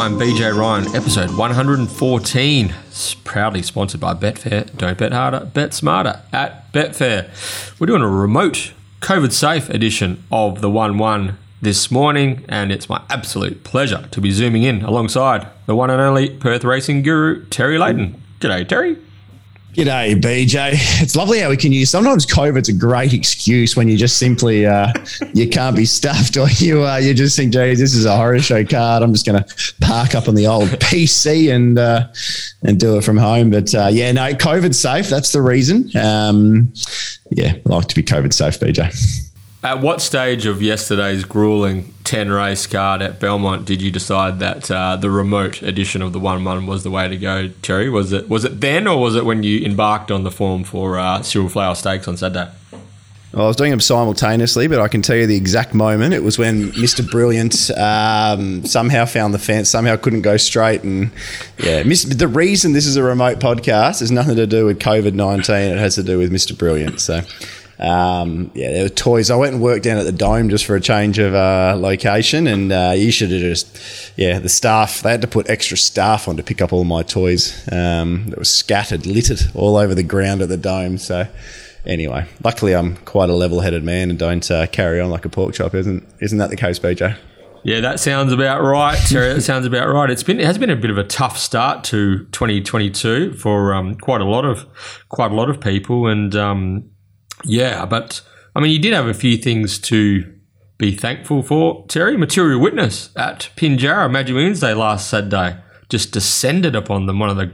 I'm BJ Ryan, episode 114. It's proudly sponsored by Betfair. Don't bet harder, bet smarter at Betfair. We're doing a remote, COVID safe edition of the 1 1 this morning, and it's my absolute pleasure to be zooming in alongside the one and only Perth racing guru, Terry Layton. G'day, Terry. G'day, BJ. It's lovely how we can use. Sometimes COVID's a great excuse when you just simply uh, you can't be stuffed, or you uh, you just think, "Geez, this is a horror show card. I'm just going to park up on the old PC and uh, and do it from home." But uh, yeah, no, COVID's safe. That's the reason. Um, yeah, I like to be COVID safe, BJ. At what stage of yesterday's grueling 10 race card at Belmont did you decide that uh, the remote edition of the 1 1 was the way to go, Terry? Was it was it then or was it when you embarked on the form for uh, Cyril Flower Stakes on Saturday? Well, I was doing them simultaneously, but I can tell you the exact moment. It was when Mr. Brilliant um, somehow found the fence, somehow couldn't go straight. And yeah, the reason this is a remote podcast has nothing to do with COVID 19, it has to do with Mr. Brilliant. So um, yeah, there were toys. I went and worked down at the Dome just for a change of uh, location, and uh, you should have just, yeah, the staff, they had to put extra staff on to pick up all my toys um, that were scattered, littered all over the ground at the Dome. So, anyway, luckily I'm quite a level headed man and don't uh, carry on like a pork chop, isn't, isn't that the case, BJ? Yeah, that sounds about right, Terry. that sounds about right. It's been it has been a bit of a tough start to 2022 for um, quite a lot of quite a lot of people, and um, yeah, but I mean, you did have a few things to be thankful for, Terry. Material witness at Pinjarra Magic Millions Day last Saturday just descended upon them. One of the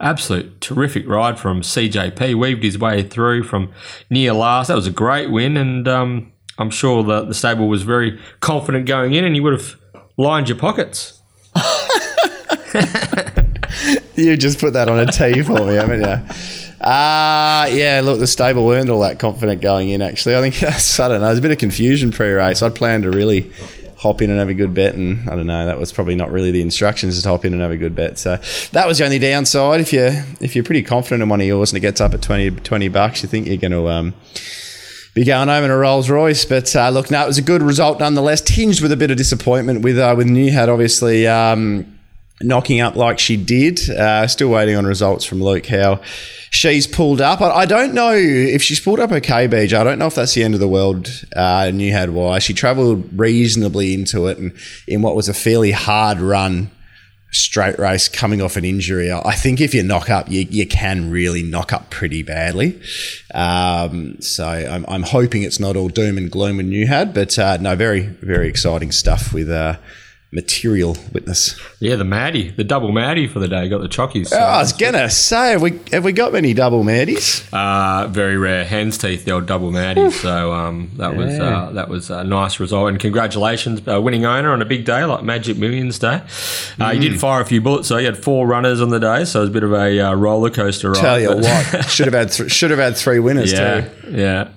absolute terrific ride from CJP, weaved his way through from near last. That was a great win, and um, I'm sure that the stable was very confident going in, and you would have lined your pockets. you just put that on a tee for me, haven't you? Uh, yeah, look, the stable weren't all that confident going in, actually. I think, I don't know, there's a bit of confusion pre race. I'd planned to really hop in and have a good bet, and I don't know, that was probably not really the instructions to hop in and have a good bet. So that was the only downside. If you're, if you're pretty confident in one of yours and it gets up at 20, 20 bucks, you think you're going to. Um, be going home in a Rolls Royce. But uh, look, no, it was a good result nonetheless. Tinged with a bit of disappointment with uh, with Newhad, obviously um, knocking up like she did. Uh, still waiting on results from Luke How she's pulled up. I, I, don't know if she's pulled up okay, BJ. I don't know if that's the end of the world. Uh, Newhad why she travelled reasonably into it, and in what was a fairly hard run straight race coming off an injury. I think if you knock up, you, you can really knock up pretty badly. Um, so I'm, I'm, hoping it's not all doom and gloom with Newhad, but uh, no, very, very exciting stuff with uh, material witness. Yeah, the Maddie, the double Maddie for the day. Got the chockies. So oh, I was gonna say, have we have we got many double Maddies? Uh, very rare. Hands teeth, the old double Maddie. so um, that yeah. was uh, that was a nice result, and congratulations, uh, winning owner on a big day like Magic Millions Day. Uh, mm. You did fire a few bullets, so you had four runners on the day, so it was a bit of a uh, roller coaster ride. Tell you what, should have had th- should have had three winners yeah, too. Yeah,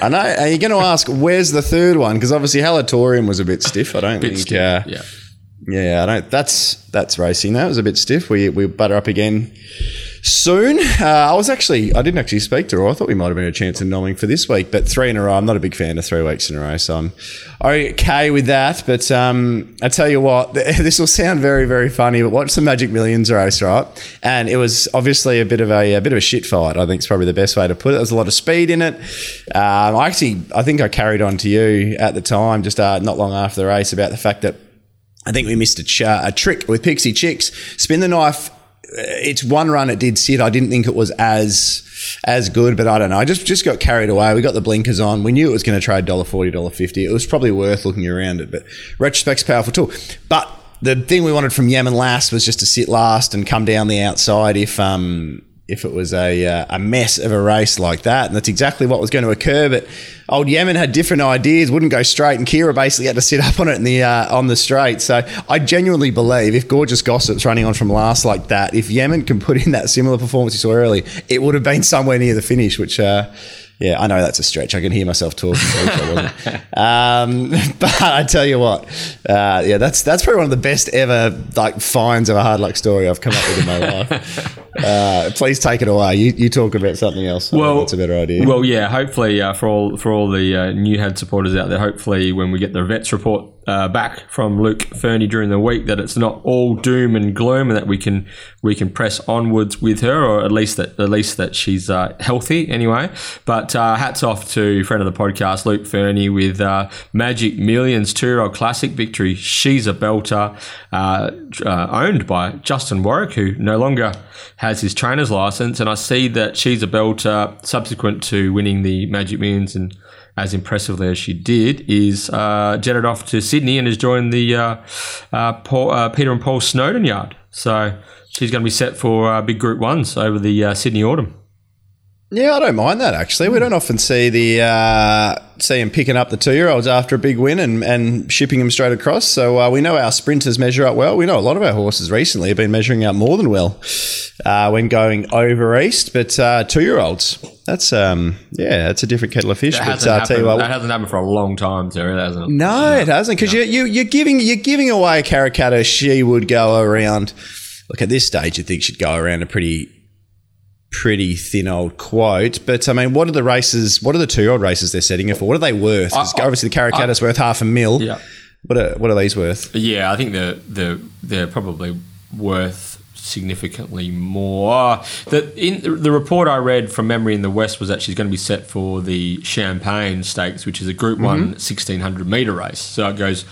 I know. Are you going to ask where's the third one? Because obviously Halatorium was a bit stiff. I don't think. Stiff. Uh, yeah. Yeah, I don't. That's that's racing. That was a bit stiff. We we butter up again soon. Uh, I was actually I didn't actually speak to her. I thought we might have been a chance of nomming for this week, but three in a row. I'm not a big fan of three weeks in a row, so I'm okay with that. But um, I tell you what, this will sound very very funny. But watch the Magic Millions race, right? And it was obviously a bit of a, a bit of a shit fight. I think it's probably the best way to put it. There's a lot of speed in it. Um, I actually I think I carried on to you at the time, just uh, not long after the race, about the fact that I think we missed a, ch- a trick with Pixie Chicks. Spin the knife. Uh, it's one run it did sit. I didn't think it was as as good, but I don't know. I just just got carried away. We got the blinkers on. We knew it was going to trade dollar forty, dollar fifty. It was probably worth looking around it, but retrospect's powerful tool. But the thing we wanted from Yemen last was just to sit last and come down the outside if um if it was a, uh, a mess of a race like that. And that's exactly what was going to occur. But old Yemen had different ideas, wouldn't go straight, and Kira basically had to sit up on it in the uh, on the straight. So I genuinely believe if Gorgeous Gossip's running on from last like that, if Yemen can put in that similar performance you saw early, it would have been somewhere near the finish, which. Uh, yeah, I know that's a stretch. I can hear myself talking. um, but I tell you what, uh, yeah, that's that's probably one of the best ever like finds of a hard luck story I've come up with in my life. Uh, please take it away. You, you talk about something else. Well, that's a better idea. Well, yeah. Hopefully, uh, for all for all the uh, Newhad supporters out there, hopefully when we get the vets report uh, back from Luke Fernie during the week that it's not all doom and gloom, and that we can we can press onwards with her, or at least that at least that she's uh, healthy anyway. But uh, hats off to friend of the podcast, Luke Fernie, with uh, Magic Millions two year old classic victory. She's a belter, uh, uh, owned by Justin Warwick, who no longer has his trainer's license, and I see that she's a belter subsequent to winning the Magic Millions and as impressively as she did, is uh, jetted off to Sydney and has joined the uh, uh, Paul, uh, Peter and Paul Snowden yard. So she's going to be set for uh, big Group Ones over the uh, Sydney Autumn. Yeah, I don't mind that actually. We don't often see the uh, see him picking up the two year olds after a big win and, and shipping them straight across. So uh, we know our sprinters measure up well. We know a lot of our horses recently have been measuring up more than well uh, when going over east. But uh, two year olds, that's um, yeah, that's a different kettle of fish. That but hasn't, uh, happened, what, that hasn't happened for a long time, Terry. That hasn't. no, it hasn't because you, you you're giving you're giving away Karrakatta. She would go around. Look at this stage, you think she'd go around a pretty pretty thin old quote. But I mean, what are the races? What are the two year old races they're setting it for? What are they worth? I- obviously, the Karrakatta's worth half a mil. Yeah. What are what are these worth? Yeah, I think they're they're they're probably worth significantly more. The in the report I read from memory in the West was that she's going to be set for the Champagne Stakes, which is a Group mm-hmm. One 1600 meter race. So it goes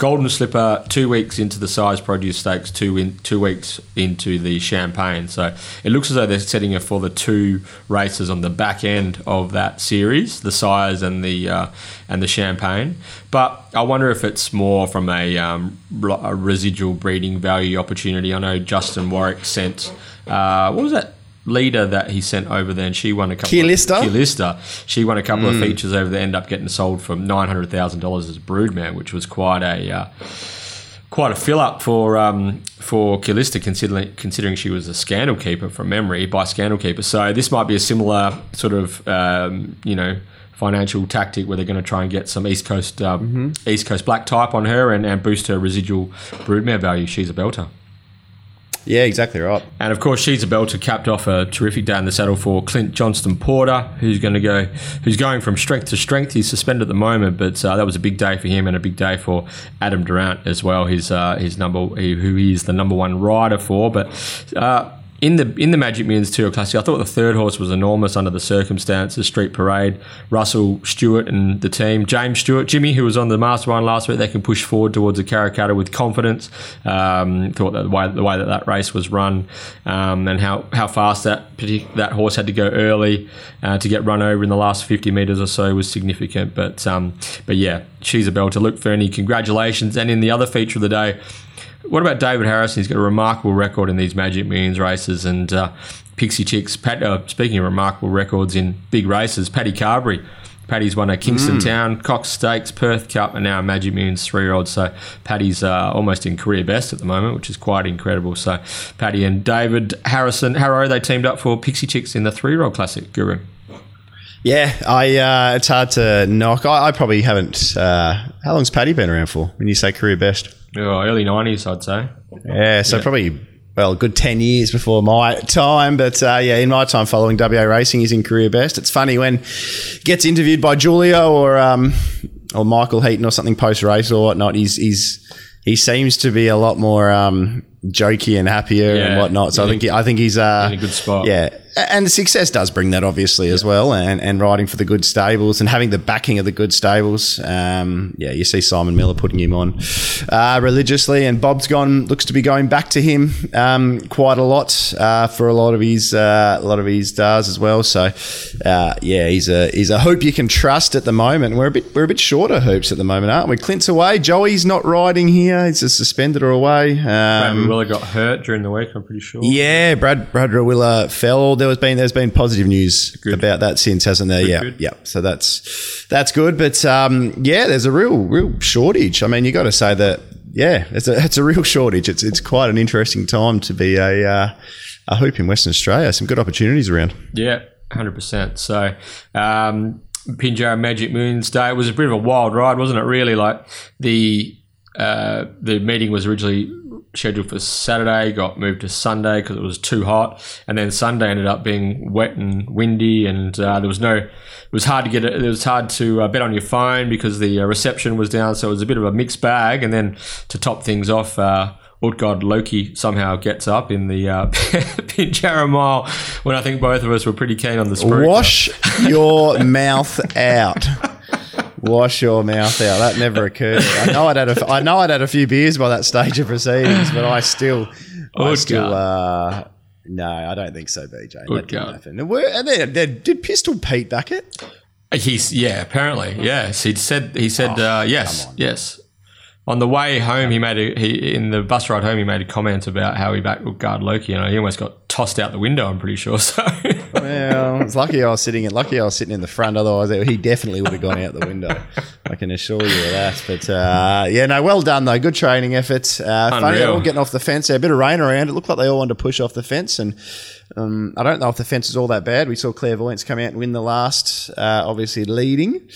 Golden Slipper two weeks into the Size Produce Stakes, two in two weeks into the Champagne. So it looks as though they're setting her for the two races on the back end of that series, the size and the uh, and the Champagne. But I wonder if it's more from a, um, a residual breeding value opportunity. I know Justin Warwick sent uh, what was that leader that he sent over there, and she won a couple. Keylista? Of, Keylista. She won a couple of features over there, ended up getting sold for nine hundred thousand dollars as a broodmare, which was quite a. Uh, Quite a fill up for um, for Calista, considering considering she was a scandal keeper from memory by scandal keeper. So this might be a similar sort of um, you know financial tactic where they're going to try and get some East Coast um, East Coast black type on her and, and boost her residual broodmare value. She's a belter. Yeah, exactly right. And of course, she's a belter capped off a terrific day in the saddle for Clint Johnston Porter, who's going to go, who's going from strength to strength. He's suspended at the moment, but uh, that was a big day for him and a big day for Adam Durrant as well. His uh, his number, who he is the number one rider for, but. Uh, in the in the Magic Tour Classic, I thought the third horse was enormous under the circumstances. Street Parade, Russell Stewart and the team, James Stewart, Jimmy, who was on the Mastermind last week, they can push forward towards the Karrakatta with confidence. Um, thought that the way the way that that race was run um, and how, how fast that that horse had to go early uh, to get run over in the last fifty meters or so was significant. But um, but yeah, she's a belter. Luke Fernie, congratulations! And in the other feature of the day. What about David Harrison? He's got a remarkable record in these Magic Millions races. And uh, Pixie Chicks, Pat, uh, speaking of remarkable records in big races, Paddy Carbery. Paddy's won a Kingston Town, Cox Stakes, Perth Cup, and now a Magic Millions three year old. So Paddy's uh, almost in career best at the moment, which is quite incredible. So Paddy and David Harrison, Harrow, they teamed up for Pixie Chicks in the three year old classic, Guru. Yeah, I uh, it's hard to knock. I, I probably haven't. Uh, how long's Paddy been around for? When you say career best? Oh, early 90s, I'd say. Yeah, so probably well, a good ten years before my time. But uh, yeah, in my time following WA racing, he's in career best. It's funny when gets interviewed by Julio or um, or Michael Heaton or something post race or whatnot. He's he's he seems to be a lot more um, jokey and happier and whatnot. So I think he, I think he's uh, in a good spot. Yeah, and success does bring that obviously as well, and and riding for the good stables and having the backing of the good stables. Um, yeah, you see Simon Miller putting him on uh, religiously, and Bob's gone looks to be going back to him um, quite a lot uh, for a lot of his uh, a lot of his stars as well. So uh, yeah, he's a he's a hope you can trust at the moment. We're a bit we're a bit short of hoops at the moment, aren't we? Clint's away, Joey's not riding here. He's just suspended or away. Um, Brad Rawiller got hurt during the week, I'm pretty sure. yeah, Brad Brad Rawiller fell. There was been there's been positive news about that since, hasn't there? yeah, good. yeah. So that's that's good. But um, yeah, there's a real real shortage. I mean, you got to say that. Yeah, it's a it's a real shortage. It's it's quite an interesting time to be a uh, a hoop in Western Australia. Some good opportunities around. Yeah, hundred percent. So, um, Pinjarra Magic Millions Day was a bit of a wild ride, wasn't it? Really, like the uh, the meeting was originally scheduled for Saturday, got moved to Sunday because it was too hot, and then Sunday ended up being wet and windy, and uh, there was no. It was hard to get it. It was hard to uh, bet on your phone because the uh, reception was down, so it was a bit of a mixed bag. And then to top things off, uh, Utgard Loki somehow gets up in the uh, Pinjarra Mile when I think both of us were pretty keen on the sprint. Wash your mouth out. Wash your mouth out. That never occurred. I know I'd had a, I know I'd had a few beers by that stage of proceedings, but I still, I still, uh, no, I don't think so, BJ. Good that didn't happen. And, and then, then, did Pistol Pete back it? He's yeah, apparently yes. He said he said oh, uh, yes, yes. On the way home, he made a he in the bus ride home. He made a comment about how he backed guard Loki, and he almost got tossed out the window. I'm pretty sure. So well, it's lucky I was sitting. Lucky I was sitting in the front. Otherwise, he definitely would have gone out the window. I can assure you of that. But uh, yeah, no, well done though. Good training effort. Uh, funny, all getting off the fence. There, a bit of rain around. It looked like they all wanted to push off the fence, and um, I don't know if the fence is all that bad. We saw Clairvoyance come out and win the last, uh, obviously leading.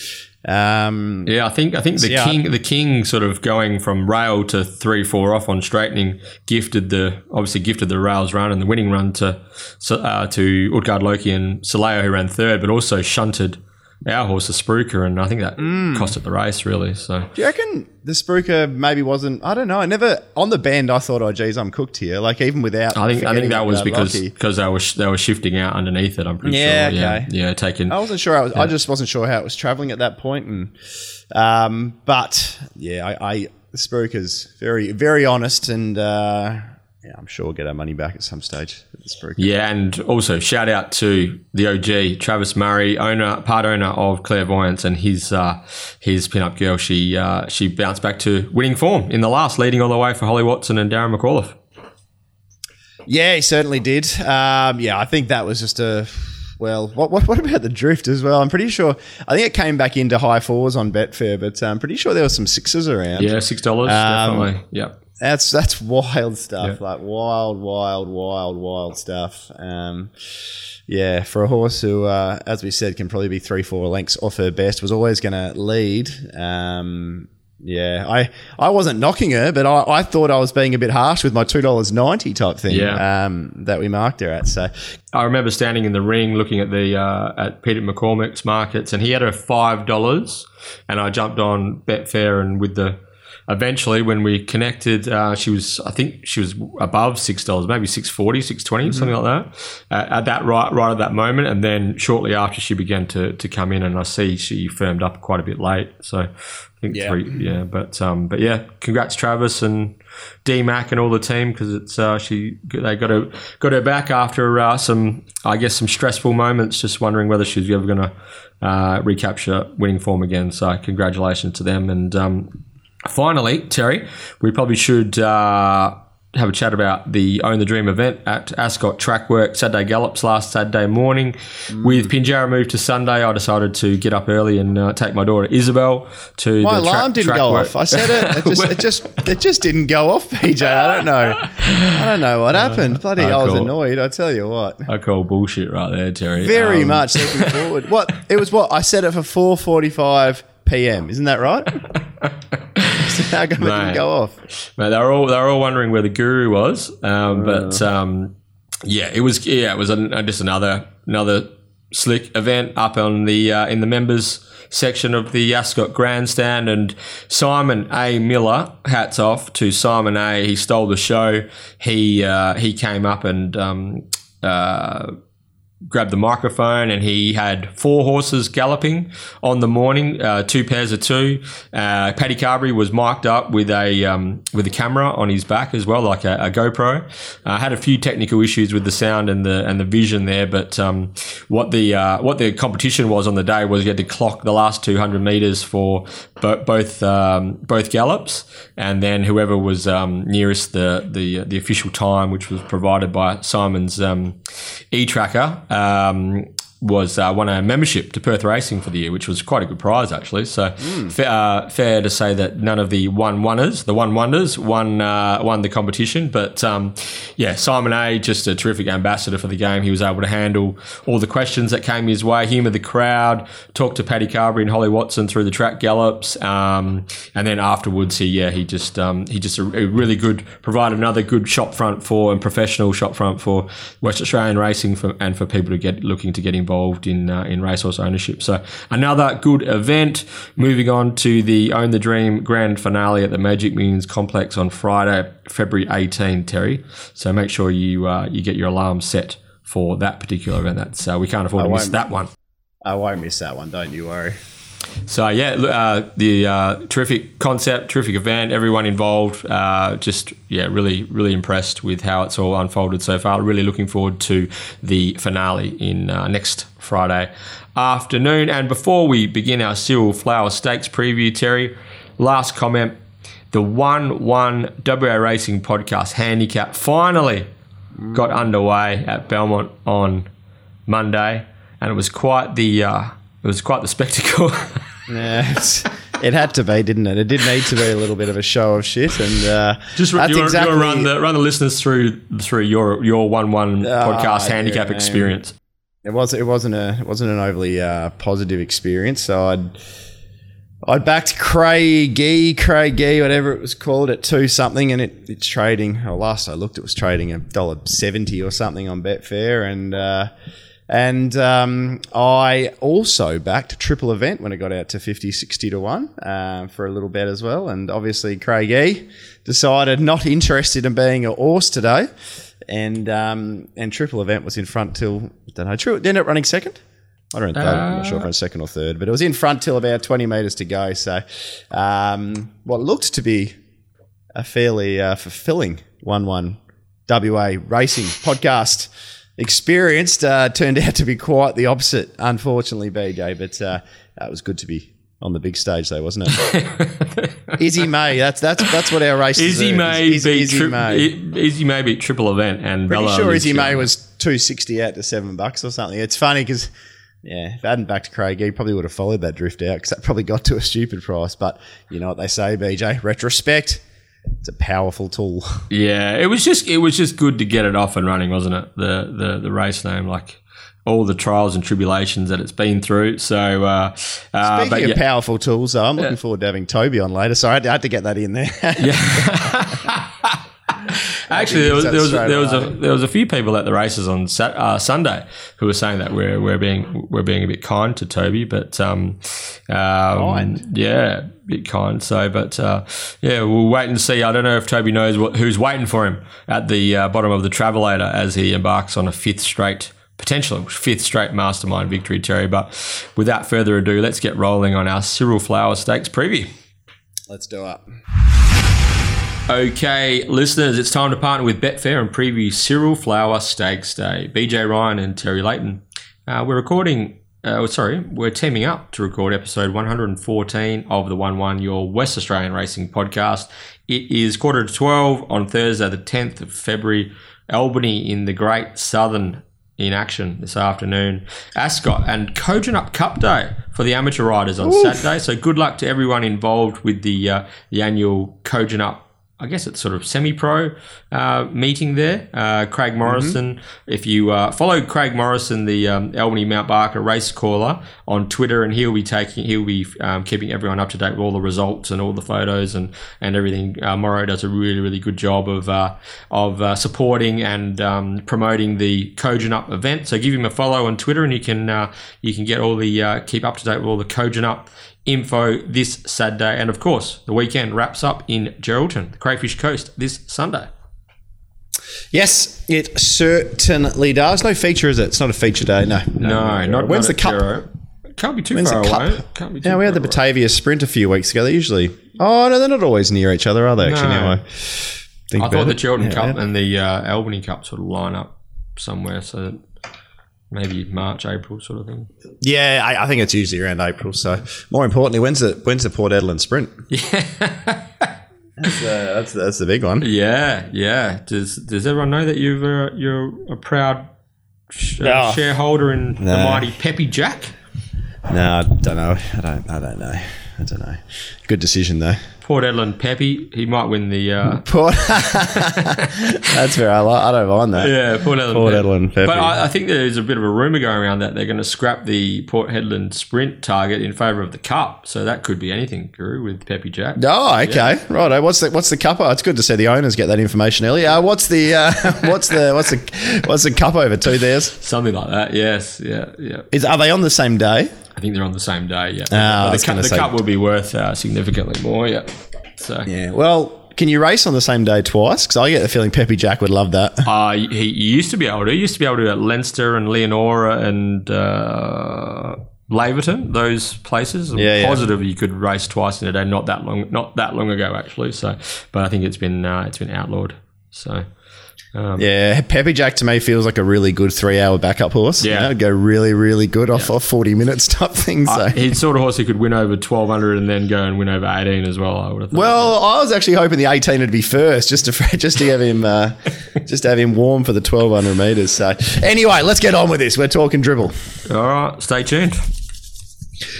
Um, yeah, I think I think the yeah. king the king sort of going from rail to three four off on straightening gifted the obviously gifted the rails run and the winning run to uh, to Utgard Loki and Soleo who ran third, but also shunted our horse, the Spruiker, and I think that mm. cost it the race really. So, do you reckon the Spruiker maybe wasn't? I don't know. I never on the bend. I thought, oh, geez, I'm cooked here. Like even without. I think I think that was because because they were they were shifting out underneath it. I'm pretty yeah, sure. Okay. Yeah, yeah, taking. I wasn't sure. I was. Yeah. I just wasn't sure how it was traveling at that point, and um, but yeah, I, I the Spruiker's very very honest and. Uh, yeah, I'm sure we'll get our money back at some stage. Yeah, and also shout out to the OG Travis Murray, owner, part owner of Clairvoyance, and his uh, his pinup girl. She uh, she bounced back to winning form in the last, leading all the way for Holly Watson and Darren McAuliffe. Yeah, he certainly did. Um, yeah, I think that was just a well. What, what, what about the drift as well? I'm pretty sure. I think it came back into high fours on Betfair, but I'm pretty sure there were some sixes around. Yeah, six dollars um, definitely. Yep. That's that's wild stuff. Like wild, wild, wild, wild stuff. Um, yeah, for a horse who, uh, as we said, can probably be three, four lengths off her best, was always going to lead. Um, yeah, I, I wasn't knocking her, but I, I thought I was being a bit harsh with my two dollars ninety type thing. Yeah. Um, that we marked her at. So I remember standing in the ring looking at the uh, at Peter McCormick's markets, and he had her five dollars, and I jumped on Betfair and with the eventually when we connected uh, she was i think she was above six dollars maybe 640 620 mm-hmm. something like that uh, at that right right at that moment and then shortly after she began to, to come in and i see she firmed up quite a bit late so i think yeah. three yeah but um but yeah congrats travis and D Mac and all the team because it's uh, she they got her got her back after uh, some I guess some stressful moments. Just wondering whether she's ever going to uh, recapture winning form again. So congratulations to them and um, Finally, Terry, we probably should uh, have a chat about the Own the Dream event at Ascot Trackwork Saturday Gallops last Saturday morning. Mm. With Pinjarra moved to Sunday, I decided to get up early and uh, take my daughter Isabel to my the alarm didn't go work. off. I said it. It just, it just, it just didn't go off. BJ, I don't know. I don't know what happened. Bloody, I, I was annoyed. I tell you what. I call bullshit right there, Terry. Very um, much looking forward. What it was? What I set it for four forty-five p.m. Isn't that right? How come it didn't go off? Mate, they were all they were all wondering where the guru was, um, uh. but um, yeah, it was yeah, it was just another another slick event up on the uh, in the members section of the Ascot Grandstand. And Simon A. Miller, hats off to Simon A. He stole the show. He uh, he came up and um, uh, grabbed the microphone and he had four horses galloping on the morning, uh, two pairs of two. Uh, Paddy Carbery was mic'd up with a um, with a camera on his back as well, like a, a GoPro. Uh, had a few technical issues with the sound and the and the vision there, but um, what the uh, what the competition was on the day was you had to clock the last 200 meters for bo- both um, both gallops, and then whoever was um, nearest the, the the official time, which was provided by Simon's um, e tracker um, was uh, won a membership to Perth Racing for the year, which was quite a good prize actually. So mm. fa- uh, fair to say that none of the one wonders, the one wonders, won uh, won the competition. But um, yeah, Simon A, just a terrific ambassador for the game. He was able to handle all the questions that came his way, humour the crowd, talk to Paddy Carbery and Holly Watson through the track gallops, um, and then afterwards he yeah he just um, he just a, a, really good provided another good shop front for and professional shop front for West Australian racing for, and for people to get looking to get involved in uh, in racehorse ownership. So another good event. Moving on to the Own the Dream grand finale at the Magic Millions complex on Friday, February 18. Terry, so make sure you uh, you get your alarm set for that particular event. That's uh, we can't afford I to miss that one. I won't miss that one. Don't you worry. So yeah, uh, the uh, terrific concept, terrific event, everyone involved. Uh, just yeah, really, really impressed with how it's all unfolded so far. Really looking forward to the finale in uh, next Friday afternoon. And before we begin our Cyril Flower Stakes preview, Terry, last comment: the one one WA Racing podcast handicap finally got underway at Belmont on Monday, and it was quite the uh, it was quite the spectacle. yeah, it had to be, didn't it? It did need to be a little bit of a show of shit, and uh, just that's you exactly, you run the run the listeners through through your your one one uh, podcast handicap yeah, experience. It was it wasn't a it wasn't an overly uh, positive experience, so I'd. I'd backed Craigie, Craigie, whatever it was called, at two something, and it, it's trading. Well, last I looked, it was trading a dollar seventy or something on Betfair, and uh, and um, I also backed triple event when it got out to 50, 60 to 1 uh, for a little bet as well. And obviously, Craig E decided not interested in being a horse today. And um, and triple event was in front till, I don't know, true, ended up running second. I don't know, uh, I'm not sure if it was second or third, but it was in front till about 20 metres to go. So, um, what looked to be a fairly uh, fulfilling 1 1 WA racing podcast experienced uh, turned out to be quite the opposite, unfortunately, BJ. But uh, that was good to be on the big stage, though, wasn't it? Izzy May, that's that's that's what our race is. Izzy May Izzy, beat Izzy, tri- May. Izzy May beat triple event, and pretty Bella sure Izzy May was two sixty out to seven bucks or something. It's funny because. Yeah, if I hadn't backed Craig, he probably would have followed that drift out because that probably got to a stupid price. But you know what they say, BJ? Retrospect, it's a powerful tool. Yeah, it was just it was just good to get it off and running, wasn't it? The the the race name, like all the trials and tribulations that it's been through. So, uh, uh, speaking of powerful tools, though, I'm looking yeah. forward to having Toby on later. So I had, to, I had to get that in there. yeah. Actually, there was there was, there was a there was a few people at the races on Sat, uh, Sunday who were saying that we're we're being we're being a bit kind to Toby, but um, um yeah, a bit kind. So, but uh, yeah, we'll wait and see. I don't know if Toby knows what who's waiting for him at the uh, bottom of the travelator as he embarks on a fifth straight potential fifth straight mastermind victory, Terry. But without further ado, let's get rolling on our Cyril Flower Stakes preview. Let's do it. Okay, listeners, it's time to partner with Betfair and preview Cyril Flower Stakes Day. BJ Ryan and Terry Layton. Uh, we're recording, uh, oh, sorry, we're teaming up to record episode 114 of the 1 1 Your West Australian Racing podcast. It is quarter to 12 on Thursday, the 10th of February. Albany in the Great Southern in action this afternoon. Ascot and Kojonup Cup Day for the amateur riders on Oof. Saturday. So good luck to everyone involved with the uh, the annual Kojonup I guess it's sort of semi-pro uh, meeting there. Uh, Craig Morrison. Mm-hmm. If you uh, follow Craig Morrison, the um, Albany Mount Barker race caller on Twitter, and he'll be taking, he'll be um, keeping everyone up to date with all the results and all the photos and and everything. Uh, Morrow does a really really good job of uh, of uh, supporting and um, promoting the Kojonup event. So give him a follow on Twitter, and you can you can get all the keep up to date with all the Kojonup info this Saturday. And of course, the weekend wraps up in Geraldton, the Crayfish Coast, this Sunday. Yes, it certainly does. No feature, is it? It's not a feature day. No, no, no not. When's the cup? Gero. Can't be too When's far away. Can't be too yeah, we had the Batavia Sprint a few weeks ago. They usually. Oh no, they're not always near each other, are they? Actually, no. now I think I thought the Geraldton yeah, Cup yeah. and the uh, Albany Cup sort of line up somewhere, so maybe March, April sort of thing. Yeah, I, I, think it's usually around April. So more importantly, when's the when's the Port Hedland Sprint? Yeah. That's, uh, that's that's the big one. Yeah, yeah. Does does everyone know that you've uh, you're a proud uh, shareholder in no. the mighty Peppy Jack? No, I don't know. I don't. I don't know. I don't know. Good decision though. Port Hedland Peppy, he might win the uh, Port. That's fair. I, like, I don't mind that. Yeah, Port Hedland. Port Hedland Peppy. But I, I, think there's a bit of a rumor going around that they're going to scrap the Port Hedland sprint target in favour of the Cup. So that could be anything, Guru, with Peppy Jack. Oh, okay, yeah. right. What's the what's the Cup? Oh, it's good to see the owners get that information early. Uh, what's the uh, what's the what's the what's the Cup over two there's something like that. Yes, yeah, yeah. Is are they on the same day? I think they're on the same day. Yeah, oh, the, cup, the cup will be worth uh, significantly more. Yeah. So yeah, well. Can you race on the same day twice? Because I get the feeling Peppy Jack would love that. Uh, he used to be able to. He used to be able to at Leinster and Leonora and uh, Laverton, those places. I'm yeah, positive yeah. you could race twice in a day. Not that long. Not that long ago, actually. So, but I think it's been uh, it's been outlawed. So um, yeah, Peppy Jack to me feels like a really good three-hour backup horse. Yeah, you know, go really, really good off, yeah. off forty minutes type thing. So uh, he's sort of horse who could win over twelve hundred and then go and win over eighteen as well. I would have. Thought. Well, I was actually hoping the eighteen would be first, just to just to have him uh, just to have him warm for the twelve hundred meters. So anyway, let's get on with this. We're talking dribble. All right, stay tuned.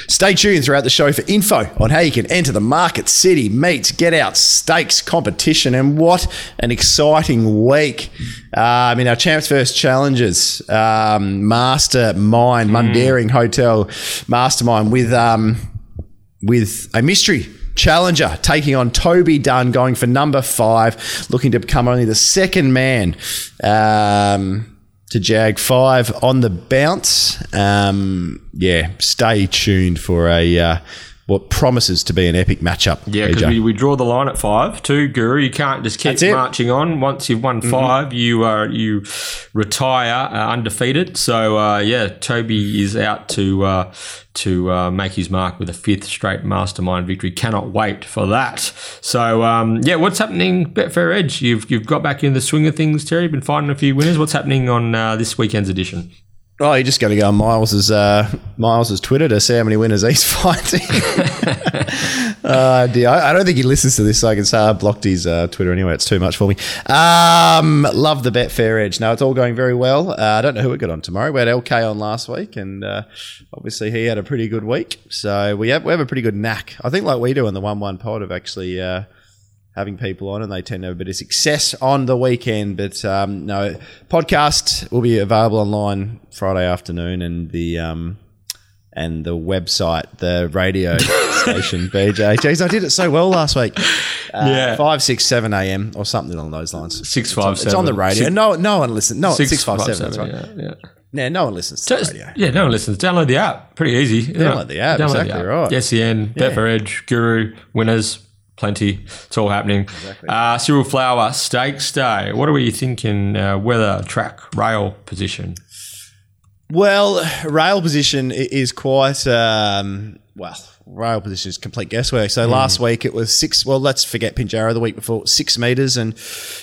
Stay tuned throughout the show for info on how you can enter the Market City Meets, get out stakes competition, and what an exciting week. Uh, I mean, our Champs First Challenges, um, Mastermind, mm. Mundaring Hotel Mastermind with, um, with a mystery challenger taking on Toby Dunn, going for number five, looking to become only the second man. Um, to Jag five on the bounce. Um, yeah, stay tuned for a uh, what promises to be an epic matchup. Yeah, because we, we draw the line at five. Two Guru, you can't just keep marching on. Once you've won mm-hmm. 5 mm-hmm. you uh, you retire uh, undefeated. So uh, yeah, Toby is out to uh, to uh, make his mark with a fifth straight mastermind victory. Cannot wait for that. So um, yeah, what's happening Betfair Edge? You've you've got back in the swing of things, Terry. Been finding a few winners. What's happening on uh, this weekend's edition? Oh, you just got to go on Miles's uh, Miles's Twitter to see how many winners he's finding. uh, dear, I, I, don't think he listens to this, so I can say I blocked his uh, Twitter anyway. It's too much for me. Um, love the Betfair Edge. No, it's all going very well. Uh, I don't know who we got on tomorrow. We had LK on last week, and uh, obviously he had a pretty good week. So we have we have a pretty good knack. I think like we do in the one one pod of actually uh, having people on, and they tend to have a bit of success on the weekend. But um, no, podcast will be available online Friday afternoon, and the um, and the website, the radio station, BJ. Jeez, I did it so well last week. Uh, yeah, five, six, seven a.m. or something along those lines. Six, five, it's on, it's on the radio. Six, no, no one listens. No, six, six five, five seven. seven right. Yeah, yeah. Yeah, no one listens to radio. Yeah, no one listens. Download the app. Pretty easy. Download the app. Download exactly the app. right. SEN, yeah. Betfair Edge, Guru, winners, plenty. It's all happening. Exactly. Uh, Cyril Flower, Stakes Day. What are we thinking? Uh, weather, track, rail position. Well, rail position is quite um, well. Rail position is complete guesswork. So mm. last week it was six. Well, let's forget Pinjarra. The week before six meters, and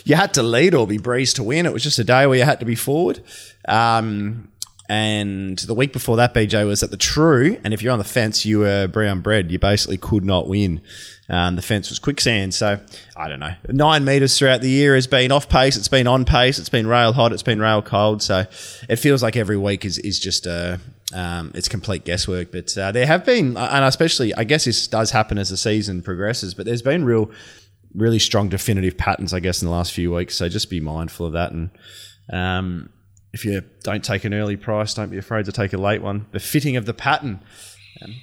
you had to lead or be breeze to win. It was just a day where you had to be forward. Um, and the week before that, BJ was at the True, and if you're on the fence, you were brown bread. You basically could not win. Um, the fence was quicksand. So I don't know. Nine meters throughout the year has been off pace. It's been on pace. It's been rail hot. It's been rail cold. So it feels like every week is is just a. Um, it's complete guesswork, but uh, there have been, and especially, I guess this does happen as the season progresses. But there's been real, really strong definitive patterns, I guess, in the last few weeks. So just be mindful of that, and um, if you don't take an early price, don't be afraid to take a late one. The fitting of the pattern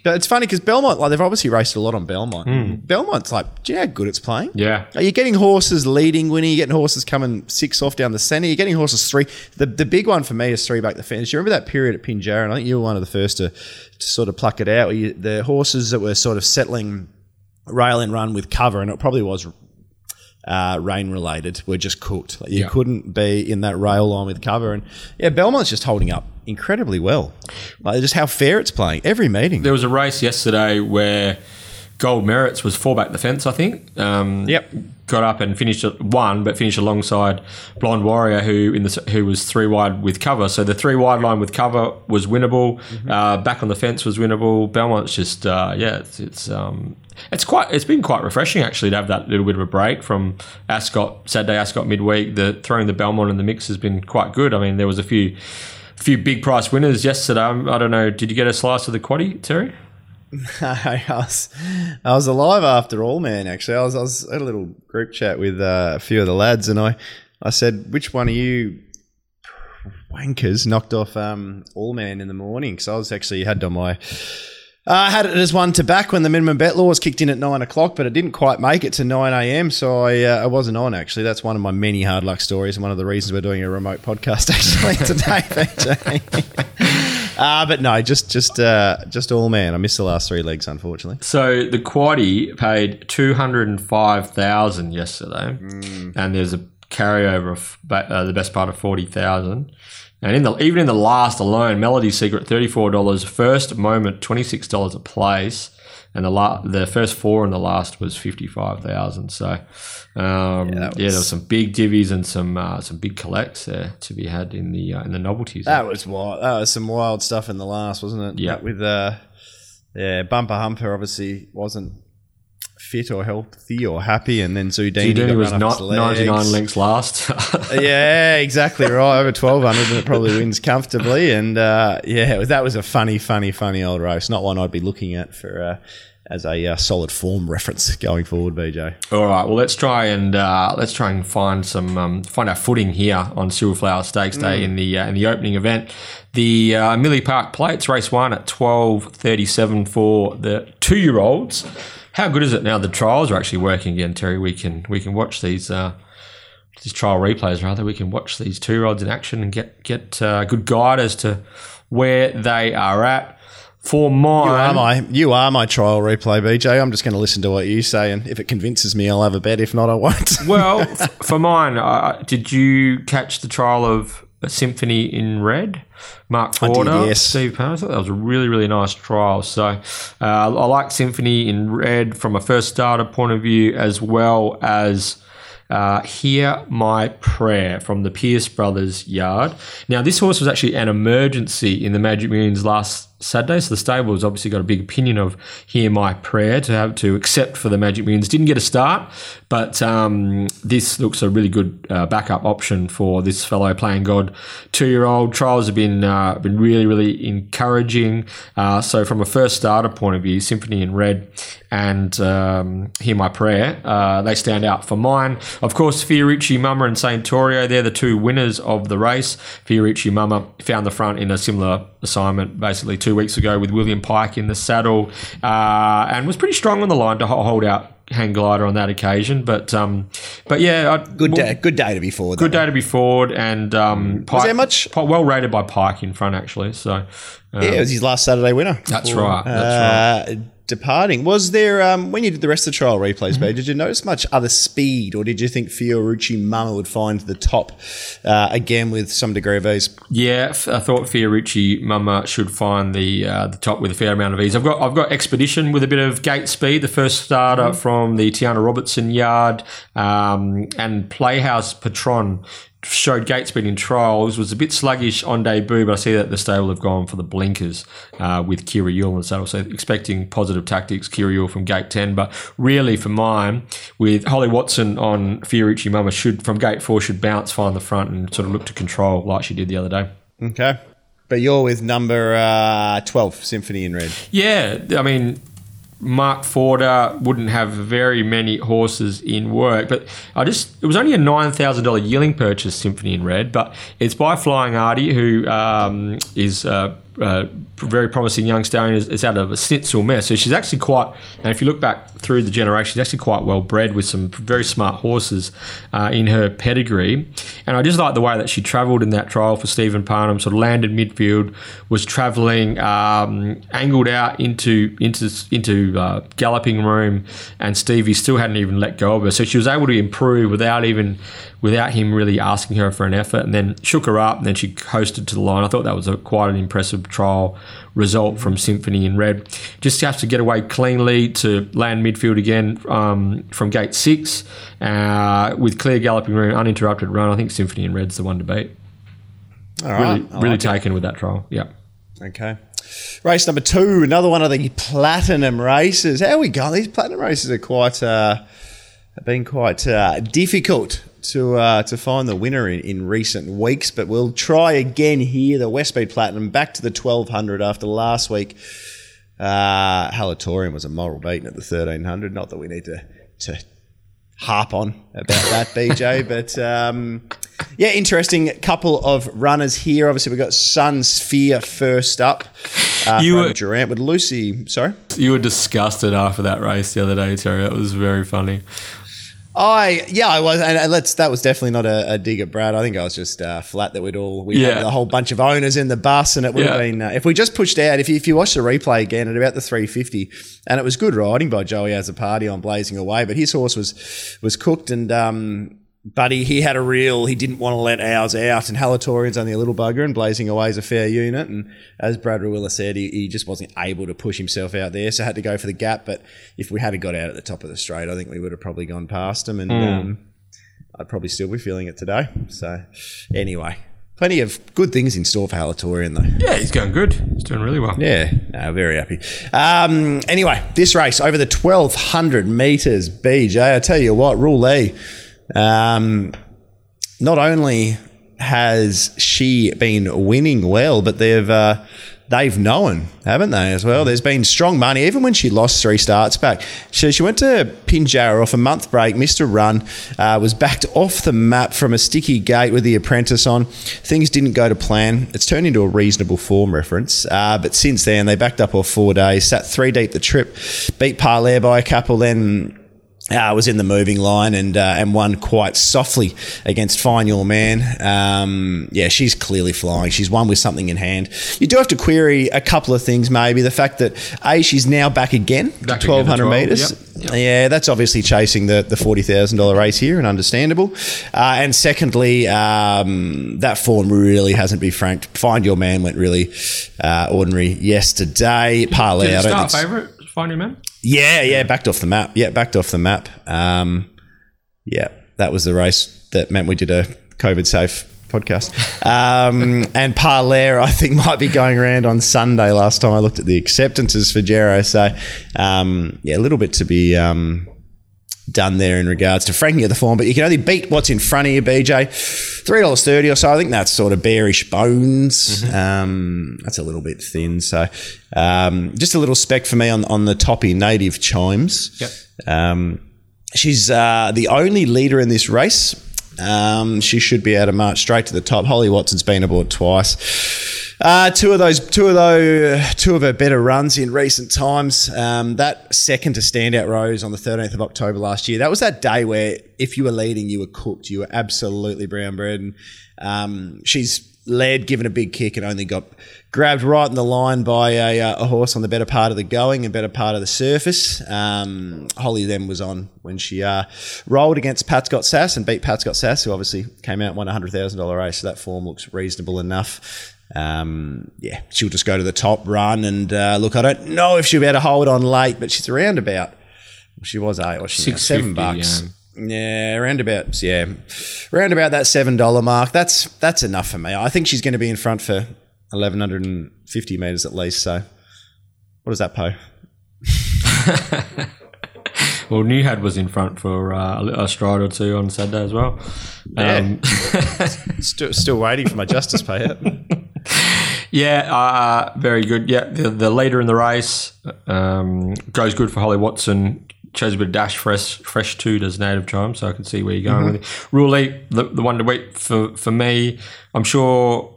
but it's funny because Belmont, like they've obviously raced a lot on Belmont. Mm. Belmont's like, do you know how good it's playing? Yeah. Are you getting horses leading, winning? You're getting horses coming six off down the centre. You're getting horses three. The the big one for me is three back the fence. You remember that period at Pinjarra? And I think you were one of the first to, to sort of pluck it out. You, the horses that were sort of settling rail and run with cover, and it probably was uh, rain related were just cooked. You yeah. couldn't be in that rail line with cover. And yeah, Belmont's just holding up incredibly well. Like just how fair it's playing every meeting. There was a race yesterday where Gold Merits was four back the fence, I think. Um, yep. Got up and finished one, but finished alongside Blonde Warrior, who in the who was three wide with cover. So the three wide line with cover was winnable. Mm-hmm. Uh, back on the fence was winnable. Belmont's just uh, yeah, it's it's, um, it's quite it's been quite refreshing actually to have that little bit of a break from Ascot Saturday Ascot midweek. The throwing the Belmont in the mix has been quite good. I mean, there was a few few big price winners yesterday. I don't know. Did you get a slice of the quaddy, Terry? I was, I was alive after all, man. Actually, I was, I was at a little group chat with uh, a few of the lads, and I, I said, which one of you wankers knocked off um, all man in the morning? Because I was actually had on my uh, I had it as one to back when the minimum bet laws kicked in at nine o'clock, but it didn't quite make it to nine a.m. So I, uh, I wasn't on. Actually, that's one of my many hard luck stories, and one of the reasons we're doing a remote podcast actually today. Uh, but no, just just uh, just all man. I missed the last three legs, unfortunately. So the quaddy paid two hundred and five thousand yesterday, mm. and there's a carryover of uh, the best part of forty thousand. And in the even in the last alone, Melody Secret thirty four dollars, first moment twenty six dollars a place, and the la- the first four and the last was fifty five thousand. So um, yeah, was, yeah, there was some big divvies and some uh, some big collects there to be had in the uh, in the novelties. That was wild. That was some wild stuff in the last, wasn't it? Yeah, with uh, yeah, bumper humper obviously wasn't fit or healthy or happy, and then Zudini, Zudini was not 99 links last. yeah, exactly right. Over 1200, and it probably wins comfortably. And uh, yeah, that was a funny, funny, funny old race. Not one I'd be looking at for. Uh, as a uh, solid form reference going forward, BJ. All right, well let's try and uh, let's try and find some um, find our footing here on Cyril Flower Stakes Day mm. in the uh, in the opening event. The uh, Millie Park Plates race one at twelve thirty seven for the two year olds. How good is it now? The trials are actually working again, Terry. We can we can watch these uh, these trial replays rather. We can watch these two rods in action and get get uh, a good guide as to where they are at. For mine, you are my you are my trial replay, BJ. I'm just going to listen to what you say, and if it convinces me, I'll have a bet. If not, I won't. well, for mine, uh, did you catch the trial of Symphony in Red? Mark Forder, yes. Steve thought that was a really, really nice trial. So uh, I like Symphony in Red from a first starter point of view, as well as uh, Hear My Prayer from the Pierce Brothers yard. Now, this horse was actually an emergency in the Magic Millions last Saturday. So the stable has obviously got a big opinion of Hear My Prayer to have to accept for the Magic Millions. Didn't get a start, but um, this looks a really good uh, backup option for this fellow playing God two year old. Trials have been uh, been really really encouraging. Uh, so from a first starter point of view, Symphony in Red and um, Hear My Prayer uh, they stand out for mine. Of course, Fiorucci Mama and Saint Torio they're the two winners of the race. Fiorucci Mama found the front in a similar assignment basically two weeks ago with William Pike in the saddle uh, and was pretty strong on the line to hold out hang glider on that occasion. But um, but yeah, I, good day, good day to be forward. Good day to be forward, and um, Pike, was there much well rated by Pike in front actually. So um, yeah, it was his last Saturday winner. That's right. That's uh, right departing. Was there um, when you did the rest of the trial replays, mm-hmm. did you notice much other speed, or did you think Fiorucci Mama would find the top uh, again with some degree of ease? Yeah, I thought Fiorucci Mama should find the uh, the top with a fair amount of ease. I've got I've got Expedition with a bit of gate speed, the first starter mm-hmm. from the Tiana Robertson yard, um, and Playhouse Patron showed gate speed in trials, was a bit sluggish on debut, but I see that the stable have gone for the blinkers uh, with Kira Yule and saddle. So expecting positive tactics, Kira Yule from gate 10. But really for mine, with Holly Watson on Fiorucci Mama, should from gate 4 should bounce, find the front and sort of look to control like she did the other day. Okay. But you're with number uh, 12, Symphony in Red. Yeah. I mean, Mark Forder wouldn't have very many horses in work, but I just it was only a nine thousand dollar yearling purchase, Symphony in Red, but it's by Flying Artie, who um, is uh, uh, very promising young stallion is, is, out of a Snitzel mare. So she's actually quite, and if you look back through the generation, she's actually quite well bred with some very smart horses uh, in her pedigree. And I just like the way that she travelled in that trial for Stephen Parnham, sort of landed midfield, was travelling, um, angled out into into into uh, galloping room, and Stevie still hadn't even let go of her. So she was able to improve without even without him really asking her for an effort, and then shook her up, and then she coasted to the line. I thought that was a, quite an impressive trial result from Symphony in Red. Just has to get away cleanly to land midfield again um, from gate six uh, with clear galloping room, uninterrupted run. I think Symphony in Red's the one to beat. All right, really, really like taken it. with that trial. Yeah. Okay. Race number two, another one of the platinum races. How we go? These platinum races are quite. Uh, been quite uh, difficult to uh, to find the winner in, in recent weeks, but we'll try again here. The Westspeed Platinum back to the 1200 after last week. Uh, Halatorium was a moral beating at the 1300. Not that we need to to harp on about that, BJ. But um, yeah, interesting couple of runners here. Obviously, we've got Sun Sphere first up. Uh, you were Durant with Lucy. Sorry, you were disgusted after that race the other day, Terry. It was very funny. I yeah, I was, and let's that was definitely not a, a dig at Brad. I think I was just uh, flat that we'd all we yeah. had a whole bunch of owners in the bus, and it would yeah. have been uh, if we just pushed out. If you, if you watch the replay again at about the three fifty, and it was good riding by Joey Azzopardi on Blazing Away, but his horse was was cooked, and um, but he, he had a real, he didn't want to let ours out. And Halatorian's only a little bugger and Blazing Away is a fair unit. And as Brad Rawiller said, he, he just wasn't able to push himself out there. So had to go for the gap. But if we hadn't got out at the top of the straight, I think we would have probably gone past him. And mm. um, I'd probably still be feeling it today. So anyway, plenty of good things in store for Halatorian, though. Yeah, he's going good. He's doing really well. Yeah, no, very happy. Um, anyway, this race over the 1200 metres, BJ, I tell you what, Rule E um, not only has she been winning well, but they've uh, they've known, haven't they, as well? There's been strong money, even when she lost three starts back. She, she went to Pinjarra off a month break, missed a run, uh, was backed off the map from a sticky gate with the apprentice on. Things didn't go to plan. It's turned into a reasonable form reference. Uh, but since then, they backed up off four days, sat three deep the trip, beat Parlare by a couple, then uh, was in the moving line and uh, and won quite softly against Find Your Man. Um, yeah, she's clearly flying. She's won with something in hand. You do have to query a couple of things, maybe the fact that a she's now back again back twelve hundred meters. Yep, yep. Yeah, that's obviously chasing the the forty thousand dollar race here, and understandable. Uh, and secondly, um, that form really hasn't been franked. Find Your Man went really uh, ordinary yesterday. Parlay. Did it start favourite? Find Your Man. Yeah, yeah, backed off the map. Yeah, backed off the map. Um, yeah, that was the race that meant we did a COVID safe podcast. Um, and Parlare, I think, might be going around on Sunday. Last time I looked at the acceptances for Gero. So, um, yeah, a little bit to be um, done there in regards to franking of the form, but you can only beat what's in front of you, BJ. Three dollars thirty or so. I think that's sort of bearish bones. Mm-hmm. Um, that's a little bit thin. So um, just a little spec for me on on the toppy native chimes. Yep. Um, she's uh, the only leader in this race. Um, she should be able to march straight to the top. Holly Watson's been aboard twice. Uh, two of those, two of those, two of her better runs in recent times. Um, that second to standout rose on the 13th of October last year. That was that day where if you were leading, you were cooked. You were absolutely brown bread. And um, she's led, given a big kick, and only got grabbed right in the line by a, uh, a, horse on the better part of the going and better part of the surface. Um, Holly then was on when she uh, rolled against Pat's Got Sass and beat Pat's Got Sass, who obviously came out and won a $100,000 race. So that form looks reasonable enough um, yeah, she'll just go to the top run. And uh, look, I don't know if she'll be able to hold on late, but she's around about, she was eight, or she seven bucks. Yeah. Yeah, around about yeah, around about that seven dollar mark. That's that's enough for me. I think she's going to be in front for eleven hundred and fifty meters at least. So, what does that pay? well, Newhad was in front for uh, a stride or two on Saturday as well. Um, yeah. still, still waiting for my justice payout. Yeah, uh, very good. Yeah, the, the leader in the race um, goes good for Holly Watson. Chose a bit of dash fresh, fresh too does native chime, so I can see where you're going mm-hmm. with it. Rule eight, the, the one to wait for, for me, I'm sure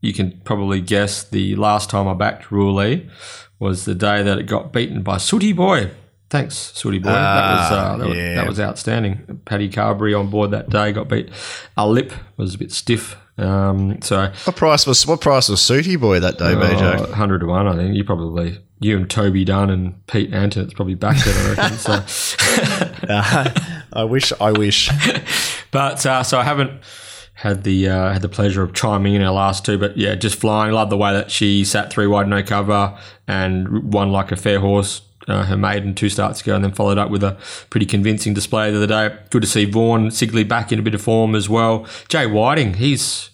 you can probably guess the last time I backed Rule E was the day that it got beaten by Sooty Boy. Thanks, Sooty Boy. Uh, that was uh, that, yeah. was, that was outstanding. Paddy Carbery on board that day got beat. Our lip was a bit stiff um, so what price was what price was Sooty Boy that day, BJ? Hundred to one, I think. You probably you and Toby Dunn and Pete Anton. It's probably back then, I reckon. so uh, I wish, I wish. but uh, so I haven't had the uh, had the pleasure of chiming in our last two, but yeah, just flying. Love the way that she sat three wide, no cover, and won like a fair horse. Uh, her maiden two starts ago, and then followed up with a pretty convincing display the other day. Good to see Vaughan Sigley back in a bit of form as well. Jay Whiting, he's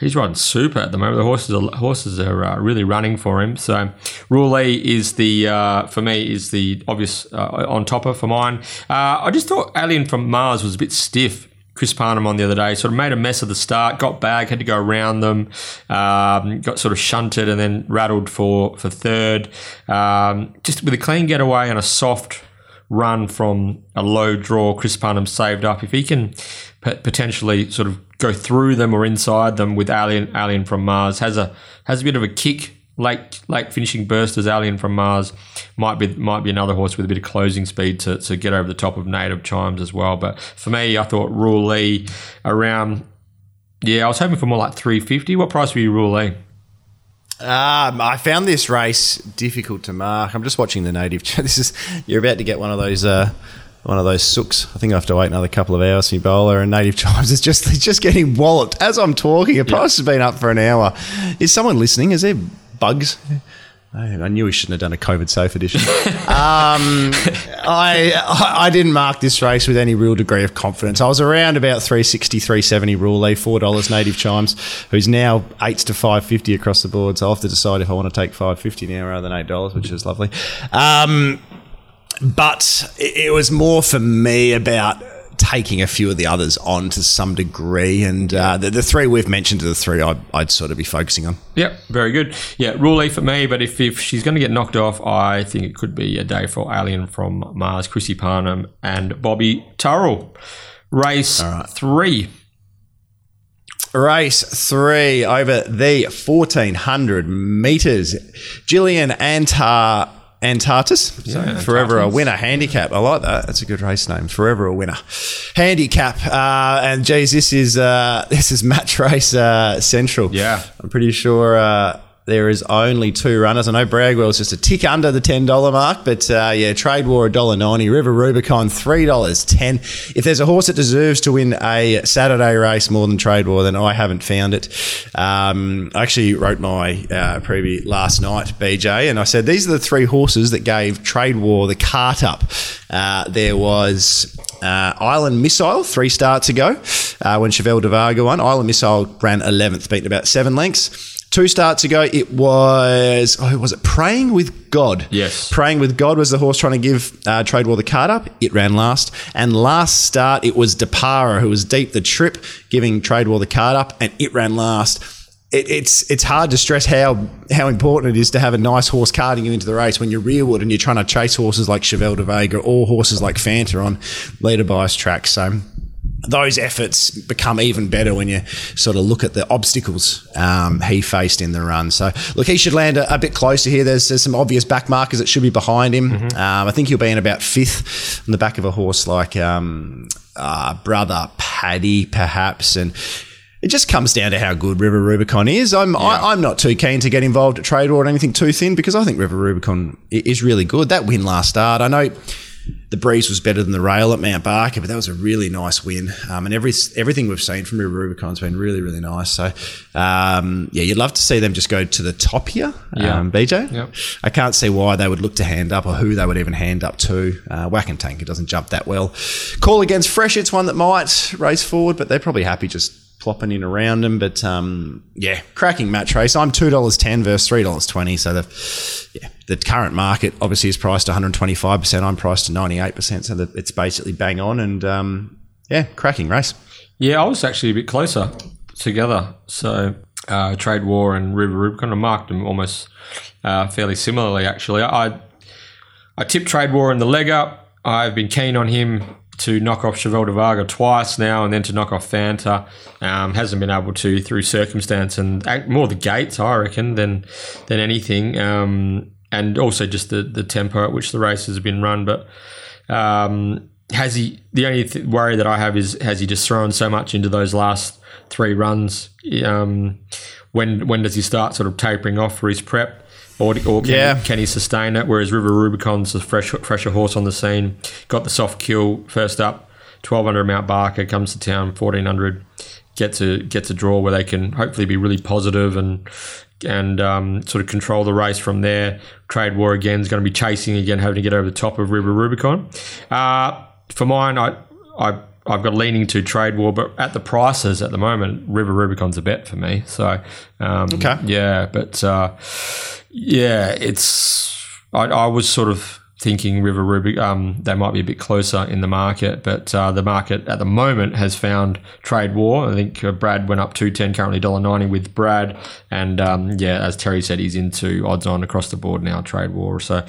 he's riding super at the moment. The horses are horses are uh, really running for him. So Rule is the uh, for me is the obvious uh, on topper for mine. Uh, I just thought Alien from Mars was a bit stiff. Chris Parnham on the other day sort of made a mess of the start, got back, had to go around them, um, got sort of shunted and then rattled for for third. Um, just with a clean getaway and a soft run from a low draw, Chris Parnham saved up. If he can p- potentially sort of go through them or inside them with Alien Alien from Mars, has a has a bit of a kick. Late late finishing burst as Alien from Mars might be might be another horse with a bit of closing speed to, to get over the top of Native Chimes as well. But for me, I thought Rule Lee around yeah, I was hoping for more like three fifty. What price were you Rule Lee? Um, I found this race difficult to mark. I'm just watching the native. This is you're about to get one of those uh, one of those sooks. I think I have to wait another couple of hours for bowler and native chimes. It's just it's just getting walloped as I'm talking. The price has been up for an hour. Is someone listening? Is there bugs? I knew we shouldn't have done a COVID safe edition. um, I I didn't mark this race with any real degree of confidence. I was around about 360, 370 rule four dollars native chimes, who's now eights to five fifty across the board. So I'll have to decide if I want to take five fifty now rather than eight dollars, which is lovely. Um, but it, it was more for me about taking a few of the others on to some degree. And uh, the, the, three we've mentioned are the three I'd, I'd, sort of be focusing on. Yep, very good. Yeah, rule E for me, but if, if she's going to get knocked off, I think it could be a day for Alien from Mars, Chrissy Parnham, and Bobby Turrell. Race right. three. Race three over the 1400 meters. Gillian Antar Antartis. Yeah, forever a winner handicap. I like that. That's a good race name. Forever a winner handicap. Uh, and geez, this is uh, this is match race uh, central. Yeah, I'm pretty sure uh, there is only two runners. I know Bragwell is just a tick under the ten dollar mark, but uh, yeah, Trade War $1.90, River Rubicon three dollars ten. If there's a horse that deserves to win a Saturday race more than Trade War, then I haven't found it. Um, I actually wrote my uh, preview last night, BJ, and I said these are the three horses that gave Trade War the cart up. Uh, there was uh, Island Missile, three starts ago, uh, when Chevelle de Varga won. Island Missile ran 11th, beaten about seven lengths. Two starts ago, it was oh, was it Praying with God? Yes, Praying with God was the horse trying to give uh, Trade War the card up. It ran last, and last start it was Depara who was deep the trip, giving Trade War the card up, and it ran last. It, it's it's hard to stress how how important it is to have a nice horse carting you into the race when you're rearward and you're trying to chase horses like Chevelle de Vega or horses like Fanta on leader bias tracks. So those efforts become even better when you sort of look at the obstacles um, he faced in the run. So, look, he should land a, a, bit closer here. There's, there's some obvious back markers that should be behind him. Mm-hmm. Um, I think he'll be in about fifth on the back of a horse like um, uh, Brother Paddy, perhaps. And it just comes down to how good River Rubicon is. I'm yeah. I, am not too keen to get involved at Trade War anything too thin because I think River Rubicon is really good. That win last start, I know the breeze was better than the rail at Mount Barker, but that was a really nice win. Um, and every everything we've seen from River Rubicon's been really, really nice. So, um, yeah, you'd love to see them just go to the top here, yeah. um, BJ. Yep. I can't see why they would look to hand up or who they would even hand up to. Uh, Whack and Tanker doesn't jump that well. Call against Fresh, it's one that might race forward, but they're probably happy just plopping in around them. But um, yeah, cracking match race. I'm two dollars ten versus three dollars twenty. So the yeah, the current market obviously is priced 125 percent. I'm priced to 98 percent. So it's basically bang on. And um, yeah, cracking race. Yeah, I was actually a bit closer together. So uh, Trade War and River Rubicon, I marked them almost uh, fairly similarly. Actually, I I tipped Trade War in the leg up. I've been keen on him to knock off Chevelle de Varga twice now and then to knock off Fanta. Um, hasn't been able to through circumstance and more the gates, I reckon, than than anything. Um, and also just the, the tempo at which the races have been run. But um, has he, the only th- worry that I have is has he just thrown so much into those last three runs? Um, when when does he start sort of tapering off for his prep? or, or can, yeah. he, can he sustain it? Whereas River Rubicon's a fresh, fresher horse on the scene. Got the soft kill first up, 1200 Mount Barker, comes to town, 1400. Gets a, gets a draw where they can hopefully be really positive and and um, sort of control the race from there. Trade War again is going to be chasing again, having to get over the top of River Rubicon. Uh, for mine, I, I I've got leaning to trade war, but at the prices at the moment, River Rubicon's a bet for me. So, um, okay, yeah, but uh, yeah, it's I, I, was sort of thinking River Rubicon um, they might be a bit closer in the market, but uh, the market at the moment has found trade war. I think uh, Brad went up two ten, currently dollar ninety with Brad, and um, yeah, as Terry said, he's into odds on across the board now trade war. So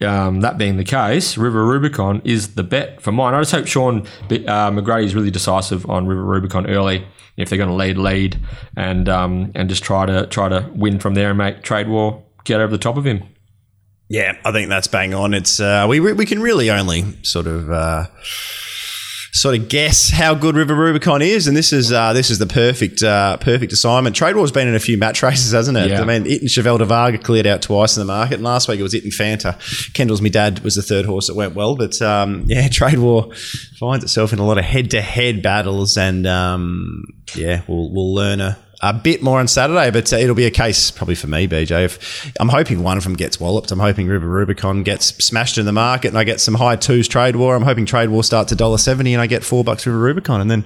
um, that being the case, River Rubicon is the bet for mine. I just hope Sean uh, McGruddy is really decisive on River Rubicon early. If they're going to lead, lead, and um, and just try to try to win from there and make trade war get over the top of him. Yeah, I think that's bang on. It's uh, we we can really only sort of. Uh, sort of guess how good River Rubicon is, and this is uh, this is the perfect uh, perfect assignment. Trade War's been in a few match races, hasn't it? Yeah. I mean, it and Cheval de Varga cleared out twice in the market, and last week it was it and Fanta. Kendall's me dad was the third horse that went well, but um, yeah, Trade War finds itself in a lot of head to head battles, and um, yeah, we'll we'll learn a a bit more on Saturday, but uh, it'll be a case probably for me, BJ. If I'm hoping one of them gets walloped, I'm hoping River Rubicon gets smashed in the market, and I get some high twos trade war. I'm hoping trade war starts a dollar seventy, and I get four bucks River Rubicon, and then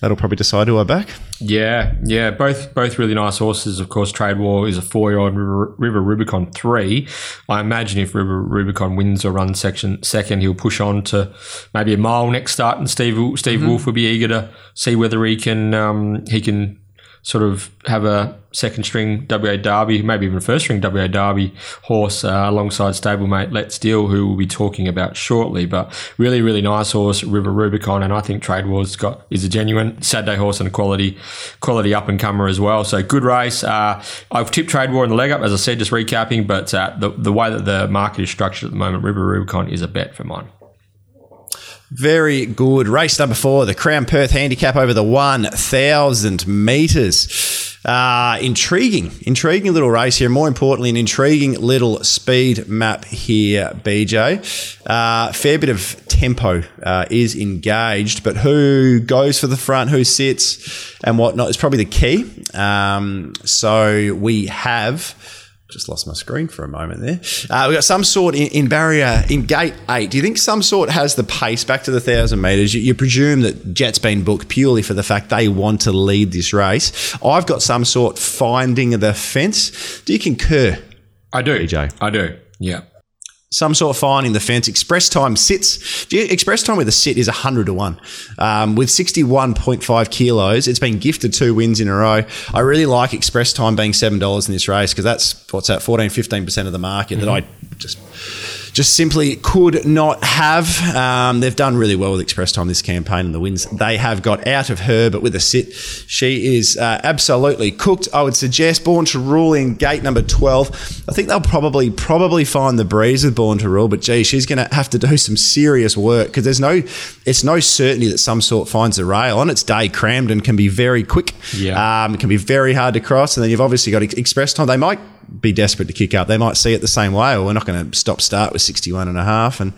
that'll probably decide who I back. Yeah, yeah, both both really nice horses. Of course, Trade War is a four year old River, River, Rubicon three. I imagine if River Rubicon wins or runs section second, he'll push on to maybe a mile next start, and Steve Steve mm-hmm. Wolfe will be eager to see whether he can um, he can sort of have a second string WA Derby, maybe even first string WA Derby horse uh, alongside stablemate Let's Deal, who we'll be talking about shortly. But really, really nice horse, River Rubicon, and I think Trade Wars got is a genuine Saturday horse and a quality quality up and comer as well. So good race. Uh, I've tipped Trade War in the leg up, as I said, just recapping. But uh, the the way that the market is structured at the moment, River Rubicon is a bet for mine. Very good. Race number four, the Crown Perth Handicap over the 1,000 metres. Uh, intriguing, intriguing little race here. More importantly, an intriguing little speed map here, BJ. Uh, fair bit of tempo uh, is engaged, but who goes for the front, who sits, and whatnot is probably the key. Um, so we have just lost my screen for a moment there. Uh, we've got some sort in, in, barrier in gate eight. Do you think some sort has the pace back to the thousand metres? You, you, presume that Jet's been booked purely for the fact they want to lead this race. I've got some sort finding the fence. Do you concur? I do. EJ? I do. Yeah some sort of finding the fence. Express time sits. Express time with a sit is 100 to 1. Um, with 61.5 kilos, it's been gifted two wins in a row. I really like Express time being $7 in this race because that's, what's that, 14, 15% of the market mm-hmm. that I just just simply could not have. Um, they've done really well with Express Time this campaign and the wins they have got out of her, but with a sit, she is uh, absolutely cooked. I would suggest Born to Rule in gate number 12. I think they'll probably probably find the breeze with Born to Rule, but gee, she's going to have to do some serious work because there's no, it's no certainty that some sort finds a rail on its day. Cramden can be very quick. Yeah. Um, it can be very hard to cross, and then you've obviously got Express Time. They might be desperate to kick up. They might see it the same way, or we're not going to stop start with 61 and a half. And,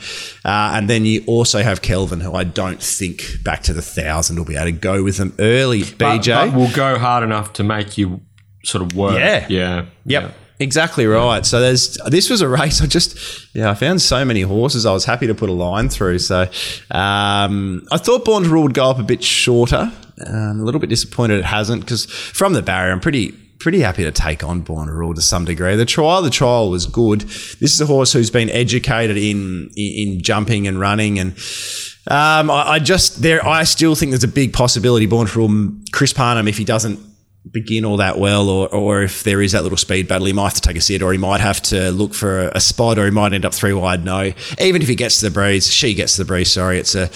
uh, and then you also have Kelvin, who I don't think back to the thousand will be able to go with them early, BJ. But, will go hard enough to make you sort of work. Yeah. Yeah. Yep. Yeah. Exactly right. So there's this was a race. I just yeah, I found so many horses. I was happy to put a line through. So um, I thought Born to Rule would go up a bit shorter. Um, a little bit disappointed it hasn't because from the barrier, I'm pretty pretty happy to take on Born to Rule to some degree. The trial, the trial was good. This is a horse who's been educated in in, jumping and running, and um, I, I, just there. I still think there's a big possibility Born Rule Chris Parnham if he doesn't begin all that well, or, or if there is that little speed battle, he might have to take a sit, or he might have to look for a, spot, or he might end up three wide. No, even if he gets to the breeze, she gets to the breeze. Sorry, it's a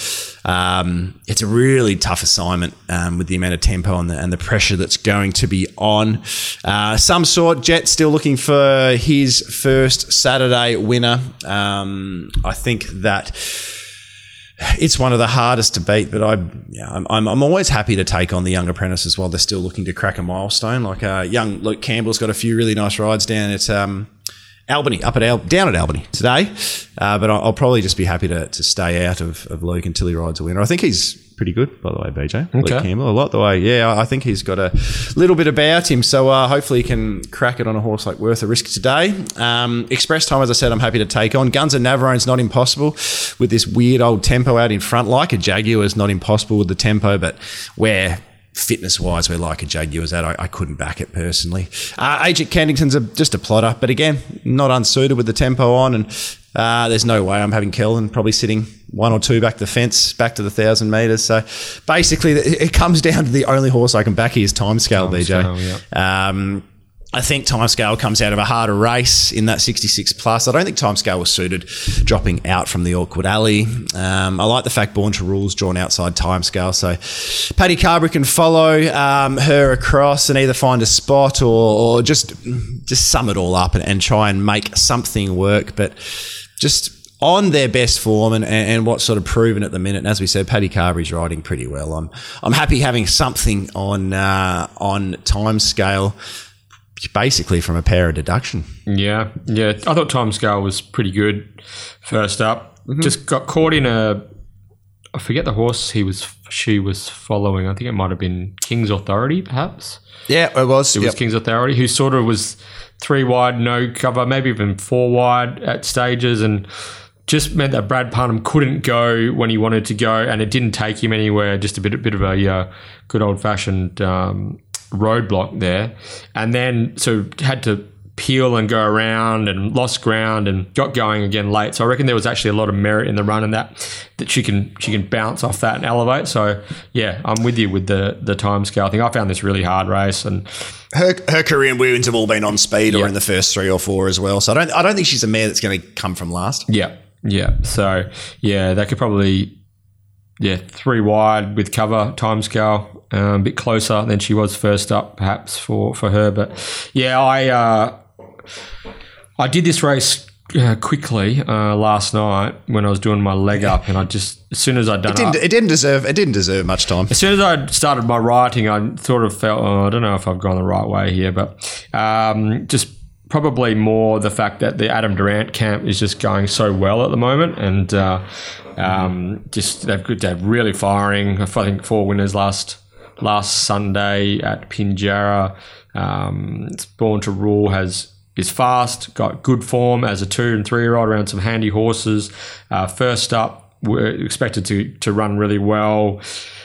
um, it's a really tough assignment um, with the amount of tempo and the, and the pressure that's going to be on. Uh, some sort, Jet still looking for his first Saturday winner. Um, I think that it's one of the hardest to beat, but I, yeah, I'm, I'm, I'm, always happy to take on the young apprentices while they're still looking to crack a milestone. Like uh, young Luke Campbell's got a few really nice rides down at um, Albany, up at Al- down at Albany today, uh, but I'll, I'll, probably just be happy to, to stay out of, of Luke until he rides a winner. I think he's pretty good, by the way, BJ. Okay. Luke Campbell, a lot the way. Yeah, I think he's got a little bit about him. So uh, hopefully he can crack it on a horse like Worth a Risk today. Um, Express time, as I said, I'm happy to take on. Guns of Navarone's not impossible with this weird old tempo out in front, like a Jaguar is not impossible with the tempo, but where fitness wise, where like a Jaguar's at, I, I couldn't back it personally. Uh, Agent Kennington's a, just a plotter, but again, not unsuited with the tempo on. And uh, there's no way I'm having Kellen probably sitting one or two back the fence, back to the thousand meters. So basically, it comes down to the only horse I can back here is Timescale, time BJ. Scale, yeah. um, I think Timescale comes out of a harder race in that 66 plus. I don't think Timescale was suited dropping out from the awkward alley. Um, I like the fact Born to Rules drawn outside Timescale. So Paddy Carbery can follow um, her across and either find a spot or, or just just sum it all up and, and, try and make something work. But just on their best form and, and what's sort of proven at the minute. And as we said, Paddy Carbery's riding pretty well. I'm I'm happy having something on uh, on time scale basically from a pair of deduction. Yeah, yeah. I thought time scale was pretty good first up. Mm-hmm. Just got caught in a. I forget the horse he was. She was following. I think it might have been King's Authority, perhaps. Yeah, it was. It yep. was King's Authority, who sort of was three wide, no cover, maybe even four wide at stages, and just meant that Brad Parnham couldn't go when he wanted to go, and it didn't take him anywhere. Just a bit, a bit of a uh, good old fashioned um, roadblock there, and then so had to peel and go around and lost ground and got going again late. So I reckon there was actually a lot of merit in the run and that that she can she can bounce off that and elevate. So yeah, I'm with you with the the time scale thing. I found this really hard race and her her career wins have all been on speed or in the first three or four as well. So I don't I don't think she's a mare that's going to come from last. Yeah, yeah. So yeah, they could probably yeah three wide with cover time scale um, a bit closer than she was first up, perhaps for for her. But yeah, I uh, I did this race uh, quickly uh, last night when I was doing my leg up, and I just as soon as I done it didn't, up, it didn't deserve it didn't deserve much time. As soon as I started my writing, I sort of felt oh, I don't know if I've gone the right way here, but um, just probably more the fact that the Adam Durrant camp is just going so well at the moment, and uh, um, just they've good they're really firing. I think four winners last last Sunday at Pinjarra. Um, it's Born to Rule has is fast, got good form as a two and three year old around some handy horses. Uh, first up, we're expected to to run really well.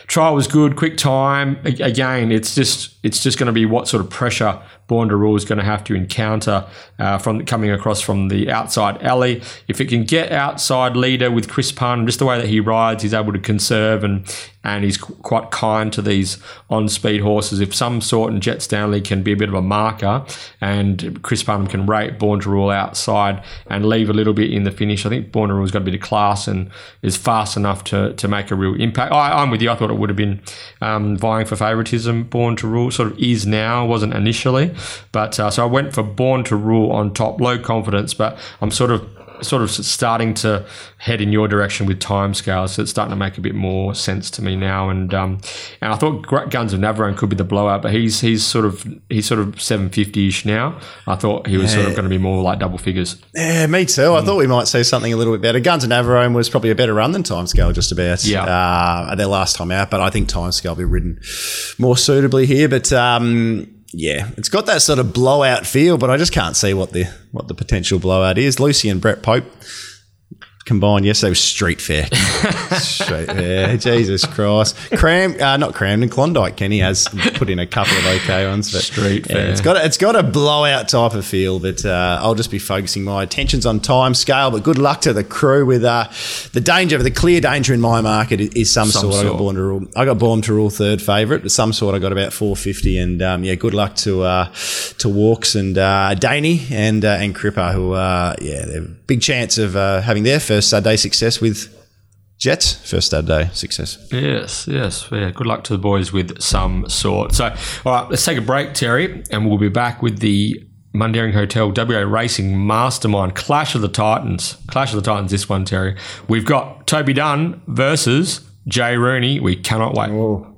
Trial was good, quick time. Again, it's just it's just going to be what sort of pressure Born to Rule is going to have to encounter uh, from coming across from the outside alley. If it can get outside leader with Chris Pun, just the way that he rides, he's able to conserve and and he's quite kind to these on speed horses. If some sort and Jet Stanley can be a bit of a marker and Chris Parnham can rate Born to Rule outside and leave a little bit in the finish, I think Born to Rule's got a bit of class and is fast enough to, to make a real impact. I, am with you. I thought it would have been um, vying for favouritism. Born to Rule sort of is now, wasn't initially. But uh, so I went for Born to Rule on top, low confidence, but I'm sort of sort of starting to head in your direction with timescales. So it's starting to make a bit more sense to me now. And um, and I thought Guns of Navarone could be the blowout, but he's he's sort of he's sort of seven fifty ish now. I thought he was yeah. sort of going to be more like double figures. Yeah, me too. Mm. I thought we might see something a little bit better. Guns of Navarone was probably a better run than timescale, just about. Yeah, uh, their last time out, but I think timescale will be ridden more suitably here. But um, yeah, it's got that sort of blowout feel, but I just can't see what the what the potential blowout is. Lucy and Brett Pope combined yesterday was street fair. street fair. Jesus Christ. Cram, uh, not Cramden, Klondike. Kenny has put in a couple of okay ones, but street yeah, fair. It's got a, it's got a blowout type of feel, but uh, I'll just be focusing my attentions on time scale. But good luck to the crew with uh, the danger, the clear danger in my market is, some, some, sort. sort. I got born to rule. I got born to rule third favourite, but some sort. I got about four fifty, and um, yeah, good luck to uh, to Walks and uh, Daney and uh, and Cripper, who uh, yeah, they're big chance of uh, having their first first day success with Jets first day success. Yes, yes. Yeah, good luck to the boys with some sort. So, all right, let's take a break, Terry, and we'll be back with the Mundaring Hotel WA Racing Mastermind Clash of the Titans. Clash of the Titans, this one, Terry. We've got Toby Dunn versus Jay Rooney. We cannot wait. Oh. Whoa.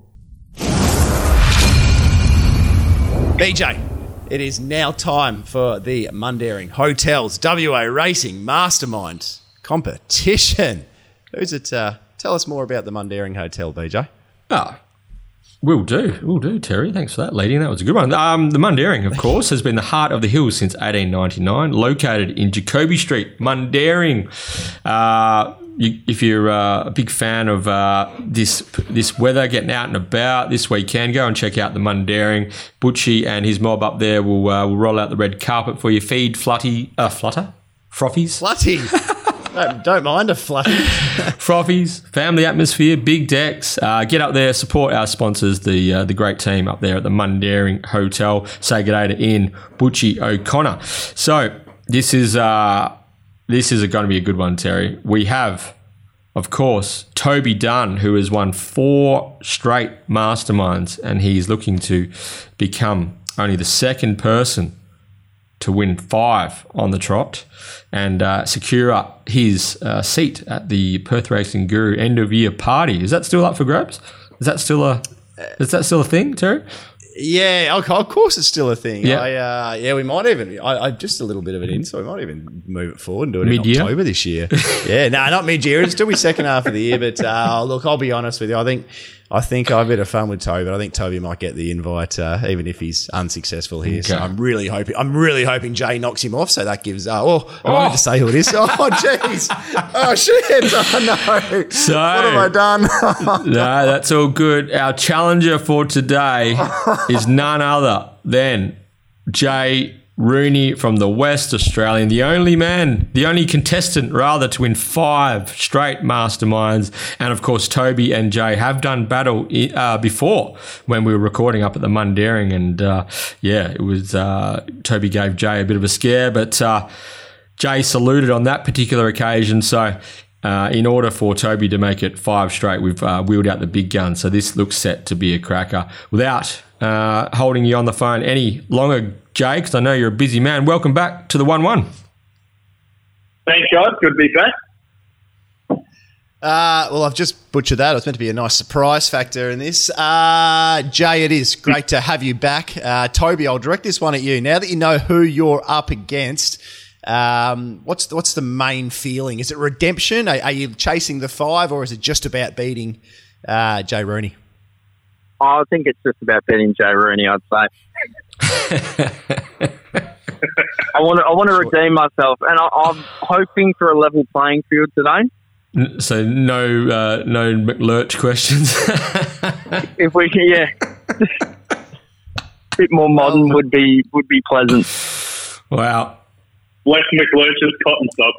BJ, it is now time for the Mundaring Hotels WA Racing Mastermind competition. Who's it uh, tell us more about the Mundaring Hotel, BJ. Ah, Will do, will do, Terry. Thanks for that, leading. That was a good one. Um, the Mundaring, of course, has been the heart of the hills since 1899, located in Jacoby Street, Mundaring. Uh, you, if you're uh, a big fan of uh, this this weather, getting out and about this weekend, go and check out the Mundaring. Butchie and his mob up there will uh, will roll out the red carpet for you. Feed Flutty, uh, Flutter, Frothies, Flutty. don't, mind a fluffy. Frothies, family atmosphere, big decks. Uh, get up there, support our sponsors, the uh, the great team up there at the Mundaring Hotel. Say good day to Ian Butchie O'Connor. So this is uh, this is going to be a good one, Terry. We have, of course, Toby Dunn, who has won four straight masterminds, and he's looking to become only the second person to win five on the trot and uh, secure his uh, seat at the Perth Racing Guru end of year party. Is that still up for grabs? Is that still a is that still a thing, Terry? Yeah, of course it's still a thing. Yeah, I, uh, yeah, we might even. I, I, just a little bit of it in, so we might even move it forward and do it mid-year? in October this year. yeah, no, not mid year. It'll still be second half of the year. But uh, look, I'll be honest with you. I think I think I have a bit of fun with Toby, but I think Toby might get the invite, uh, even if he's unsuccessful here. Okay. So I'm really hoping. I'm really hoping Jay knocks him off, so that gives. Uh, oh, I oh. wanted to say who it is. Oh, jeez. Oh shit. Oh no. So what have I done? no, that's all good. Our challenger for today is none other than Jay Rooney from the West Australian, the only man, the only contestant rather to win five straight masterminds. And of course, Toby and Jay have done battle uh, before when we were recording up at the Mundaring. And uh, yeah, it was uh, Toby gave Jay a bit of a scare, but uh, Jay saluted on that particular occasion. So uh, in order for Toby to make it five straight, we've uh, wheeled out the big gun. So this looks set to be a cracker. Without uh, holding you on the phone any longer, Jay, because I know you're a busy man. Welcome back to the 1 1. Thanks, guys. Good to be back. Uh, well, I've just butchered that. It was meant to be a nice surprise factor in this. Uh, Jay, it is great to have you back. Uh, Toby, I'll direct this one at you. Now that you know who you're up against, um, what's the, what's the main feeling? Is it redemption? Are, are, you chasing the five, or is it just about beating uh, Jay Rooney? I think it's just about beating Jay Rooney. I'd say. I want to. I want to redeem myself, and I, am hoping for a level playing field today. So no, uh, no McLurch questions. if we can, yeah, a bit more modern would be would be pleasant. Wow. Less McLurch's cotton sock.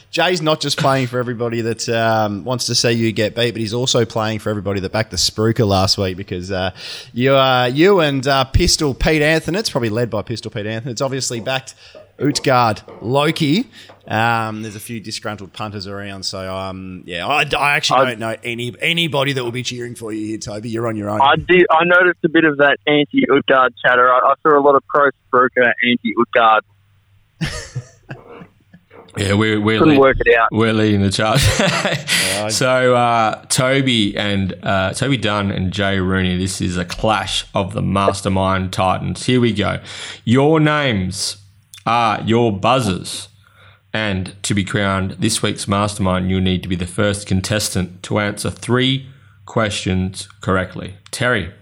Jay's not just playing for everybody that um, wants to see you get beat, but he's also playing for everybody that backed the Spruiker last week because uh, you, uh, you and uh, Pistol Pete Anthony, it's probably led by Pistol Pete Anthony, it's obviously backed Utgard Loki. Um, there's a few disgruntled punters around, so um, yeah, I, I actually I, don't know any anybody that will be cheering for you here, Toby. You're on your own. I did. I noticed a bit of that anti Utgard chatter. I, I, saw a lot of pro Spruiker anti Utgard. Yeah, we're we're couldn't lead, work it out. We're leading the charge. so uh, Toby and uh, Toby Dunn and Jay Rooney. This is a clash of the mastermind titans. Here we go. Your names are your buzzers. And to be crowned this week's mastermind, you'll need to be the first contestant to answer three questions correctly. Terry,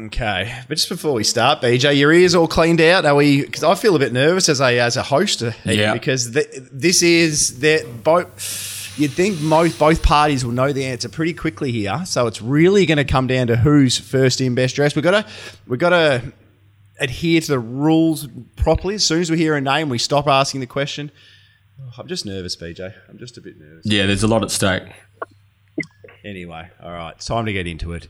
Okay, but just before we start, BJ, your ears all cleaned out. Are we? Because I feel a bit nervous as a as a host, yeah. Because the, this is that both. You'd think most both parties will know the answer pretty quickly here, so it's really going to come down to who's first in, best dressed. We've got to we've got to adhere to the rules properly. As soon as we hear a name, we stop asking the question. Oh, I'm just nervous, BJ. I'm just a bit nervous. Yeah, there's a lot at stake. Anyway, all right, it's time to get into it.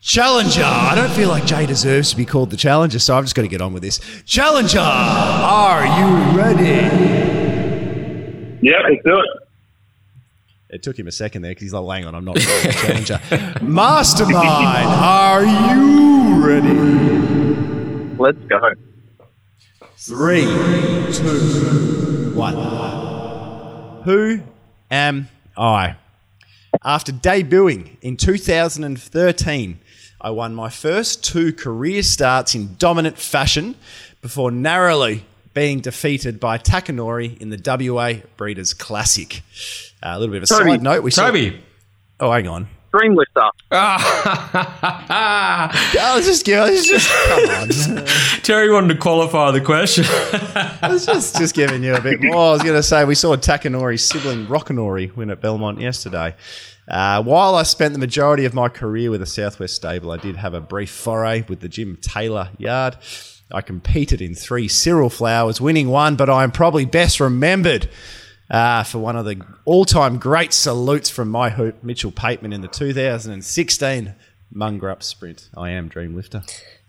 Challenger. I don't feel like Jay deserves to be called the challenger, so I'm just going to get on with this. Challenger, are you ready? Yeah, let's do it. It took him a second there because he's like, hang on, I'm not the challenger. Mastermind, are you ready? Let's go. Three, two, one. Who am I? After debuting in 2013 I won my first two career starts in dominant fashion before narrowly being defeated by Takanori in the WA Breeders' Classic. Uh, a little bit of a Toby. side note. We Toby. Saw, oh, hang on. Dream lifter. I was just, I was just come on. Terry wanted to qualify the question. I was just, just giving you a bit more. I was going to say we saw Takanori's sibling Rokinori win at Belmont yesterday. Uh, while I spent the majority of my career with the Southwest stable, I did have a brief foray with the Jim Taylor yard. I competed in three Cyril Flowers, winning one, but I'm probably best remembered uh, for one of the all time great salutes from my hoop, Mitchell Pateman, in the 2016 Mungurup Sprint. I am Dream Lifter.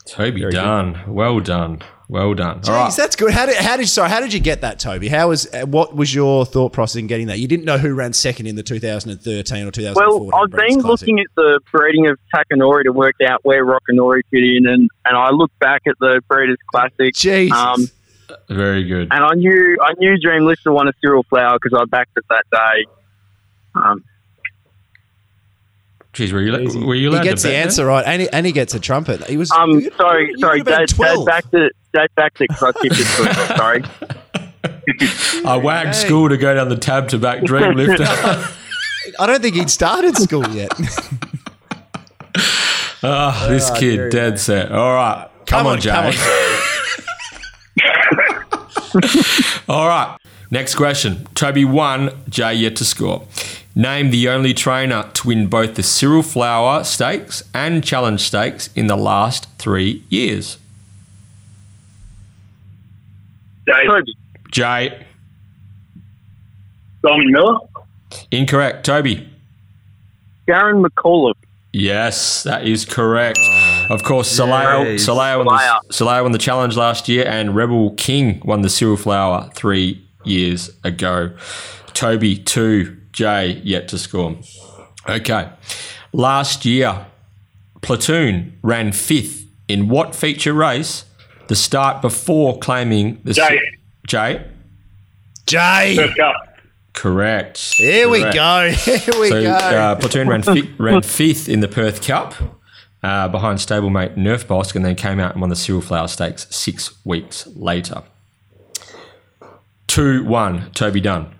Toby Very done. Good. Well done. Well done. Jeez, right. that's good. How did how did sorry, how did you get that, Toby? How was uh, what was your thought process in getting that? You didn't know who ran second in the 2013 or 2014. Well, I've been looking at the breeding of Takanori to work out where Rokinori fit in, and, and I looked back at the Breeders' Classic. Jesus. Um, very good. And I knew I knew Dream Lifter won a Cyril Flower because I backed it that day. Um, Jeez, were you were you allowed He gets the answer then? right, and he, and he gets a trumpet. He was. Um, you, sorry, you, sorry, Dad, Dad backed it. Dad backed it because I tipped it. Good. Sorry. I wagged hey. school to go down the tab to back Dream Lifter. I don't think he'd started school yet. oh, this oh, kid, dead set. All right, come, come on, on, Jay. Come on. All right. Next question. Toby one, Jay yet to score. Name the only trainer to win both the Cyril Flower Stakes and Challenge Stakes in the last three years. Jay. Jay. Simon Miller. Incorrect. Toby. Darren McAuliffe. Yes, that is correct. Of course, Soleil, Soleil, won the, Soleil won the challenge last year, and Rebel King won the Cyril Flower three years ago. Toby, two. Jay, yet to score. Okay. Last year, Platoon ran fifth in what feature race? The start before claiming the. Jay. Jay? Jay. Correct. Here Correct. we go. Here we so, go. Uh, Platoon ran, fi- ran fifth in the Perth Cup uh, behind stablemate Nerf Bosk and then came out and won the Cyril Flower Stakes six weeks later. 2 1, Toby Dunn.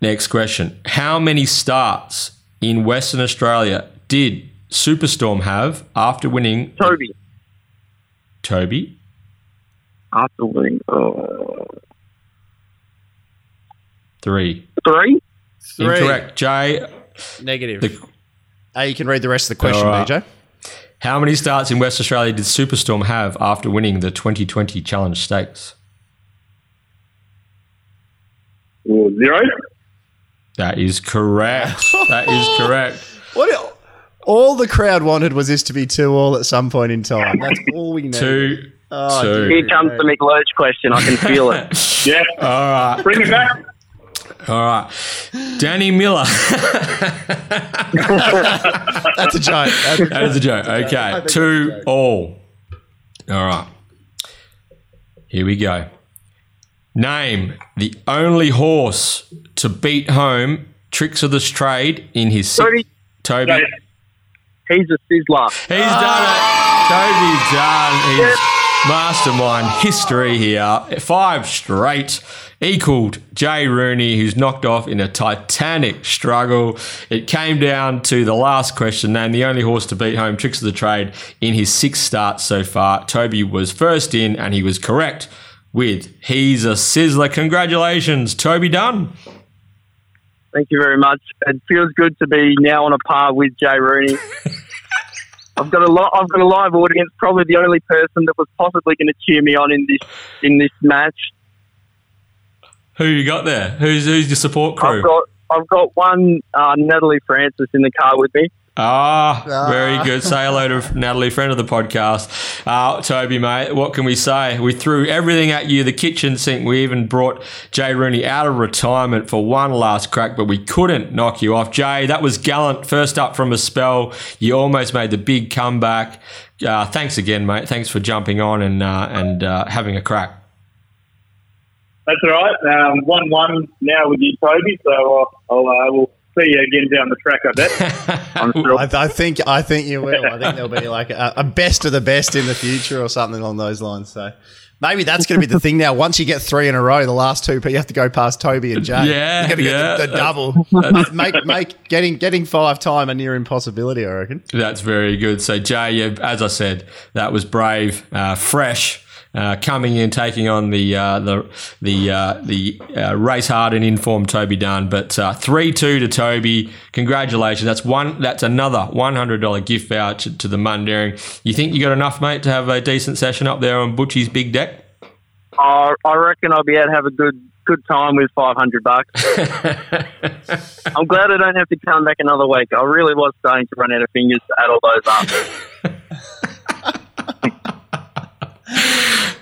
Next question. How many starts in Western Australia did Superstorm have after winning? Toby. The- Toby? After winning. Oh. Three. Three? Three. Incorrect. Jay. Negative. The, uh, you can read the rest of the question, right. DJ. How many starts in West Australia did Superstorm have after winning the 2020 Challenge Stakes? Zero. That is correct. that is correct. What all the crowd wanted was this to be two all at some point in time. That's all we need. Two. Oh, two. Here comes the McLurch question. I can feel it. yeah. All right. Bring it back. All right. Danny Miller. That's a joke. That's a that is a joke. Okay. Two all. All right. Here we go. Name the only horse to beat home Tricks of the Trade in his six- Toby. Toby. He's a sizzler. He's done it. Toby done. He's mastermind history here. Five straight equaled Jay Rooney, who's knocked off in a titanic struggle. It came down to the last question, and the only horse to beat home Tricks of the Trade in his six starts so far. Toby was first in, and he was correct with He's a Sizzler. Congratulations, Toby Dunn. Thank you very much. It feels good to be now on a par with Jay Rooney. I've got a lot. I've got a live audience. Probably the only person that was possibly going to cheer me on in this in this match. Who you got there? Who's who's your support crew? I've got I've got one uh, Natalie Francis in the car with me. Ah, ah, very good. Say hello to Natalie, friend of the podcast. Uh, Toby, mate, what can we say? We threw everything at you, the kitchen sink. We even brought Jay Rooney out of retirement for one last crack, but we couldn't knock you off. Jay, that was gallant. First up from a spell. You almost made the big comeback. Uh, thanks again, mate. Thanks for jumping on and, uh, and uh, having a crack. That's all right. Um, one one now with you, Toby. So uh, I'll, I'll uh, we'll see you again down the track. I bet. sure. I, I, think I think you will. I think there'll be like a, a, best of the best in the future or something along those lines. So Maybe that's going to be the thing now. Once you get three in a row, the last two, but you have to go past Toby and Jay. Yeah, you got to yeah. get the, the double. make make getting getting five time a near impossibility. I reckon. That's very good. So Jay, as I said, that was brave, uh, fresh. Uh, coming in, taking on the uh, the the uh, the uh, race hard and informed Toby Dunn, but uh, three two to Toby. Congratulations! That's one. That's another one hundred dollar gift voucher to the Mundaring. You think you got enough, mate, to have a decent session up there on Butchie's big deck? I I reckon I'll be able to have a good good time with five hundred bucks. I'm glad I don't have to come back another week. I really was starting to run out of fingers to add all those up.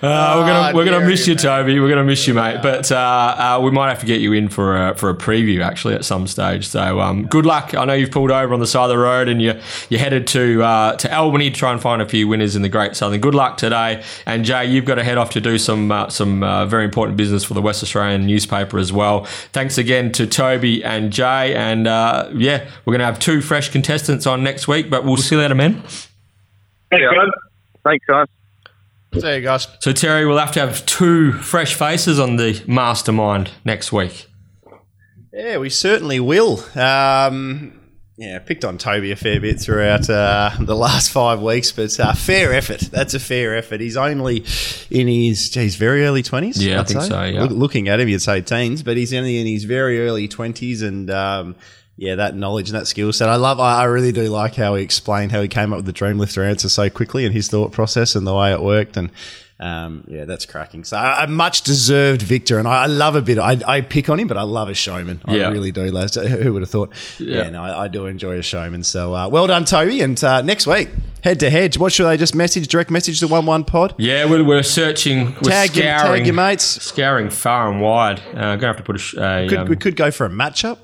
Uh, we're gonna Oh, we're gonna miss you, you, Toby. We're gonna miss you, mate. But uh, uh, we might have to get you in for a, for a preview actually at some stage. So um, good luck. I know you've pulled over on the side of the road and you you're headed to uh, to Albany to try and find a few winners in the Great Southern. Good luck today. And Jay, you've got to head off to do some uh, some uh, very important business for the West Australian newspaper as well. Thanks again to Toby and Jay. And uh, yeah, we're gonna have two fresh contestants on next week. But we'll see you later, man. Thanks, guys. Thanks, guys. There you guys. So Terry, we'll have to have two fresh faces on the mastermind next week. Yeah, we certainly will. Um, yeah, picked on Toby a fair bit throughout uh, the last five weeks, but uh, fair effort. That's a fair effort. He's only in his, geez, very early 20s. Yeah, I I'd think say. so, yeah. Look- looking at him, you'd say teens, but he's only in his very early 20s and. Um, yeah, that knowledge and that skill set. I love. I I really do like how he explained how he came up with the Dreamlifter answer so quickly and his thought process and the way it worked. And um, yeah, that's cracking. So a much deserved victor. And I, I love a bit. I, I pick on him, but I love a showman. I Yeah. really do, lads. Who would have thought? Yeah, Yeah. no, I, I do enjoy a showman. So uh, well done, Toby. And uh, next week, head to head. What should they just message? Direct message the one one pod. Yeah, we're, we're searching, we're Tag your, tag your mates. scouring far and wide. Uh, gonna have to put a, a Could, um, we could go for a matchup.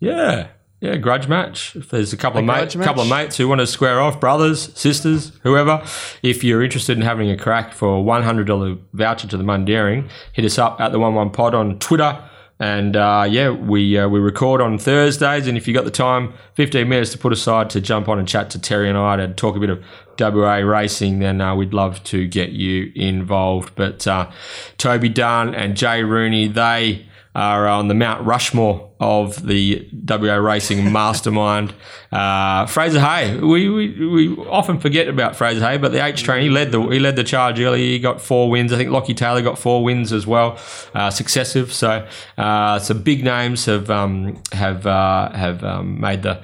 yeah, yeah, grudge match. If there's a couple of mates, couple of mates who want to square off, brothers, sisters, whoever. If you're interested in having a crack for a one hundred dollar voucher to the Mundaring, hit us up at the One One Pod on Twitter. And uh, yeah, we uh, we record on Thursdays, and if you got the time, fifteen minutes to put aside to jump on and chat to Terry and I to talk a bit of WA racing, then uh, we'd love to get you involved. But uh, Toby Dunn and Jay Rooney, they are on the Mount Rushmore of the WA racing mastermind. Uh, Fraser Hay, we, we, we often forget about Fraser Hay, but the H train he led the he led the charge early. He got four wins. I think Lockie Taylor got four wins as well, uh, successive. So uh, some big names have um, have uh, have um, made the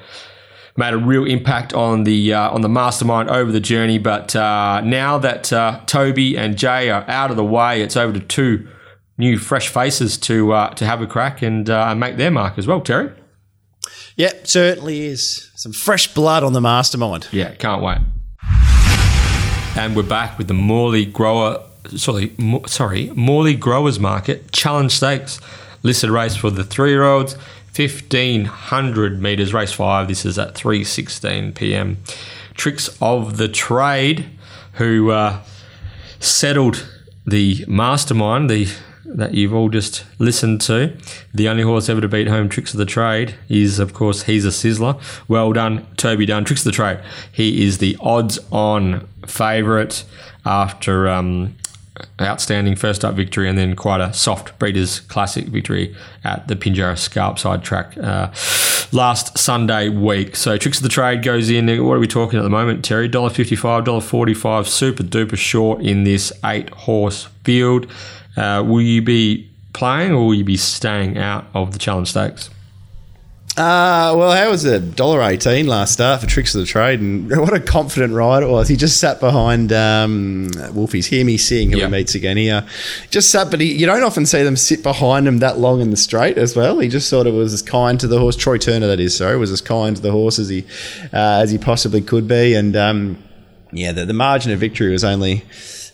made a real impact on the uh, on the mastermind over the journey. But uh, now that uh, Toby and Jay are out of the way, it's over to two new fresh faces to uh, to have a crack and uh, make their mark as well. Terry, Yep, certainly is. Some fresh blood on the mastermind. yeah, can't wait. And we're back with the Morley Grower, sorry, Mo- sorry, Morley Growers Market Challenge Stakes listed race for the three-year-olds. 1500 meters race 5 this is at 3:16 p.m. tricks of the trade who uh, settled the mastermind the that you've all just listened to the only horse ever to beat home tricks of the trade is of course he's a sizzler well done toby dunn tricks of the trade he is the odds on favourite after um, outstanding first up victory and then quite a soft Breeders' Classic victory at the Pinjarra Scarpside track uh, last Sunday week. So Tricks of the Trade goes in. What are we talking at the moment, Terry? $1.55, $1.45, super duper short in this eight horse field. Uh, will you be playing or will you be staying out of the Challenge Stakes? Uh, well, how was it? Dollar eighteen last start for Tricks of the Trade, and what a confident ride it was. He just sat behind um, Wolfie's Hear Me Sing, who Yep. he meets again here. Just sat, but he, you don't often see them sit behind him that long in the straight as well. He just sort of was as kind to the horse. Troy Turner, that is, sorry, was as kind to the horse as he uh, as he possibly could be, and um, yeah, the, the margin of victory was only.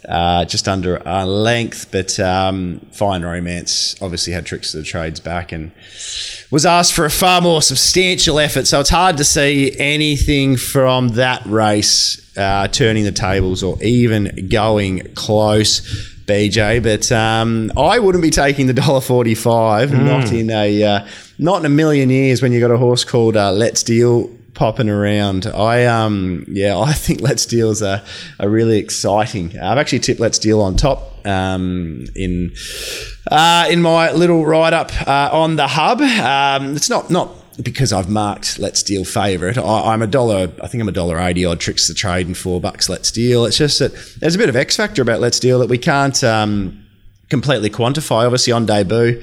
Uh, just under a length, but um, Fine Romance obviously had tricks of the trades back and was asked for a far more substantial effort. So it's hard to see anything from that race uh, turning the tables or even going close. BJ, but um, I wouldn't be taking the dollar forty-five. Not in a uh, not in a million years when you got a horse called uh, Let's Deal popping around. I um yeah, I think Let's Deal's a, a really exciting. I've actually tipped Let's Deal on top um, in uh, in my little write up uh, on the hub. Um, it's not not because I've marked Let's Deal favourite. I'm a dollar. I think I'm a dollar eighty odd tricks the trade and four bucks Let's Deal. It's just that there's a bit of X factor about Let's Deal that we can't. Um, completely quantify. Obviously, on debut,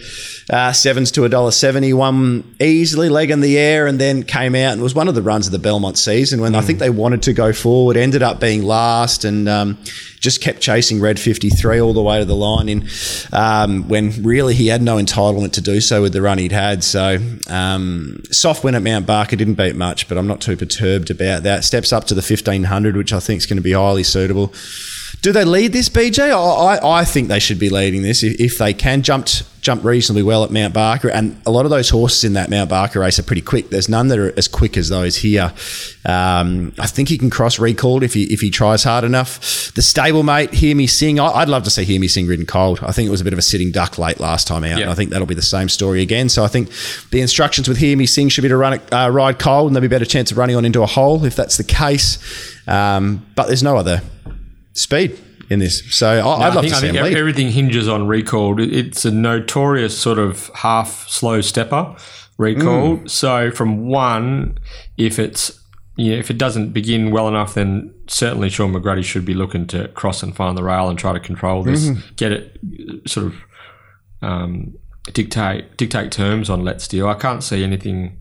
uh, sevens to a dollar seventy, one easily, leg in the air, and then came out and was one of the runs of the Belmont season when mm. I think they wanted to go forward, ended up being last, and um, just kept chasing red fifty three all the way to the line. In um, when really he had no entitlement to do so with the run he'd had. So um, soft win at Mount Barker didn't beat much, but I'm not too perturbed about that. Steps up to the fifteen hundred, which I think is going to be highly suitable. Do they lead this, BJ? I, I think they should be leading this if, if they can. Jumped jump reasonably well at Mount Barker, and a lot of those horses in that Mount Barker race are pretty quick. There's none that are as quick as those here. Um, I think he can cross recalled if he if he tries hard enough. The stablemate, Hear Me Sing. I, would love to see Hear Me Sing ridden cold. I think it was a bit of a sitting duck late last time out, and I think that'll be the same story again. So I think the instructions with Hear Me Sing should be to run it, uh, ride cold, and there'll be a better chance of running on into a hole if that's the case. Um, but there's no other speed in this. So I, would love think, to see I think everything hinges on recalled. It's a notorious sort of half slow stepper recalled. Mm. So from one, if it's yeah, if it doesn't begin well enough, then certainly Sean McGruddy should be looking to cross and find the rail and try to control this, mm-hmm. get it sort of um, dictate dictate terms on Let's Deal. I can't see anything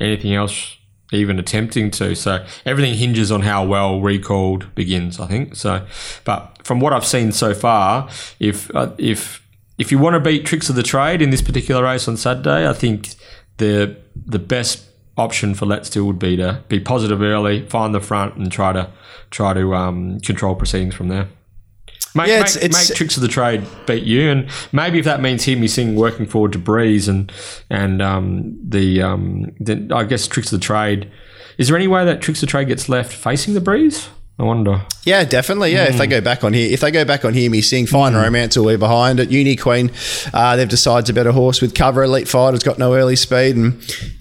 anything else even attempting to. So everything hinges on how well recalled begins, I think. So, but from what I've seen so far, if uh, if if you want to beat tricks of the trade in this particular race on Saturday, I think the the best option for Let's Do would be to be positive early, find the front, and try to try to um, control proceedings from there. Make, yeah, it's, make, it's, make, tricks of the trade beat you, and maybe if that means hear me sing working forward to breeze and and um, the um, then I guess tricks of the trade. Is there any way that tricks of the trade gets left facing the breeze? I wonder. Yeah, definitely. Yeah, mm. if they hmm. go back on here, if they go back on Hear Me Sing, Fine mm. Romance will be behind it. Uni Queen, uh, they've decided a horse with cover. Elite Fighter's got no early speed, and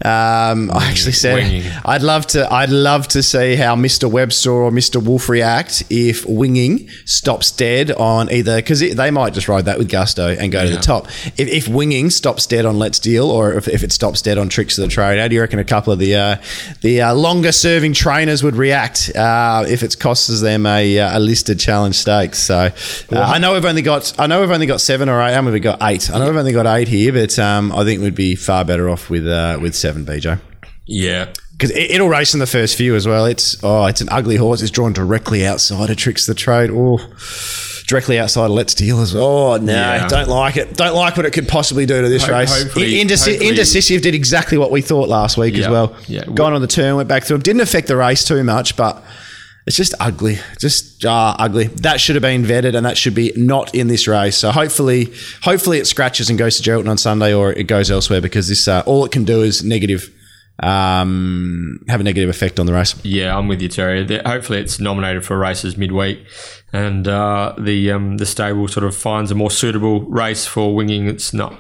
um, I actually said winging. I'd love to. I'd love to see how Mr. Webster or Mr. Wolfe react if winging stops dead on either because they might just ride that with gusto and go yeah. to the top. If, if, winging stops dead on Let's Deal, or if, if, it stops dead on Tricks of the Trade, how do you reckon a couple of the uh, the uh, longer serving trainers would react uh, if it's costs them a, uh, a listed challenge stakes. So uh, I know we've only got I know we've only got seven or eight. How many we got eight? I know we've only got eight here, but um, I think we'd be far better off with uh, with seven, BJ. Yeah, because it, will race in the first few as well. It's oh, it's an ugly horse. It's drawn directly outside of Tricks the Trade. Oh directly outside of Let's Deal as well. Oh, no, yeah. don't like it. Don't like what it could possibly do to this Ho- race. Indeci- Indecisive did exactly what we thought last week as well. Yeah. Gone on the turn, went back through. Didn't affect the race too much, but it's just ugly, just uh, ugly. That should have been vetted, and that should be not in this race. So hopefully, hopefully it scratches and goes to Geraldton on Sunday, or it goes elsewhere because this uh, all it can do is negative, um, have a negative effect on the race. Yeah, I'm with you, Terry. Hopefully, it's nominated for races midweek, and uh, the um, the stable sort of finds a more suitable race for winging. It's not,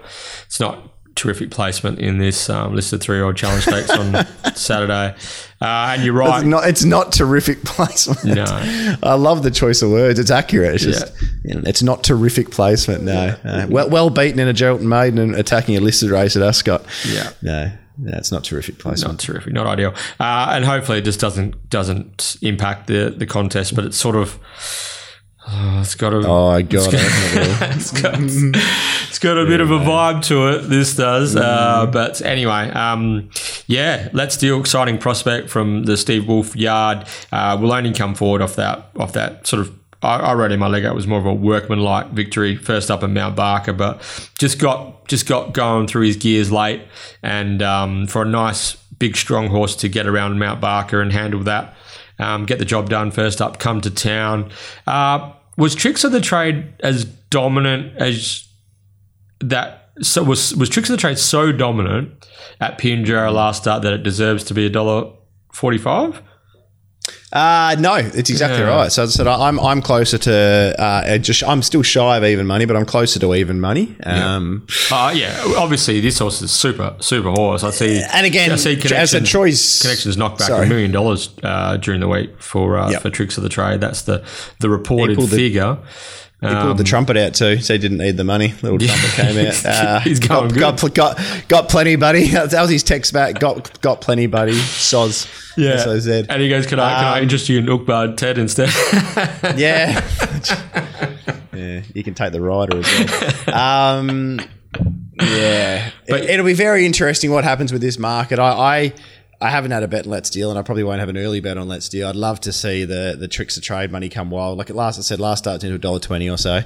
it's not terrific placement in this um, listed three year old challenge stakes on Saturday. Uh, and you're right. It's not, it's not terrific placement. No. I love the choice of words. It's accurate. It's just, yeah. it's not terrific placement. No. Yeah. well, well beaten in a Geraldton Maiden and attacking a listed race at Ascot. Yeah. No. That's not terrific placement. Not terrific, not ideal, uh, and hopefully it just doesn't doesn't impact the the contest. But it's sort of Oh, it's got a. Oh, I got it. it's got, it's got a yeah, bit of a vibe to it. This does, mm. uh, but anyway, um, yeah. Let's deal. Exciting prospect from the Steve Wolfe yard. Uh, will only come forward off that off that sort of. I, I wrote in my leg it was more of a workman-like victory first up in Mount Barker, but just got just got going through his gears late, and um, for a nice big strong horse to get around Mount Barker and handle that. Um, get the job done first up, come to town. Uh, was Tricks of the Trade as dominant as that? So was was Tricks of the Trade so dominant at Pinjarra last start that it deserves to be a dollar forty five? Uh, no, it's exactly Yeah. right. So, so I'm I'm closer to uh, just I'm still shy of even money, but I'm closer to even money. Um, Uh, yeah, obviously this horse is super, super horse. I see. And again, I see as I said, connections, connections knocked back a million dollars uh, during the week for uh, Yep. for tricks of the trade. That's the the reported the- figure. He pulled the trumpet out too, so he didn't need the money. Little trumpet came out. Uh, He's going got, got, got got plenty, buddy. That was his text back. Got got plenty, buddy. Soz. Yeah, So said. and he goes, "Can I can I Um, interest you in Ukbar Ted instead?" Yeah. yeah, you can take the rider as well. Um, yeah, But- it, will be very interesting what happens with this market. I, I I haven't had a bet on Let's Deal, and I probably won't have an early bet on Let's Deal. I'd love to see the the tricks of trade money come wild. Like at last, I said last starts into a dollar twenty or so.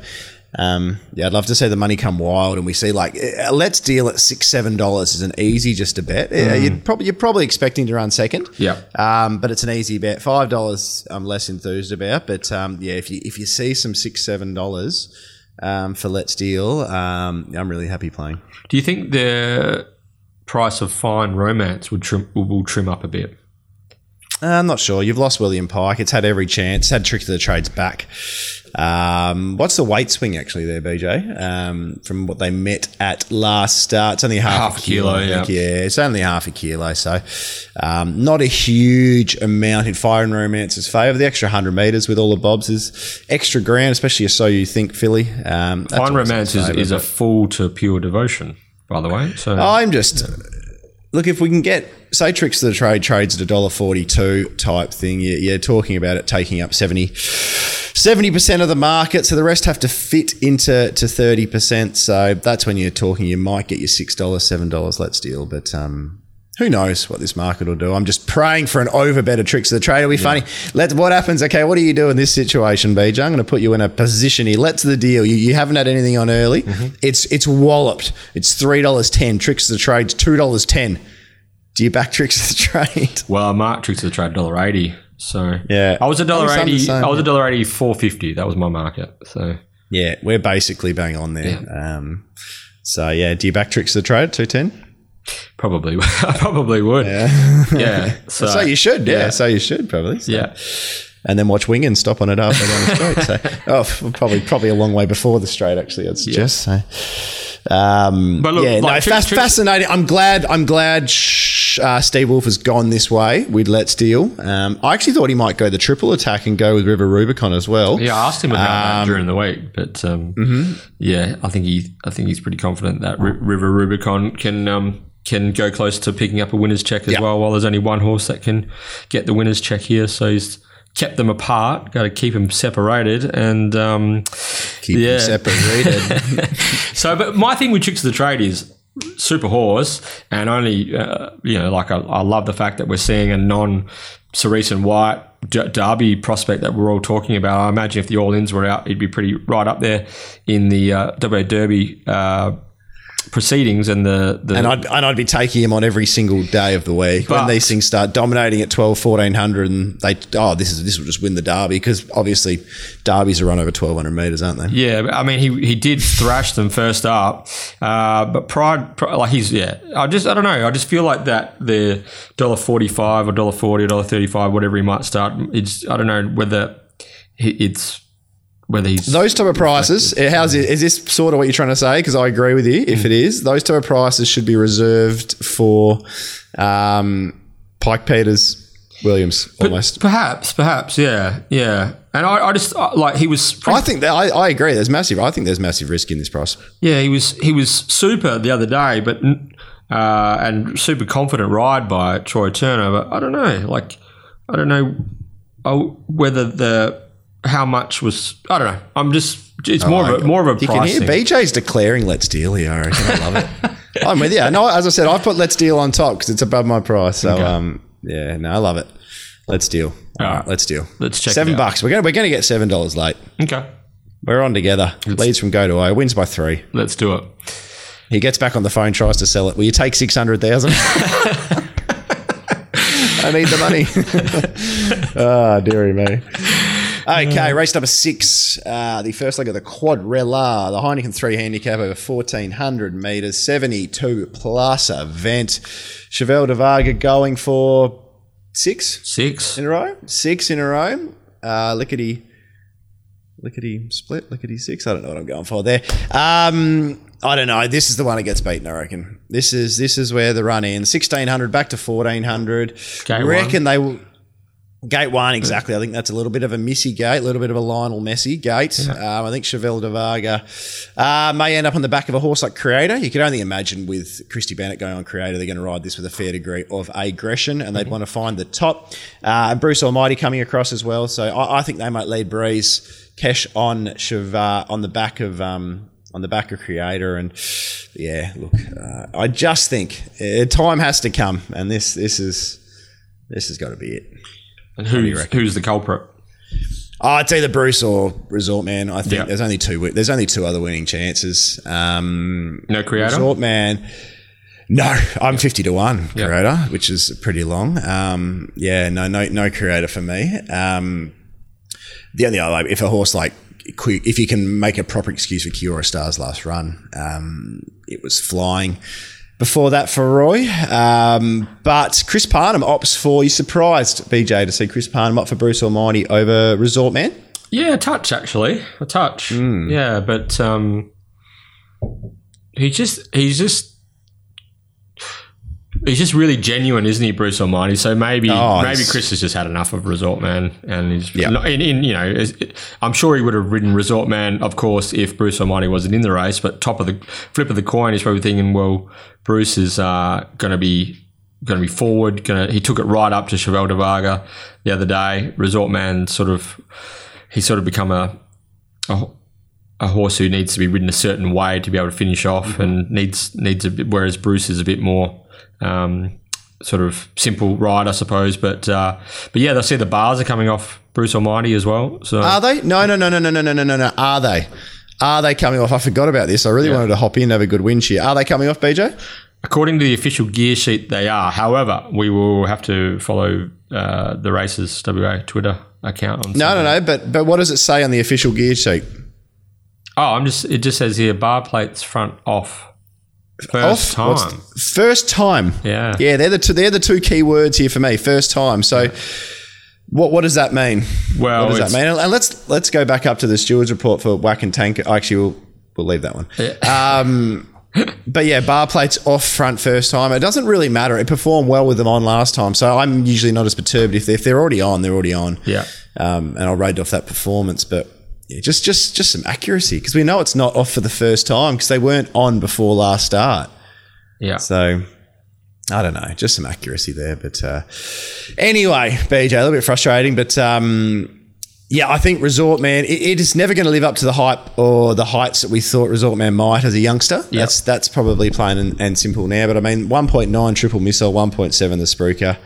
Um, yeah, I'd love to see the money come wild, and we see like Let's Deal at six seven dollars is an easy just a bet. Yeah, you'd probably you're probably expecting to run second. Yeah. Um, but it's an easy bet. Five dollars, I'm less enthused about. But um, yeah, if you if you see some six seven dollars um, for Let's Deal, um, I'm really happy playing. Do you think the price of fine romance would trim will, trim up a bit? Uh, I'm not sure. You've lost William Pike. It's had every chance. It's had trick to the trades back. Um, what's the weight swing actually there, BJ? Um, from what they met at last start, it's only half, Half a kilo. kilo, yeah. yeah, it's only half a kilo, so um, not a huge amount in Fire and Romance's favour. The extra hundred metres with all the bobs is extra ground, especially so you think Philly. Um, Fine romance is, is a fool to pure devotion, by the way. So I'm just look if we can get say tricks to the trade trades at a dollar forty two type thing. You, you're talking about it taking up 70 percent of the market, so the rest have to fit into to thirty percent. So that's when you're talking. You might get your six dollars, seven dollars. Let's deal, but um. Who knows what this market will do? I'm just praying for an overbet of tricks of the trade. It'll be funny. Let what happens. Okay, what do you do in this situation, BJ? I'm going to put you in a position here. Let's the deal. You, you haven't had anything on early. It's it's walloped. It's three dollars ten. Tricks of the trade. Two dollars ten. Do you back tricks of the trade? well, Mark tricks of the trade dollar eighty. So Yeah. I was a dollar I was under the eighty. I was a yeah. dollar eighty four fifty. That was my market. So Yeah, we're basically bang on there. Um, so yeah, do you back tricks of the trade? Two ten. Probably, I probably would. Yeah. yeah. So, So you should. Yeah. So you should probably. So. yeah. and then watch Wing and stop on it halfway down the straight. So, oh, probably probably a long way before the straight. Actually, I'd suggest. So, um, But look, yeah, like, no, tricks- fas- tricks- fascinating. I'm glad. I'm glad. Sh- uh, Steve Wolfe has gone this way with Let's Deal. Um, I actually thought he might go the triple attack and go with River Rubicon as well. Yeah, I asked him about that Um, during the week, but um, mm-hmm. yeah, I think he, I think he's pretty confident that R- River Rubicon can um, can go close to picking up a winner's check as Yeah. well. While there's only one horse that can get the winner's check here, so he's kept them apart. Got to keep them separated, and um, Keep Yeah. them separated. so, but my thing with Tricks of the Trade is super horse, and only uh, you know, like I, I love the fact that we're seeing a non Cerise and White D- Derby prospect that we're all talking about. I imagine if the All Ins were out, he'd be pretty right up there in the uh, WA Derby uh, proceedings and the the. And I'd, and I'd be taking him on every single day of the week But- when these things start dominating at 12, 1400 and they, oh, this is this will just win the derby because obviously derbies are run over 1200 metres, aren't they? Yeah, I mean, he he did thrash them first up, uh, but Pride, Pride, like he's yeah. I just I don't know. I just feel like that the dollar forty five or dollar forty or dollar thirty five, whatever he might start. It's I don't know whether it's whether he's Those type of prices, eh, how's it, is this sort of what you're trying to say? Because I agree with you. Mm. If it is, those type of prices should be reserved for um, Pike Peters Williams almost. perhaps perhaps yeah yeah. And I, I just uh, like he was pretty I think that I, I agree. There's massive. I think there's massive risk in this price. Yeah, he was he was super the other day, but uh, and super confident ride by Troy Turner. But I don't know, like I don't know oh, whether the how much was I don't know. I'm just it's more of a more of a You can hear. BJ's declaring "Let's deal" here. I reckon. I love it. I'm with you. No, as I said, I put "Let's deal" on top because it's above my price. So, um, yeah, no, I love it. Let's deal. All right, let's deal. Let's check seven it out. bucks. We're gonna we're gonna get seven dollars late. Okay, We're on together. Leads from go to O. Wins by three. let's do it. He gets back on the phone, tries to sell it. Will you take six hundred thousand? I need the money. Ah, dearie me. Okay, race number six, uh, the first leg of the Quadrella, the Heineken 3 handicap over 1400 metres, 72 plus event. Chevelle de Varga going for six Six. in a row. Six in a row. Uh, lickety, lickety split, lickety six. I don't know what I'm going for there. Um, I don't know. This is the one that gets beaten. I reckon. This is this is where the run ends. Sixteen hundred back to fourteen hundred. Reckon they will. Gate one, exactly. I think that's a little bit of a missy gate, a little bit of a Lionel Messi gate. Um, I think Chevelle de Varga uh, may end up on the back of a horse like Creator. You could only imagine with Christy Bennett going on Creator, they're going to ride this with a fair degree of aggression and they'd want to find the top. Uh, and Bruce Almighty coming across as well. So I, I think they might lead Breeze Kesh on Chevar on the back of. Um, on the back of Creator, and yeah, look, uh, I just think uh, time has to come, and this this is this has got to be it. And who's, who's the culprit? Oh, it's either Bruce or Resort Man. I think Yeah. there's only two. There's only two other winning chances. Um, No creator? Resort Man. No, I'm fifty to one Yeah. creator, which is pretty long. Um, yeah, no, no, no creator for me. Um, the only other, if a horse like if you can make a proper excuse for Kiora Star's last run, um, it was flying. Before that for Roy, um, but Chris Parnham opts for. You surprised BJ to see Chris Parnham opt for Bruce Almighty over Resort Man? Yeah, a touch actually, a touch. Hmm. Yeah, but um, he just he's just he's just really genuine, isn't he, Bruce Almighty? So maybe Oh, maybe Chris has just had enough of Resort Man, and he's Yeah. not- in, in you know I'm sure he would have ridden Resort Man, of course, if Bruce Almighty wasn't in the race. But top of the flip of the coin, he's probably thinking, well, Bruce is uh, going to be going to be forward. To he took it right up to Chevelle de Varga the other day. Resort Man sort of he's sort of become a, a a horse who needs to be ridden a certain way to be able to finish off, Mm-hmm. and needs needs a bit. Whereas Bruce is a bit more um, sort of simple ride, I suppose. But uh, but yeah, I see the bars are coming off Bruce Almighty as well. So Are they? No, no, no, no, no, no, no, no, no. Are they? Are they coming off? I forgot about this. I really wanted to hop in and have a good win shear. Are they coming off, BJ? according to the official gear sheet, they are. However, we will have to follow uh, the races WA Twitter account on. No, no, no. But but what does it say on the official gear sheet? Oh, I'm just. It just says here bar plates front off. First Off? Time. First time. Yeah. Yeah, they're the two, they're the two key words here for me. First time. So, what what does that mean? Well, What does that mean? And- let's let's go back up to the stewards report for Whack and Tank. Actually, we'll we'll leave that one. Um, but yeah, bar plates off front first time. It doesn't really matter. It performed well with them on last time, so I'm usually not as perturbed if they're, if they're already on. They're already on. Yeah. Um, and I'll rate off that performance, but. Yeah, just, just, just some accuracy because we know it's not off for the first time because they weren't on before last start. Yeah. So I don't know, just some accuracy there. But uh, anyway, BJ, a little bit frustrating, but um, yeah, I think Resort Man it, it is never going to live up to the hype or the heights that we thought Resort Man might as a youngster. That's that's probably plain and, and simple now. But I mean, one point nine triple missile, one point seven the Spruiker.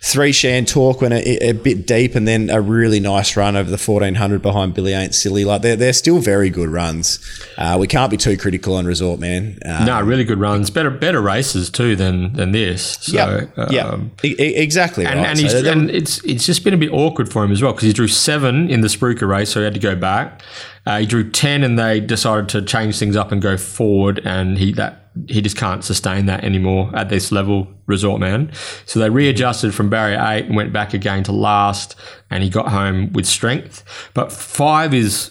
Three Shan Talk went a, a bit deep, and then a really nice run over the fourteen hundred behind Billy Ain't Silly. Like they're they're still very good runs. Uh, we can't be too critical on Resort Man. Uh, No, really good runs. Better better races too than than this. So, yeah, yeah, um, E- e- exactly And, right. and, So and it's it's just been a bit awkward for him as well because he drew seven in the Spruiker race, so he had to go back. Uh, he drew ten, and they decided to change things up and go forward, and he that he just can't sustain that anymore at this level, Resort Man. So they readjusted from barrier eight and went back again to last, and he got home with strength. But five is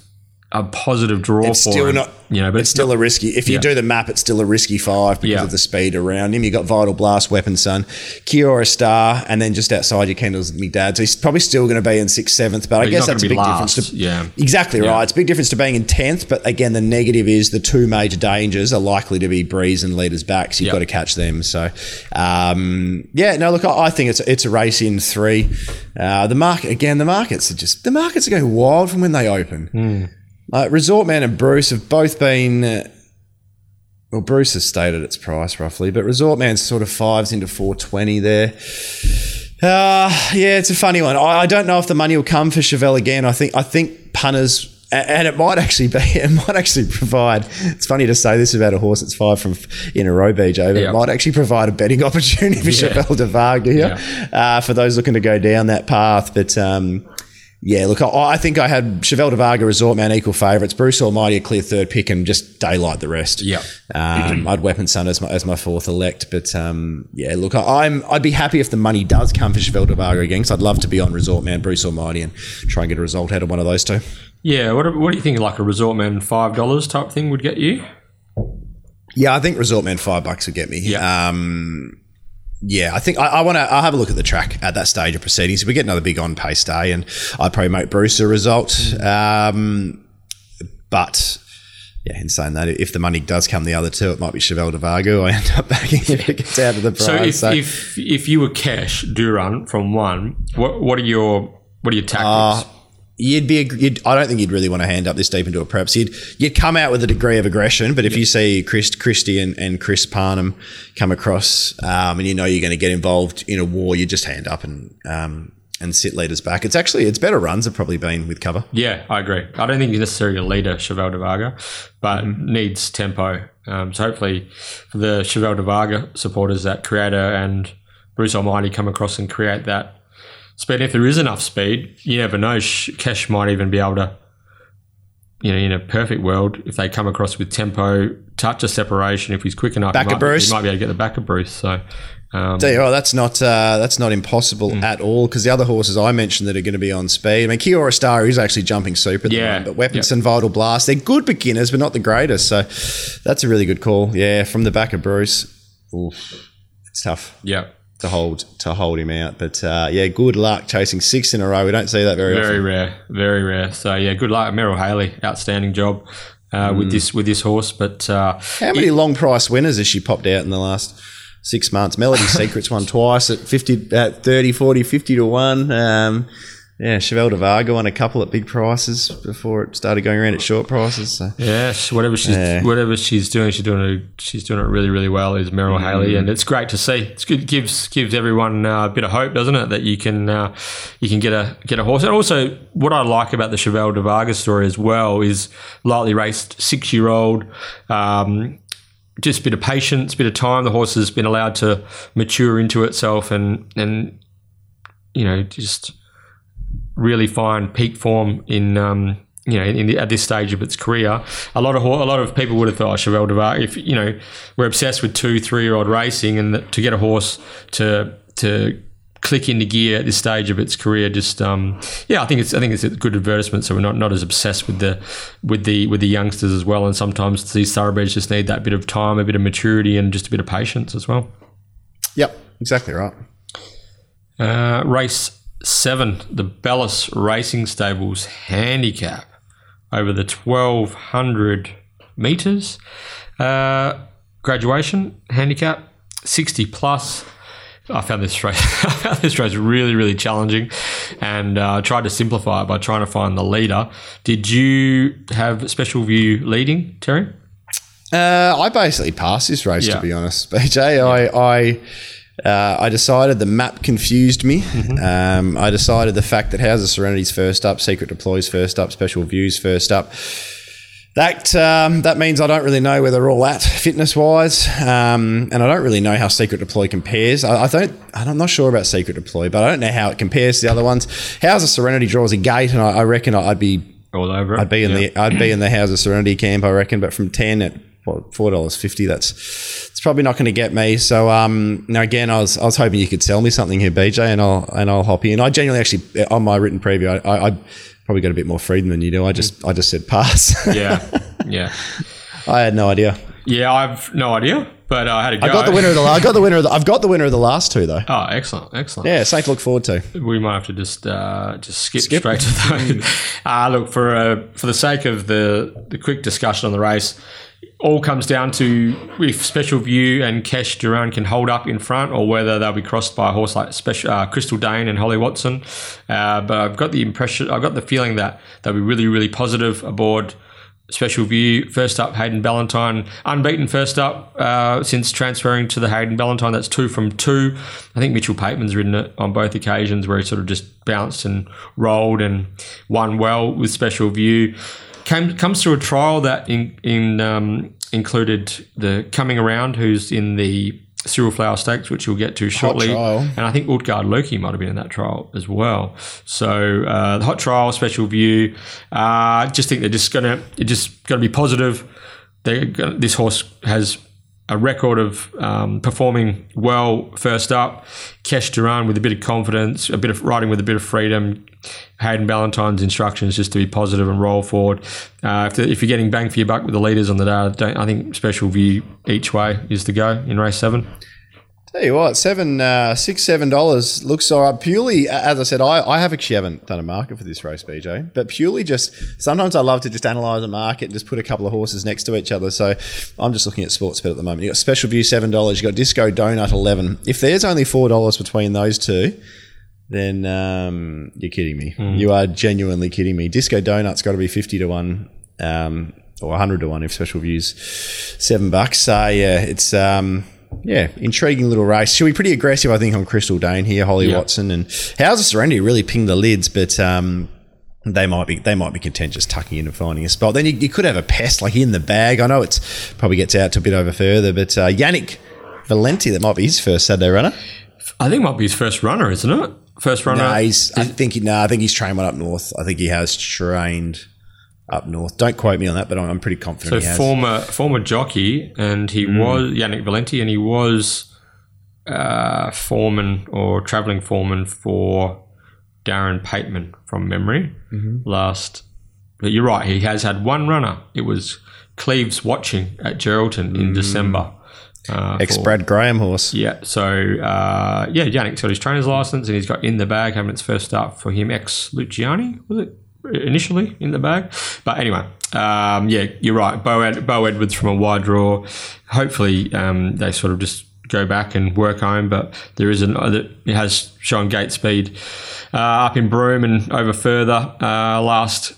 a positive draw It's for still him, not- you know, but it's still a risky. If you Yeah. do the map, it's still a risky five because Yeah. of the speed around him. You got Vital Blast, Weapon Sun, Kiora Star, and then just outside your Kendall's me dad. So he's probably still going to be in sixth, seventh. But I guess that's a big be difference. To, Yeah. exactly right. It's a big difference to being in tenth. But again, the negative is the two major dangers are likely to be Breeze and leaders back. So you've Yeah. got to catch them. So um, yeah, no, look, I, I think it's it's a race in three. Uh, the market again, the markets are just the markets are going wild from when they open. Uh, Resort Man and Bruce have both been. Uh, well, Bruce has stated its price roughly, but Resort Man's sort of fives into 420 there. Uh, yeah, it's a funny one. I, I don't know if the money will come for Chevelle again. I think I think punters, and it might actually be, it might actually provide. It's funny to say this about a horse that's five from in a row, BJ, but Yeah. it might actually provide a betting opportunity for Yeah. Chevelle de Varga here, uh, for those looking to go down that path. But um, yeah, look, I, I think I had Chevelle de Varga, Resort Man equal favourites. Bruce Almighty a clear third pick and just daylight the rest. Yeah. Um, I'd Weapon Sun as my, as my fourth elect, but um, yeah, look, I, I'm I'd be happy if the money does come for Chevelle de Varga again, because I'd love to be on Resort Man, Bruce Almighty, and try and get a result out of one of those two. Yeah, what, what do you think? Like a resort man five dollars type thing would get you? Yeah, I think Resort Man five bucks would get me. Yeah. Um, yeah, I think I, I want to. I'll have a look at the track at that stage of proceedings. We get another big on pace day, and I'd probably make Bruce a result. Um, but yeah, in saying that, if the money does come the other two, it might be Chevelle de Varga. I end up backing if it gets out of the prize. So if, So, if if you were cash Duran from one, what what are your what are your tactics? You'd be. You'd, I don't think you'd really want to hand up this deep into a preps. You'd you'd come out with a degree of aggression, but if you see Chris Christie and, and Chris Parnham come across, um, and you know you're going to get involved in a war, you just hand up and um, and sit leaders back. It's actually it's better runs have probably been with cover. yeah, I agree. I don't think he's necessarily a leader, Chevelle de Varga, but needs tempo. Um, so hopefully, for the Chevelle de Varga supporters, that Creator and Bruce Almighty come across and create that speed. If there is enough speed, you never know. Sh- Cash might even be able to, you know, in a perfect world, if they come across with tempo, touch of separation, if he's quick enough, Back he, might, Bruce. he might be able to get the back of Bruce. So. Um, Tell you what, that's not uh, that's not impossible Mm. at all because the other horses I mentioned that are going to be on speed. I mean, Kiora Star is actually jumping super Yeah. moment, but Weapons and Vital Blast, they're good beginners, but not the greatest. So that's a really good call. Yeah, from the back of Bruce, oof, it's tough yeah. To hold to hold him out. But uh, yeah, good luck chasing six in a row. We don't see that very, Very often. rare, very rare. So yeah, good luck, Merrill Haley. Outstanding job uh, Mm. with this with this horse. But uh, How many long price winners has she popped out in the last six months? Melody Secrets won twice at 50, at 30, 40, 50 to 1. Um, yeah, Chevelle de Varga won a couple at big prices before it started going around at short prices. So. yeah, whatever she's Yeah. whatever she's doing, she's doing it. She's doing it really, really well. Is Merrill Haley, Mm. and it's great to see. It's good. Gives gives everyone uh, a bit of hope, doesn't it? That you can uh, you can get a get a horse. And also, what I like about the Chevelle de Vargas story as well is lightly raced six year old. Um, just a bit of patience, a bit of time. The horse has been allowed to mature into itself, and and you know just really find peak form in um, you know in the, at this stage of its career. A lot of a lot of people would have thought oh, Chevelle de Var. If you know we're obsessed with two three year old racing, and that to get a horse to to click into gear at this stage of its career just um, yeah I think it's I think it's a good advertisement so we're not, not as obsessed with the with the with the youngsters as well and sometimes these thoroughbreds just need that bit of time a bit of maturity and just a bit of patience as well Yep, exactly right. Uh, race seven, the Bellis Racing Stables handicap over the 1200 meters. Uh, graduation handicap 60 plus. I found this race. I found this race really, really challenging, and uh, tried to simplify it by trying to find the leader. Did you have special view leading, Terry? Uh, I basically passed this race Yeah. to be honest, BJ. I I, uh, I decided the map confused me. Mm-hmm. Um, I decided the fact that Houses Serenity's first up, Secret Deploys first up, Special Views first up. That um, that means I don't really know where they're all at fitness wise, um, and I don't really know how Secret Deploy compares. I, I don't. I'm not sure about Secret Deploy, but I don't know how it compares to the other ones. Houses Serenity draws a gate, and I, I reckon I'd be All over it. I'd be in Yeah. the I'd be in the House of Serenity camp, I reckon. But from ten at what four dollars fifty, that's it's probably not going to get me. So um, now again, I was I was hoping you could sell me something here, BJ, and I'll and I'll hop in. I genuinely actually on my written preview, I, I, probably got a bit more freedom than you do. I just I just said pass. Yeah, yeah, I had no idea. yeah. I've no idea, but I had a go. I got the winner of the I got the winner of the I've got the winner of the last two though. Oh, excellent, excellent. Yeah, something to look forward to. we might have to just uh, just skip, Skip. straight to those. uh, look for uh, for the sake of the the quick discussion on the race, all comes down to if Special View and Cash Duran can hold up in front, or whether they'll be crossed by a horse like Special uh, Crystal Dane and Holly Watson. Uh, but I've got the impression, I've got the feeling that they'll be really really positive aboard. Special view. First up, Hayden Ballantyne, unbeaten first up uh, since transferring to the Hayden Ballantyne. That's two from two. I think Mitchell Pateman's ridden it on both occasions where he sort of just bounced and rolled and won well with special view. Came, comes through a trial that in, in um, included the coming around, who's in the Cyril Flower Stakes, which we'll get to shortly. And I think Utgard Loki might have been in that trial as well. So uh, the hot trial, special view. Uh, just think they're just gonna, just gonna be positive. They this horse has a record of um, performing well first up. Kesh Duran with a bit of confidence, a bit of riding with a bit of freedom. Hayden Ballantyne's instructions just to be positive and roll forward. Uh, if, the, if, you're getting bang for your buck with the leaders on the day, I think special view each way is the go in race seven. Tell you what, seven, uh, six, seven dollars looks all right. Purely, as I said, I, I have actually haven't done a market for this race, BJ. But purely, just sometimes I love to just analyze a market and just put a couple of horses next to each other. So I'm just looking at Sportsbet at the moment. You got Special View seven dollars. You got Disco Donut eleven. If there's only four dollars between those two, then um, you're kidding me. Mm. You are genuinely kidding me. Disco Donut's got to be fifty to one. Um, or 100 to 1 if special views seven bucks so yeah it's um yeah, intriguing little race. She'll be pretty aggressive, I think, on Crystal Dane here. Holly yeah. Watson and House of Serenity really ping the lids, but um, they might be they might be content just tucking in and finding a spot. Then you, you, could have a pest like in the bag. I know it's probably gets out to a bit over further, but uh, Yannick Valenti, that might be his first Saturday runner. I think it might be his first runner, isn't it? First runner. No, he's, I think he, no, I think he's trained one up north. I think he has trained up north. Don't quote me on that, but I'm pretty confident. So former former jockey, and he mm. was Yannick Valenti, and he was uh, foreman or travelling foreman for Darren Pateman from memory mm-hmm. last. But you're right, he has had one runner. It was Cleves watching at Geraldton in mm. December. Uh, Ex Brad Graham horse. Yeah. So, uh, yeah, Yannick's got his trainer's license and he's got in the bag having its first start for him. Ex Luciani, was it? initially in the bag. But anyway, um, yeah, you're right. Bo, Ed, Bo Edwards from a wide draw. Hopefully, um, they sort of just go back and work home. But there is an it has shown gate speed uh, up in Broome and over further uh, last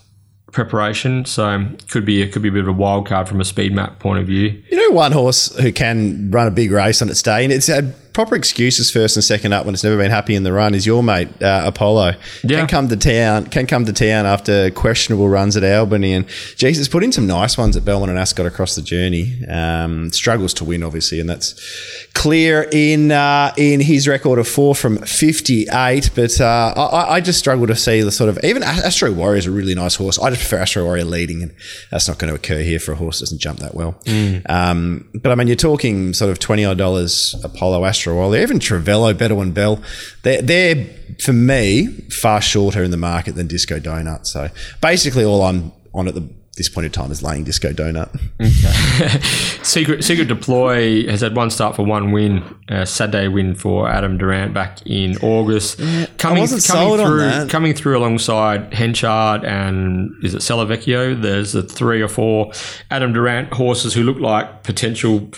preparation. So could be it could be a bit of a wild card from a speed map point of view. You know, one horse who can run a big race on its day, and it's had proper excuses first and second up when it's never been happy in the run is your mate uh, Apollo. Yeah. Can come to town. Can come to town after questionable runs at Albany and Jesus put in some nice ones at Belmont and Ascot across the journey. Um, struggles to win obviously, and that's clear in uh, in his record of four from fifty eight. But uh, I, I, just struggle to see the sort of even Astro Warrior is a really nice horse. I just prefer Astro Warrior leading, and that's not going to occur here for a horse that doesn't jump that well. Mm. Um, but I mean, you're talking sort of twenty odd dollars Apollo Astro Australia, even Travello, Bedouin Bell, they're, they're for me far shorter in the market than Disco Donut. So basically, all I'm on at the this point in time is laying Disco Donut. Okay. Secret Secret Deploy has had one start for one win, a Saturday win for Adam Durrant back in August. Yeah, coming coming through coming through alongside Henchard and is it Celavecchio? There's the three or four Adam Durrant horses who look like potential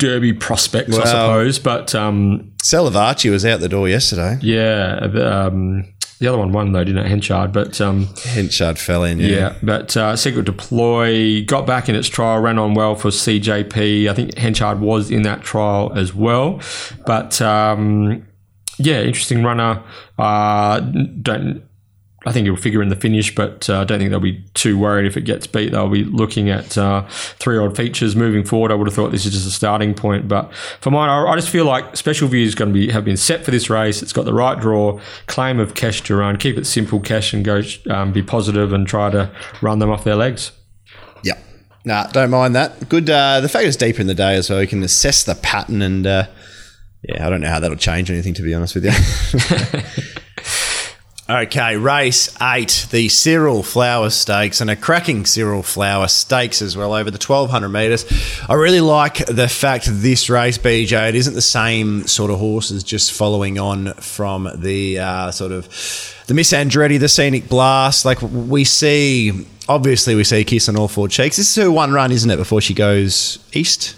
Derby prospects, well, I suppose. But um, Salavaci was out the door yesterday. Yeah, um, the other one won though, didn't it? Henchard, but um, Henchard fell in. Yeah, yeah but uh, Secret Deploy got back in its trial, ran on well for CJP. I think Henchard was in that trial as well, but. Um, yeah, interesting runner. Uh, don't I think it'll figure in the finish, but uh, I don't think they'll be too worried if it gets beat. They'll be looking at uh, three odd features moving forward. I would have thought this is just a starting point, but for mine, I, I just feel like Special View is going to be have been set for this race. It's got the right draw, claim of cash to run. Keep it simple, cash, and go um, be positive and try to run them off their legs. Yeah, nah, don't mind that. Good. Uh, the fact is deep in the day as well, you can assess the pattern and. Uh, yeah, I don't know how that'll change anything to be honest with you. Okay, race eight, the Cyril Flower Stakes, and a cracking Cyril Flower Stakes as well over the 1200 metres. I really like the fact this race, BJ, it isn't the same sort of horses just following on from the uh, sort of the Miss Andretti, the Scenic Blast. Like we see, obviously, we see Kiss on all four cheeks. This is her one run, isn't it, before she goes east?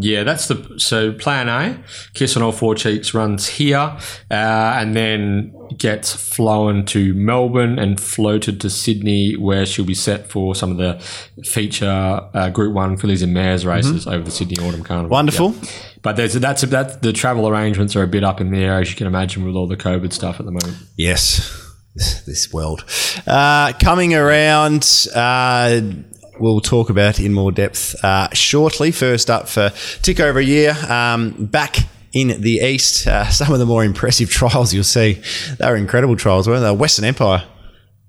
Yeah, that's the so plan A. Kiss on all four cheeks runs here, uh, and then gets flown to Melbourne and floated to Sydney, where she'll be set for some of the feature uh, Group One fillies and mares races mm-hmm. over the Sydney Autumn Carnival. Wonderful. Yeah. But there's that's that the travel arrangements are a bit up in the air, as you can imagine, with all the COVID stuff at the moment. Yes, this world uh, coming around. We'll talk about in more depth uh, shortly. First up for tick over a year, um, back in the east. Uh, some of the more impressive trials you'll see. They were incredible trials, weren't they? Western Empire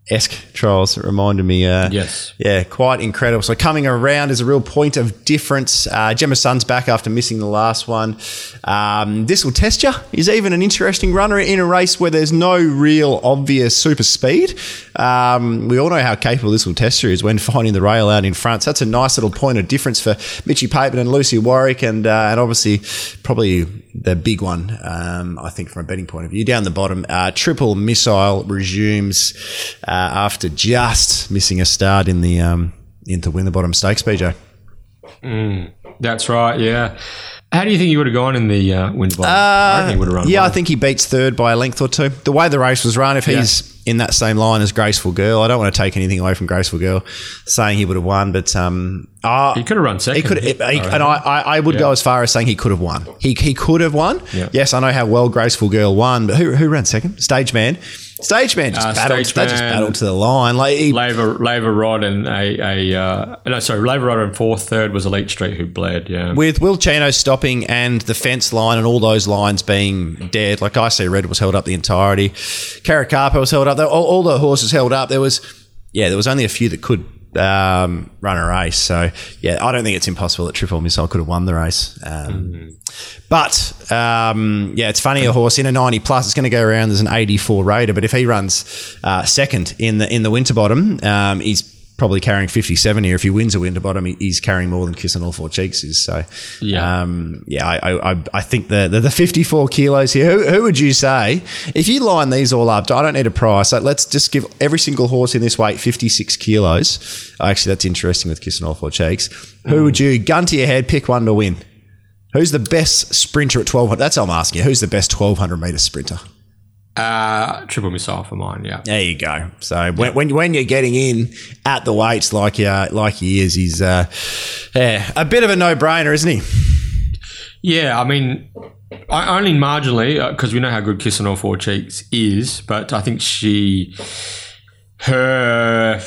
esque trials. It reminded me. Uh, yes. Yeah, quite incredible. So coming around is a real point of difference. Uh, Gemma Sun's back after missing the last one. Um, this will test you. Is even an interesting runner in a race where there's no real obvious super speed. Um, we all know how capable this will test you is when finding the rail out in front. So that's a nice little point of difference for Mitchy Papen and Lucy Warwick, and uh, and obviously probably the big one, um, I think, from a betting point of view. Down the bottom, uh, triple missile resumes uh, after just missing a start in the um, into Winterbottom Stakes, BJ. Mm, that's right. Yeah. How do you think he would have gone in the uh, Winterbottom? Uh, I think he would have run. Yeah. I think he beats third by a length or two. The way the race was run, if he's yeah in that same line as Graceful Girl. I don't want to take anything away from Graceful Girl, saying he would have won, but um, uh, he could have run second. He could, he, and I, I, I would yeah. go as far as saying he could have won. He, he could have won. Yeah. Yes, I know how well Graceful Girl won, but who, who ran second? Stage Man. Stage man just uh, battled. They just battled to the line. Like he, Laver, Laver Rod and a, a uh, no, sorry, Laver Rod and fourth, third was Elite Street who bled. Yeah, with Will Chino stopping and the fence line and all those lines being dead. Like I see, Red was held up the entirety. Caracapa was held up. All, all the horses held up. There was, yeah, there was only a few that could um, run a race. So yeah, I don't think it's impossible that Triple Missile could have won the race. Um, mm-hmm. But um, yeah, it's funny a horse in a ninety plus is going to go around as an eighty four raider, but if he runs uh, second in the in the Winterbottom, um, he's probably carrying 57 here. If he wins a Winterbottom, he's carrying more than Kiss on All Four Cheeks is. So, yeah, um, yeah, I, I, I think the, the, the 54 kilos here. Who, who, would you say if you line these all up? I don't need a price. So let's just give every single horse in this weight 56 kilos. Actually, that's interesting with Kiss on All Four Cheeks. Who mm. would you gun to your head? Pick one to win. Who's the best sprinter at 1200? That's what I'm asking you. Who's the best 1200 meter sprinter? Uh, triple missile for mine, yeah. There you go. So when, when, when you're getting in at the weights like uh, like he is, he's uh, yeah, a bit of a no brainer, isn't he? Yeah, I mean, I, only marginally because uh, we know how good Kiss on All Four Cheeks is, but I think she, her,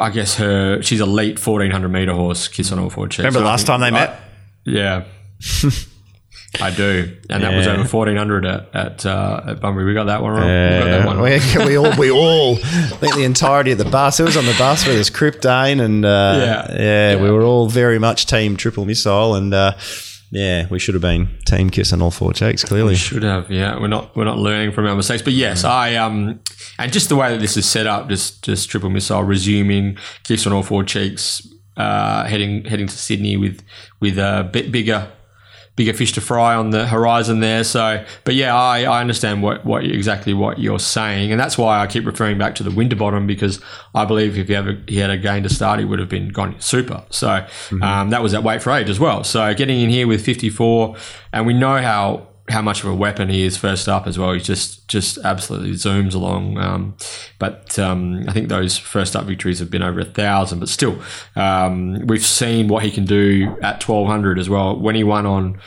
I guess her, she's elite 1400 meter horse, Kiss on All Four Cheeks. Remember so last time they met? yeah. I do, and that was over fourteen hundred at at, uh, at Bunbury. We got that one wrong. Yeah. We, that one we, we, all we all I think the entirety of the bus. It was on the bus with us, Kryptane, and uh, yeah. yeah. yeah, we were all very much team triple missile, and uh, yeah, we should have been team kiss on all four cheeks. Clearly, we should have. Yeah, we're not we're not learning from our mistakes, but yes, I um and just the way that this is set up, just just triple missile resuming kiss on all four cheeks, uh, heading heading to Sydney with with a bit bigger bigger fish to fry on the horizon there. So, but yeah, I, I understand what, what exactly what you're saying, and that's why I keep referring back to the Winterbottom because I believe if he, ever, he had a gain to start, he would have been gone super. So mm-hmm. um, that was at weight for age as well. So getting in here with 54, and we know how how much of a weapon he is first up as well. He just just absolutely zooms along. Um, but um, I think those first up victories have been over a thousand. But still, um, we've seen what he can do at twelve hundred as well. When he won on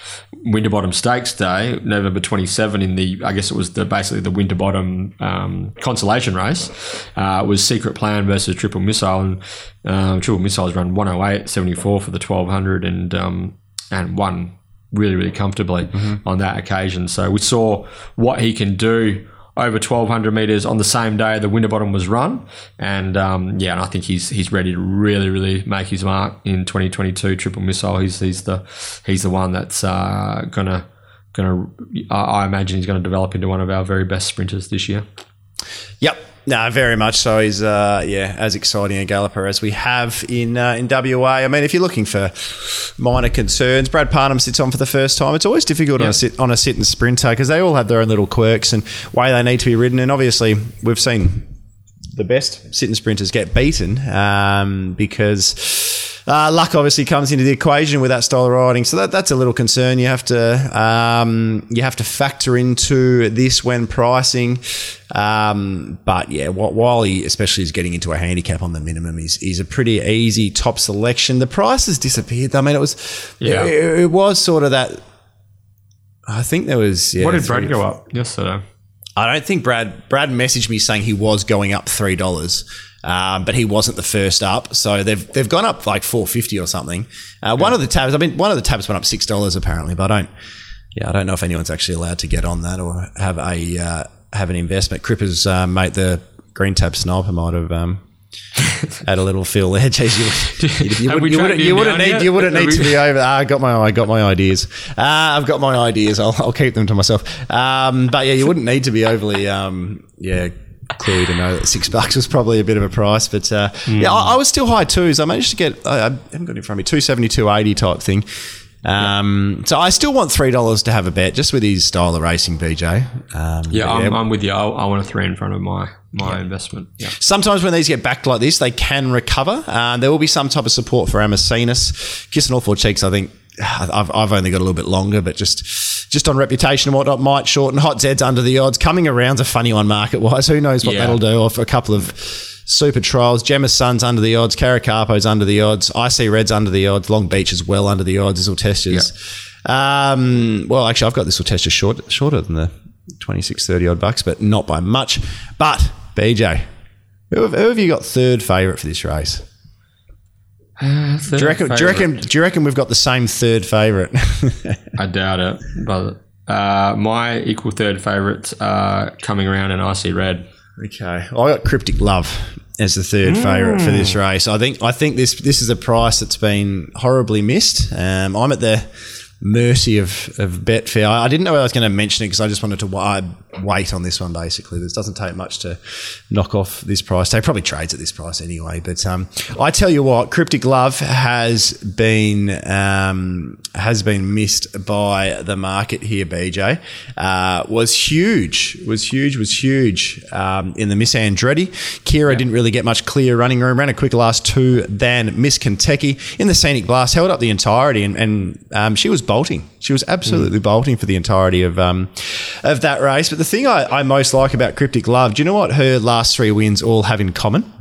Winterbottom Stakes Day, November twenty seven, in the I guess it was the basically the Winterbottom um, consolation race, uh, was Secret Plan versus Triple Missile, and um, Triple Missile's run one hundred eight seventy four for the twelve hundred and um, and won really, really comfortably mm-hmm. on that occasion. So we saw what he can do over 1200 meters on the same day the Winterbottom was run. And um, yeah, and I think he's he's ready to really, really make his mark in 2022 triple missile. He's he's the he's the one that's uh, gonna gonna I imagine he's going to develop into one of our very best sprinters this year. Yep, no, very much so. He's uh, yeah, as exciting a galloper as we have in uh, in WA. I mean, if you're looking for minor concerns, Brad Parnham sits on for the first time. It's always difficult on a sit on a sit and sprinter because they all have their own little quirks and way they need to be ridden. And obviously, we've seen the best sit and sprinters get beaten um, because uh, luck obviously comes into the equation with that style of riding, so that, that's a little concern. You have to um, you have to factor into this when pricing. Um, but yeah, while he especially is getting into a handicap on the minimum, he's, he's a pretty easy top selection. The price has disappeared. I mean, it was yeah, it, it was sort of that. I think there was. Yeah, what did Brad go up yesterday? I don't think Brad Brad messaged me saying he was going up three dollars. Um, but he wasn't the first up. So they've they've gone up like four fifty or something. Uh, one of the tabs, I mean, one of the tabs went up six dollars apparently, but I don't. Yeah, I don't know if anyone's actually allowed to get on that or have a uh, have an investment. Cripper's uh, mate, the green tab sniper, might have um, had a little feel there. Jeez, you, you, you, would, you wouldn't, you wouldn't need you wouldn't need to be over. Ah, I got my I got my ideas. Ah, I've got my ideas. I'll, I'll keep them to myself. Um, but yeah, you wouldn't need to be overly um, yeah cluey to know that six bucks was probably a bit of a price. But uh, mm. yeah, I, I, was still high twos. I managed to get I, I haven't got it in front of me two seventy two eighty type thing. Um, so I still want three dollars to have a bet, just with his style of racing, BJ. Um, yeah, I'm, I'm, with you. I, I, want a three in front of my my yeah. investment. Yeah. Sometimes when these get backed like this, they can recover. Uh, there will be some type of support for Amacinus. Kiss on all four cheeks. I think I've, I've only got a little bit longer, but just just on reputation and whatnot might shorten. Hot Zed's under the odds. Coming around's a funny one market wise. Who knows what yeah. that'll do? For a couple of Super Trials. Gemma's Son's under the odds. Caracapo's under the odds. IC Red's under the odds. Long Beach as well under the odds. This will test you. Um, well, actually, I've got this will test you short, shorter than the 26, 30 odd bucks, but not by much. But, BJ, who have, who have you got third favourite for this race? Uh, do, you reckon, do, you reckon, do you reckon we've got the same third favourite? I doubt it. But uh, my equal third favourites are coming around in IC Red. Okay, I got Cryptic Love as the third mm. favourite for this race. I think I think this this is a price that's been horribly missed. Um, I'm at the mercy of, of Betfair. I didn't know I was going to mention it because I just wanted to wait on this one. Basically, this doesn't take much to knock off this price. They probably trades at this price anyway. But um, I tell you what, Cryptic Love has been um, has been missed by the market here. BJ uh, was huge, was huge, was huge um, in the Miss Andretti. Kira yeah. didn't really get much clear running room. Ran a quicker last two than Miss Kentucky in the Scenic Blast. Held up the entirety, and, and um, she was bolting. She was absolutely mm. bolting for the entirety of um, of that race. But the thing I, I, most like about Cryptic Love, do you know what her last three wins all have in common?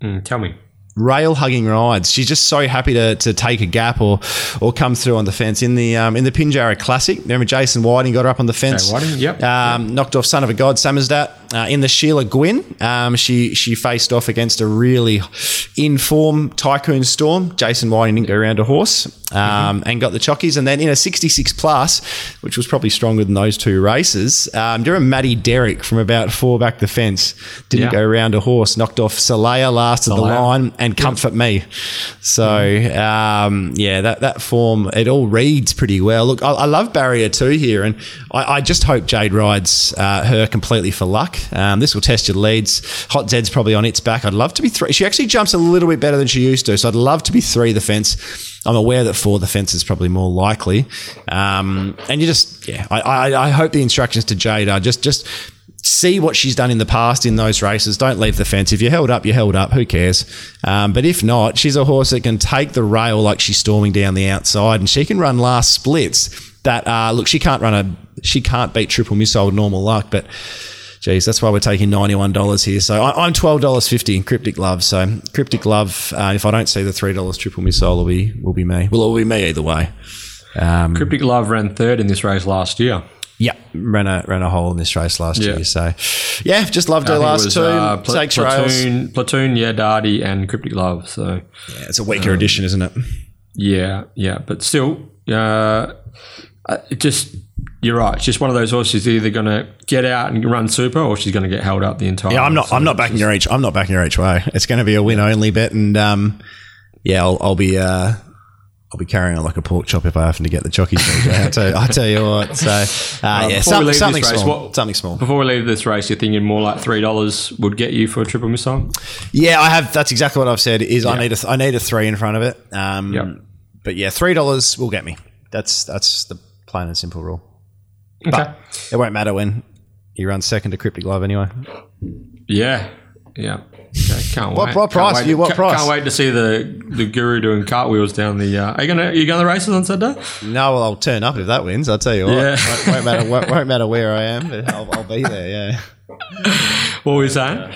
Mm, tell me rail hugging rides. She's just so happy to, to take a gap or or come through on the fence in the um, in the Pinjarra Classic. Remember Jason Whiting got her up on the fence. Whiting, yep. Um, yep. Knocked off Son of a God Samizdat. Uh, in the Sheila Gwynn, um, she she faced off against a really in form Tycoon Storm. Jason Whiting didn't go around a horse um, mm-hmm. and got the chockies. And then in a 66 plus, which was probably stronger than those two races, um, do you Maddie Derrick from about four back the fence didn't yeah. go around a horse, knocked off Salaya last of the line and Comfort Me. So um, yeah, that that form it all reads pretty well. Look, I, I love Barrier two here, and I, I just hope Jade rides uh, her completely for luck. Um, this will test your leads. Hot Zed's probably on its back. I'd love to be three. She actually jumps a little bit better than she used to, so I'd love to be three the fence. I'm aware that four the fence is probably more likely. Um, and you just, yeah, I, I, I hope the instructions to Jade are just, just see what she's done in the past in those races. Don't leave the fence. If you're held up, you're held up. Who cares? Um, but if not, she's a horse that can take the rail like she's storming down the outside, and she can run last splits. That uh, look, she can't run a, she can't beat triple missile normal luck, but geez, that's why we're taking $91 here. So I, am $12.50 in Cryptic Love. So Cryptic Love, uh, if I don't see the $3 triple missile, will be, will be me. Well, it will be me either way. Um, Cryptic Love ran third in this race last year. Yeah, ran a ran a hole in this race last yeah. year. So, yeah, just loved her last was, two. Uh, pl- platoon, platoon, yeah, Darty and Cryptic Love. So, yeah, it's a weaker um, edition, isn't it? Yeah, yeah, but still, uh, it just you're right. It's just one of those horses. Either going to get out and run super, or she's going to get held up the entire. Yeah, I'm not. So I'm not backing her each. I'm not backing her each way. It's going to be a win only bet, and um, yeah, I'll, I'll be. Uh, I'll be carrying on like a pork chop if I happen to get the jockey I tell you, I tell you what. So uh, yeah, some, something race, small. What, something small. Before we leave this race, you're thinking more like three dollars would get you for a triple missile. Yeah, I have. That's exactly what I've said. Is yeah. I need a I need a three in front of it. Um, yep. But yeah, three dollars will get me. That's that's the plain and simple rule. Okay. But it won't matter when he runs second to Cryptic Love anyway. Yeah. Yeah. Okay, can't what, wait. What price? Can't you what price? Can't wait to see the the guru doing cartwheels down the. Uh, are you gonna are you going to races on Saturday? No, well I'll turn up if that wins. I'll tell you what. Yeah. won't, won't matter. Won't, won't, matter where I am. I'll, I'll, be there. Yeah. What were you saying?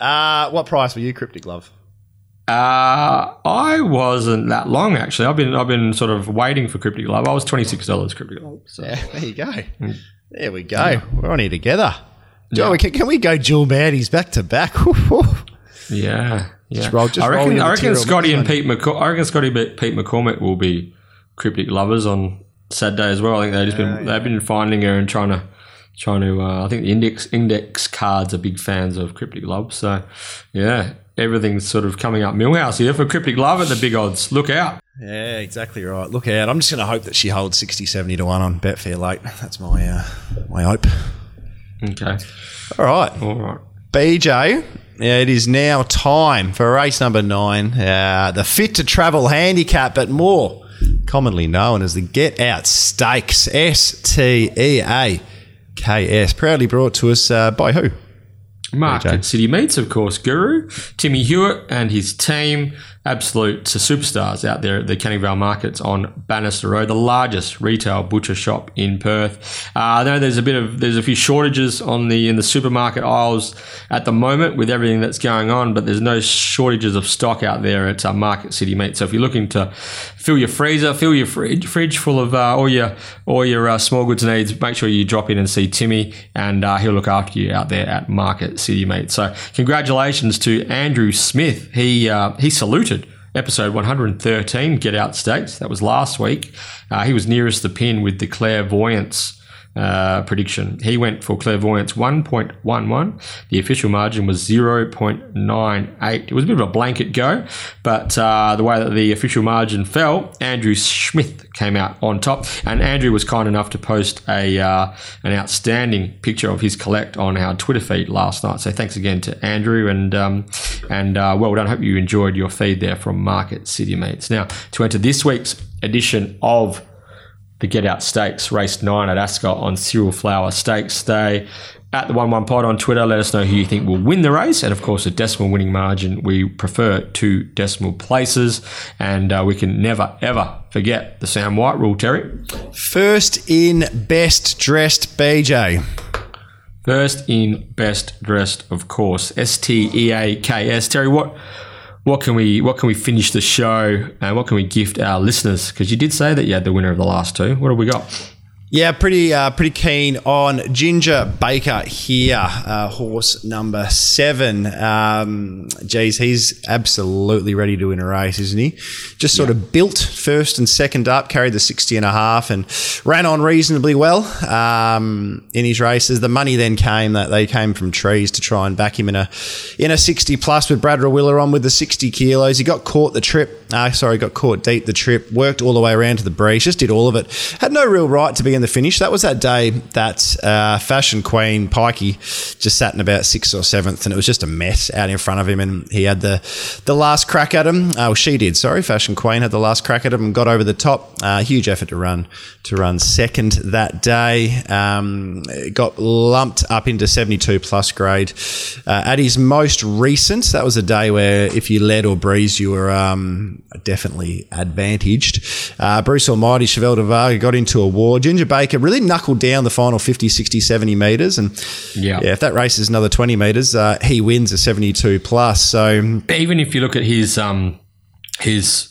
Uh, what price were you, Cryptic Love? Uh, I wasn't that long actually. I've been I've been sort of waiting for Cryptic Love. I was twenty six dollars Cryptic Love. So. Yeah, there you go. Mm. There we go. Yeah. We're on here together. Yeah. can, can, we go Jewel Mandies back to back? Yeah, yeah. Roll- I reckon. I reckon Scotty and. Pete. McCor- I reckon Scotty and Pete McCormick will be cryptic lovers on Saturday as well. I think they've just been they've been finding her and trying to trying to. Uh, I think the index index cards are big fans of cryptic love. So yeah, everything's sort of coming up Milhouse here for cryptic love at the big odds. Look out. Yeah, exactly right. Look out. I'm just going to hope that she holds 60, 70 to 1 on Betfair late. That's my uh, my hope. Okay. All right. All right. BJ, yeah, it is now time for race number nine, uh, the Fit to Travel Handicap, but more commonly known as the Get Out Stakes. S T E A K S. Proudly brought to us uh, by who? Market City Meats, of course, Guru, Timmy Hewitt and his team, absolute superstars out there at the Canning Vale Markets on Bannister Road, the largest retail butcher shop in Perth. Uh, I know there's a bit of there's a few shortages on the in the supermarket aisles at the moment with everything that's going on, but there's no shortages of stock out there at uh, Market City Meat. So if you're looking to fill your freezer, fill your fridge, fridge full of uh, all your all your uh, small goods needs, make sure you drop in and see Timmy, and uh, he'll look after you out there at Market City Meat. So congratulations to Andrew Smith. He uh, he saluted episode 113 Get Out Stakes. That was last week. Uh, he was nearest the pin with the clairvoyance. Uh, prediction. He went for clairvoyance 1.11. The official margin was 0.98. It was a bit of a blanket go, but uh, the way that the official margin fell, Andrew Smith came out on top, and Andrew was kind enough to post a uh, an outstanding picture of his collect on our Twitter feed last night. So thanks again to Andrew, and um, and uh, well done. Hope you enjoyed your feed there from Market City Meats. Now to enter this week's edition of the Get Out Stakes, race nine at Ascot on Cyril Flower Stakes Day. At the 1 1 pod on Twitter, let us know who you think will win the race. And of course, a decimal winning margin. We prefer two decimal places. And uh, we can never, ever forget the Sam White rule, Terry. First in best dressed BJ. First in best dressed, of course. S T E A K S. Terry, what what can we what can we finish the show and what can we gift our listeners? Because you did say that you had the winner of the last two. What have we got? Yeah, pretty uh, pretty keen on Ginger Baker here, uh, horse number seven. Um, geez, he's absolutely ready to win a race, isn't he? Just sort of built first and second up, carried the 60 and a half and ran on reasonably well um, in his races. The money then came that they came from trees to try and back him in a in a 60 plus with Brad Rawiller on with the 60 kilos. He got caught the trip, uh, sorry, got caught deep the trip, worked all the way around to the breeze, just did all of it. Had no real right to be in the finish. That was that day that uh, Fashion Queen Pikey just sat in about sixth or seventh, and it was just a mess out in front of him. And he had the the last crack at him. Oh, she did. Sorry, Fashion Queen had the last crack at him and got over the top. Uh, huge effort to run to run second that day. Um, got lumped up into seventy two plus grade uh, at his most recent. That was a day where if you led or breezed, you were um, definitely advantaged. Uh, Bruce Almighty, Chevelle de Varga got into a war. Ginger Baker really knuckled down the final 50, 60, 70 metres. And Yeah. yeah, if that race is another 20 metres, uh, he wins a 72 plus. So even if you look at his um his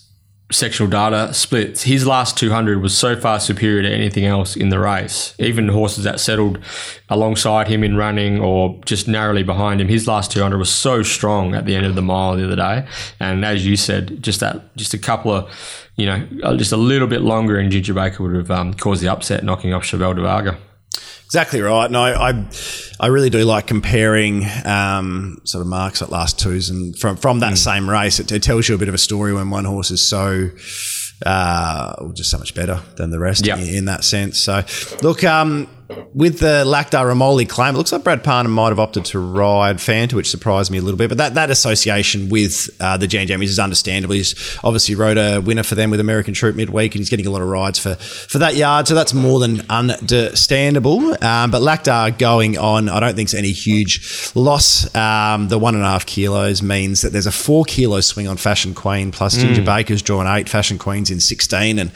sectional data splits, his last 200 was so far superior to anything else in the race. Even horses that settled alongside him in running or just narrowly behind him, his last 200 was so strong at the end of the mile the other day. And as you said, just that, just a couple of, you know, uh, just a little bit longer, and Ginger Baker would have um, caused the upset, knocking off Chevelle de Varga. Exactly right. No, I, I really do like comparing um, sort of marks at last twos, and from from that same race, it, it tells you a bit of a story when one horse is so. Uh, just so much better than the rest Yeah. in, in that sense. So, look, um, with the Laqdar Ramoly claim, it looks like Brad Parnham might have opted to ride Fanta, which surprised me a little bit. But that, that association with uh, the Jan Jammies is understandable. He's obviously rode a winner for them with American Troop midweek, and he's getting a lot of rides for, for that yard. So that's more than understandable. Um, but Laqdar going on, I don't think it's any huge loss. Um, the one and a half kilos means that there's a four kilo swing on Fashion Queen, plus Ginger Baker's drawn eight, Fashion Queen's in 16. And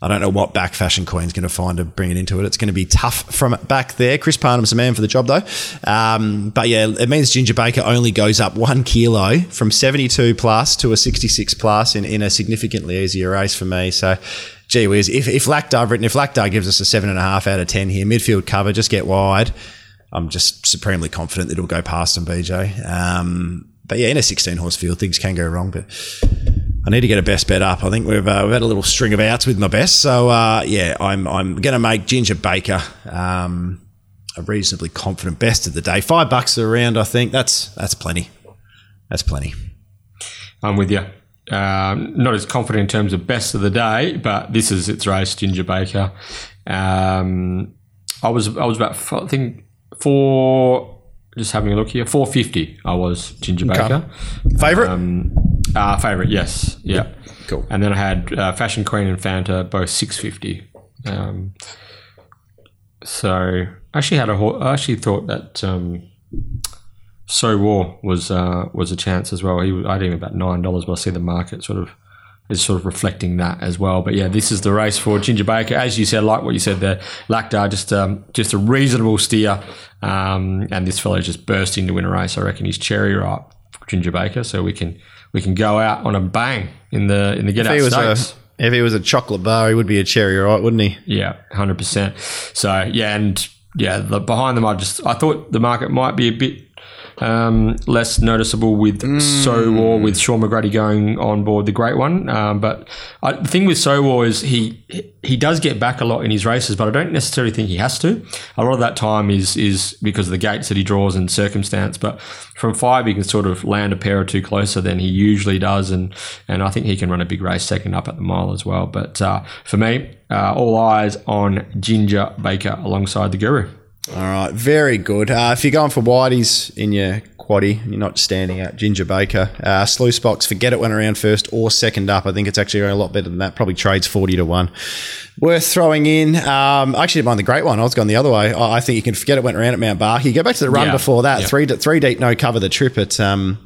I don't know what back Fashion Queen's going to find to bring it into it. It's going to be tough from back there. Chris Parnham's the man for the job, though. Um, but yeah, it means Ginger Baker only goes up one kilo from 72 plus to a 66 plus in, in a significantly easier race for me. So, gee whiz, if, if Laqdar, written, if Laqdar gives us a seven and a half out of 10 here, midfield cover, just get wide. I'm just supremely confident that it'll go past him, BJ. Um, but yeah, in a 16 horse field, things can go wrong. But I need to get a best bet up. I think we've uh, we've had a little string of outs with my best. So uh, yeah, I'm I'm going to make Ginger Baker um, a reasonably confident best of the day. Five bucks around, I think that's that's plenty. That's plenty. I'm with you. Um, not as confident in terms of best of the day, but this is its race, Ginger Baker. Um, I was I was about I think four. Just having a look here, four fifty. I was Ginger Baker. Favorite? Um, uh, favorite, yes, yeah, Cool. And then I had uh, Fashion Queen and Fanta both six fifty. Um, so I actually had a. ho- I actually thought that um, So War was uh, was a chance as well. He was, I had him about nine dollars, but I see the market sort of is sort of reflecting that as well. But yeah, this is the race for Ginger Baker. As you said, like what you said there, Laqdar just um, just a reasonable steer, um, and this fellow just bursting to win a race. I reckon he's cherry ripe Ginger Baker, so we can we can go out on a bang in the in the get out stakes. a if he was a chocolate bar, he would be a cherry, right? Wouldn't he? Yeah, hundred percent. So yeah, and yeah, the, behind them, I just I thought the market might be a bit um, less noticeable with So War with Sean McGruddy going on board the Great One. Um, but I, the thing with So War is he he does get back a lot in his races, but I don't necessarily think he has to. A lot of that time is is because of the gates that he draws and circumstance. But from five, he can sort of land a pair or two closer than he usually does, and and I think he can run a big race second up at the mile as well. But uh, for me, uh, all eyes on Ginger Baker alongside the Guru. All right, very good. Uh, if you're going for whiteys in your quaddy, you're not standing out. Ginger Baker, uh, Sluice Box, forget it went around first or second up. I think it's actually going a lot better than that. Probably trades forty to one. Worth throwing in. Um, I actually didn't mind the great one. I was going the other way. I, I think you can forget it went around at Mount Barker. Go back to the run Yeah. before that. Yeah. Three three deep, no cover the trip at. Um,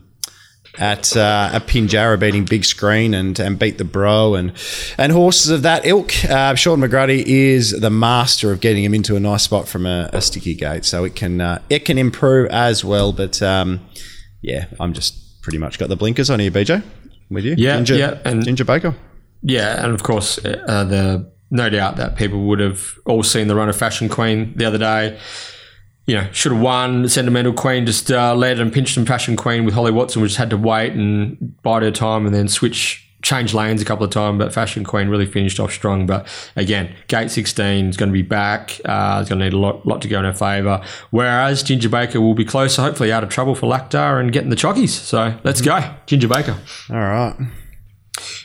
at uh, at Pinjarra beating Big Screen and and beat the Bro and and horses of that ilk. Uh, Sean McGruddy is the master of getting him into a nice spot from a, a sticky gate, so it can uh, it can improve as well. But um, yeah, I'm just pretty much got the blinkers on here, BJ. With you, Yeah, Ginger, yeah, and- Ginger Baker. Yeah, and of course, uh, the no doubt that people would have all seen the run of Fashion Queen the other day. You know, should have won. Sentimental Queen just uh, led and pinched some Fashion Queen with Holly Watson, which had to wait and bide her time and then switch, change lanes a couple of times. But Fashion Queen really finished off strong. But again, Gate 16 is going to be back. Uh, it's going to need a lot, lot to go in her favour. Whereas Ginger Baker will be closer, hopefully out of trouble for Laqdar and getting the chockies. So let's go, Ginger Baker. All right.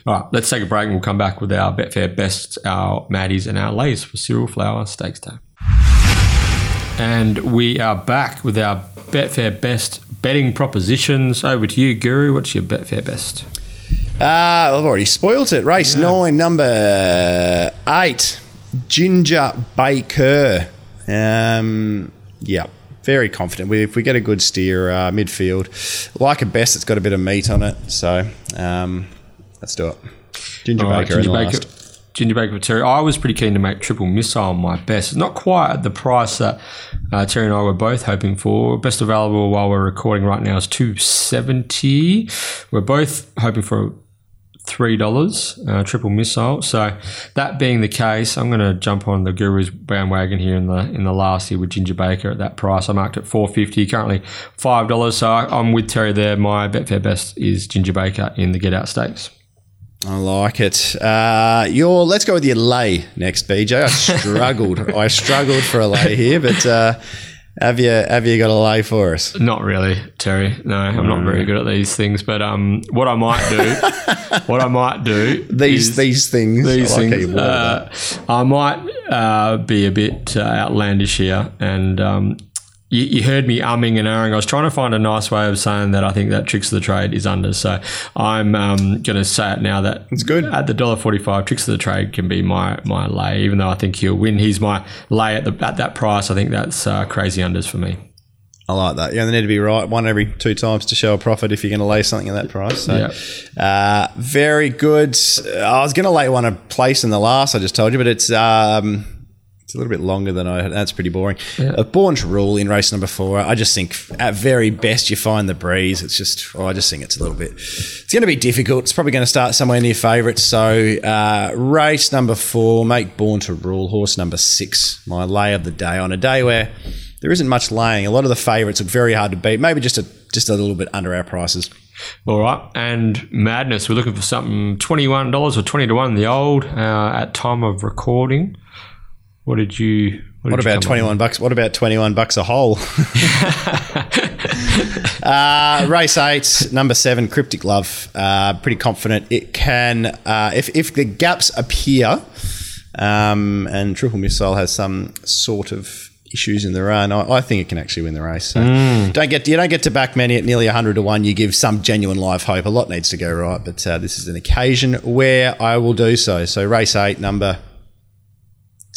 All right, let's take a break and we'll come back with our Betfair best, our Maddies, and our Lays for Cyril Flower Stakes Day. And we are back with our Betfair best betting propositions. Over to you, Guru. What's your Betfair best? Uh, I've already spoilt it. Race nine, number eight, Ginger Baker. Um, yeah, very confident. We, if we get a good steer uh, midfield, like a best, it's got a bit of meat on it. So um, let's do it. Ginger All right, Baker in the last. Ginger Baker for Terry. I was pretty keen to make triple missile my best. Not quite at the price that uh, Terry and I were both hoping for. Best available while we're recording right now is two seventy. We're both hoping for three dollars uh, triple missile. So that being the case, I'm going to jump on the Guru's bandwagon here in the in the last year with Ginger Baker at that price. I marked at four fifty. Currently five dollars. So I'm with Terry there. My Betfair best is Ginger Baker in the Get Out Stakes. I like it. Uh, your let's go with your lay next, BJ. I struggled. I struggled for a lay here, but uh, have you have you got a lay for us? Not really, Terry. No, I'm not very good at these things. But um, what I might do, what I might do, These these things. these I like things. you worded that. Uh, I might uh, be a bit uh, outlandish here, and um, you, you heard me umming and ahhing. I was trying to find a nice way of saying that I think that tricks of the trade is under. So I'm um, going to say it now that It's good. at the dollar forty five. Tricks of the trade can be my my lay, even though I think he'll win. He's my lay at the at that price. I think that's uh, crazy unders for me. I like that. You only need to be right one every two times to show a profit if you're going to lay something at that price. So, uh, very good. I was going to lay one a place in the last. I just told you, but it's um, it's a little bit longer than I. That's pretty boring. A Born to Rule in race number four. I just think at very best you find the breeze. It's just. Oh, I just think it's a little bit. It's going to be difficult. It's probably going to start somewhere near favourites. So uh, race number four. Make Born to Rule. Horse number six. My lay of the day on a day where there isn't much laying. A lot of the favourites look very hard to beat. Maybe just a just a little bit under our prices. All right, and madness. We're looking for something twenty one dollars or twenty to one. The old uh, at time of recording. What did you? What, what about twenty one bucks? What about twenty one bucks a hole? uh, race eight, number seven, Cryptic Love. Uh, pretty confident it can. Uh, if if the gaps appear, um, and Triple Missile has some sort of issues in the run, I, I, think it can actually win the race. So mm. don't get you don't get to back many at nearly hundred to one. You give some genuine life hope. A lot needs to go right, but uh, this is an occasion where I will do so. So race eight, number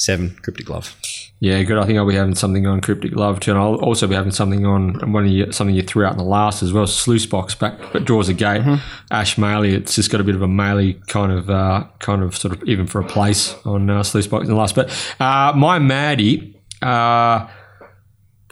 seven, Cryptic Love. Yeah, good. I think I'll be having something on Cryptic Love too, and I'll also be having something on one of you, something you threw out in the last as well. Sluice box back, but draws a gate. Mm-hmm. Ash Maley, it's just got a bit of a Maley kind of, uh, kind of sort of even for a place on uh, Sluice box in the last. But uh, my Maddie, uh,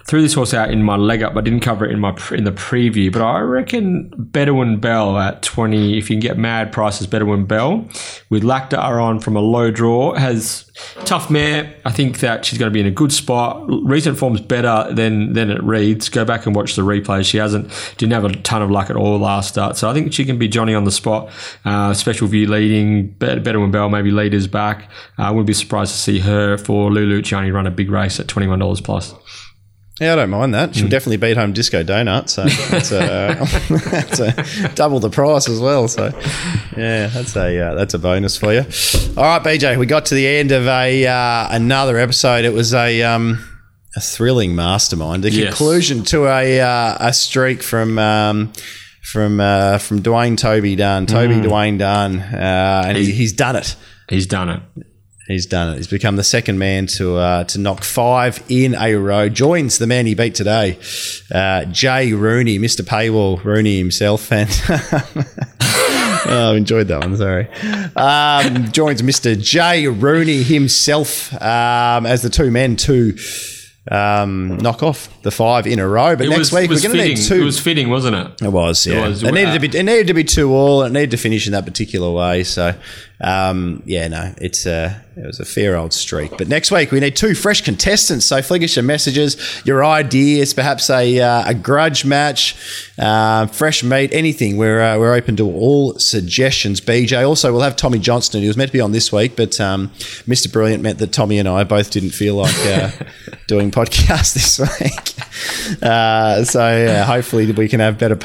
threw this horse out in my leg up. I didn't cover it in my in the preview, but I reckon Bedouin Bell at twenty. If you can get mad prices, Bedouin Bell with Laqdar on from a low draw has tough mare. I think that she's going to be in a good spot. Recent form's better than than it reads. Go back and watch the replay. She hasn't didn't have a ton of luck at all last start, so I think she can be Johnny on the spot. Uh, special view leading Bedouin Bell maybe leaders back. Uh, I wouldn't be surprised to see her for Lulu Ciani run a big race at twenty one dollars plus. Yeah, I don't mind that. She'll mm. definitely beat home Disco Donut, so that's a, that's a double the price as well. So, yeah, that's a uh, that's a bonus for you. All right, BJ, we got to the end of a uh, another episode. It was a um, a thrilling mastermind, a yes. conclusion to a uh, a streak from. Um, from uh, from Dwayne Toby Dunn, Toby mm. Dwayne Dunn, uh, and he, he's done it. He's done it. He's done it. He's become the second man to uh, to knock five in a row. Joins the man he beat today, uh, Jay Rooney, Mr. Paywall Rooney himself, and oh, I enjoyed that one. Sorry. Um, joins Mr. Jay Rooney himself um, as the two men to um, knock off the five in a row. But it next was, week we're going to need two. It was fitting, wasn't it? It was. Yeah. It, was, it needed to be. It needed to be two all. It needed to finish in that particular way. So, um, yeah, no, it's a it was a fair old streak. But next week we need two fresh contestants. So flick us your messages, your ideas, perhaps a uh, a grudge match, uh, fresh meat, anything. We're uh, we're open to all suggestions. BJ. Also, we'll have Tommy Johnston. He was meant to be on this week, but um, Mr. Brilliant meant that Tommy and I both didn't feel like uh, doing podcast this week. Uh, so hopefully we can have better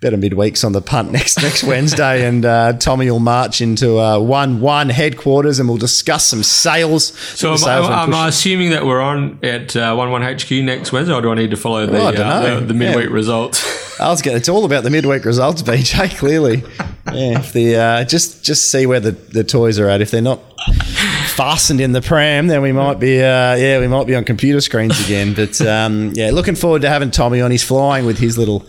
better midweeks on the punt next next Wednesday, and uh, Tommy will march into uh, one one headquarters, and we'll discuss some sales. So, am, sales I, am I assuming that we're on at uh, one one HQ next Wednesday, or do I need to follow the, oh, the, the, midweek yeah. results? I was getting, it's all about the midweek results, BJ. Clearly, yeah. If the uh, just just see where the, the toys are at. If they're not fastened in the pram, then we might be uh, yeah we might be on computer screens again. But um, yeah, looking forward to having Tommy on. He's flying with his little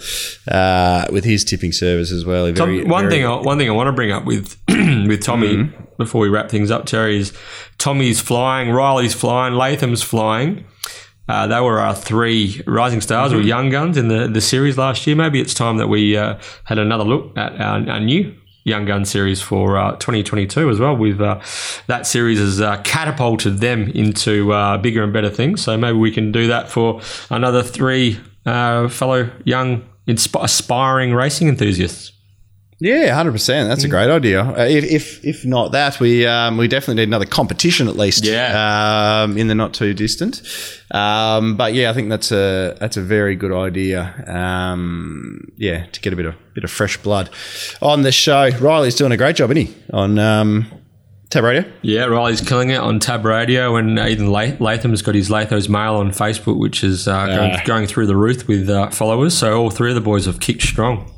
uh, with his tipping service as well. Very, one very thing I, one thing I want to bring up with with Tommy mm-hmm. before we wrap things up, Terry is Tommy's flying, Riley's flying, Latham's flying. Uh, they were our three rising stars mm-hmm. or young guns in the, the series last year. Maybe it's time that we uh, had another look at our, our new Young Gun series for uh, 2022 as well. With uh, that series has uh, catapulted them into uh, bigger and better things. So maybe we can do that for another three uh, fellow young insp- aspiring racing enthusiasts. Yeah, hundred percent. That's a mm. great idea. Uh, if, if if not that, we um, we definitely need another competition at least. Yeah. Um, in the not too distant. Um, but yeah, I think that's a that's a very good idea. Um, yeah, to get a bit of bit of fresh blood on the show. Riley's doing a great job, isn't he? On um, Tab Radio. Yeah, Riley's killing it on Tab Radio, and Ethan Latham's got his Latho's mail on Facebook, which is uh, going, uh. going, through the roof with uh, followers. So all three of the boys have kicked strong.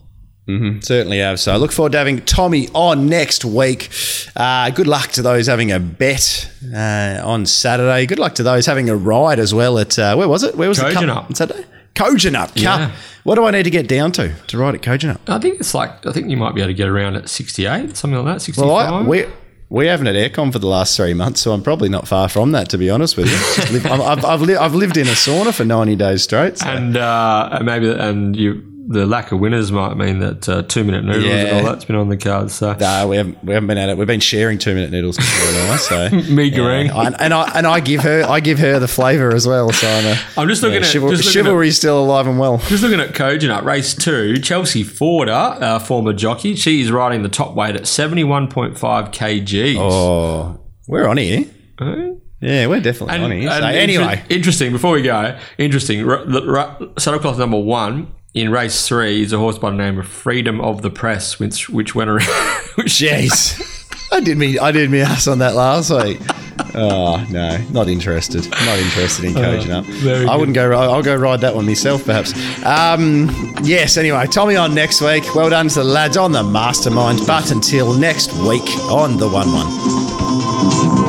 Mm-hmm, certainly have. So I look forward to having Tommy on next week. Uh, good luck to those having a bet uh, on Saturday. Good luck to those having a ride as well at, uh, where was it? Where was it? Kojonup. On Saturday? Kojonup. Yeah. What do I need to get down to to ride at Kojonup? I think it's like, I think you might be able to get around at 68, something like that, 65. Well, I, we, we haven't had aircon for the last three months, so I'm probably not far from that, to be honest with you. I've, I've, I've, li- I've, lived in a sauna for 90 days straight. So. And uh, maybe, and you the lack of winners might mean that uh, two minute noodles yeah. and all that's been on the cards. So no, we haven't we haven't been at it. We've been sharing two minute noodles before So me yeah. and I and I give her I give her the flavour as well. So I'm, a, I'm just looking yeah, at chival- just chivalry's still alive and well. Just looking at Kojonup race two. Chelsea Forder, uh, former jockey, she is riding the top weight at seventy one point five kg. Oh, we're on here. Uh, yeah, we're definitely and, on here. So anyway, inter- interesting. Before we go, interesting. R- r- saddlecloth number one in race three is a horse by the name of Freedom of the Press, which which went around. Jeez, I did me I did me ass on that last week. Oh no, not interested. Not interested in coaching uh, up. I wouldn't go. I'll go ride that one myself, perhaps. Um, yes. Anyway, Tommy on next week. Well done to the lads on the mastermind. But until next week on the one one.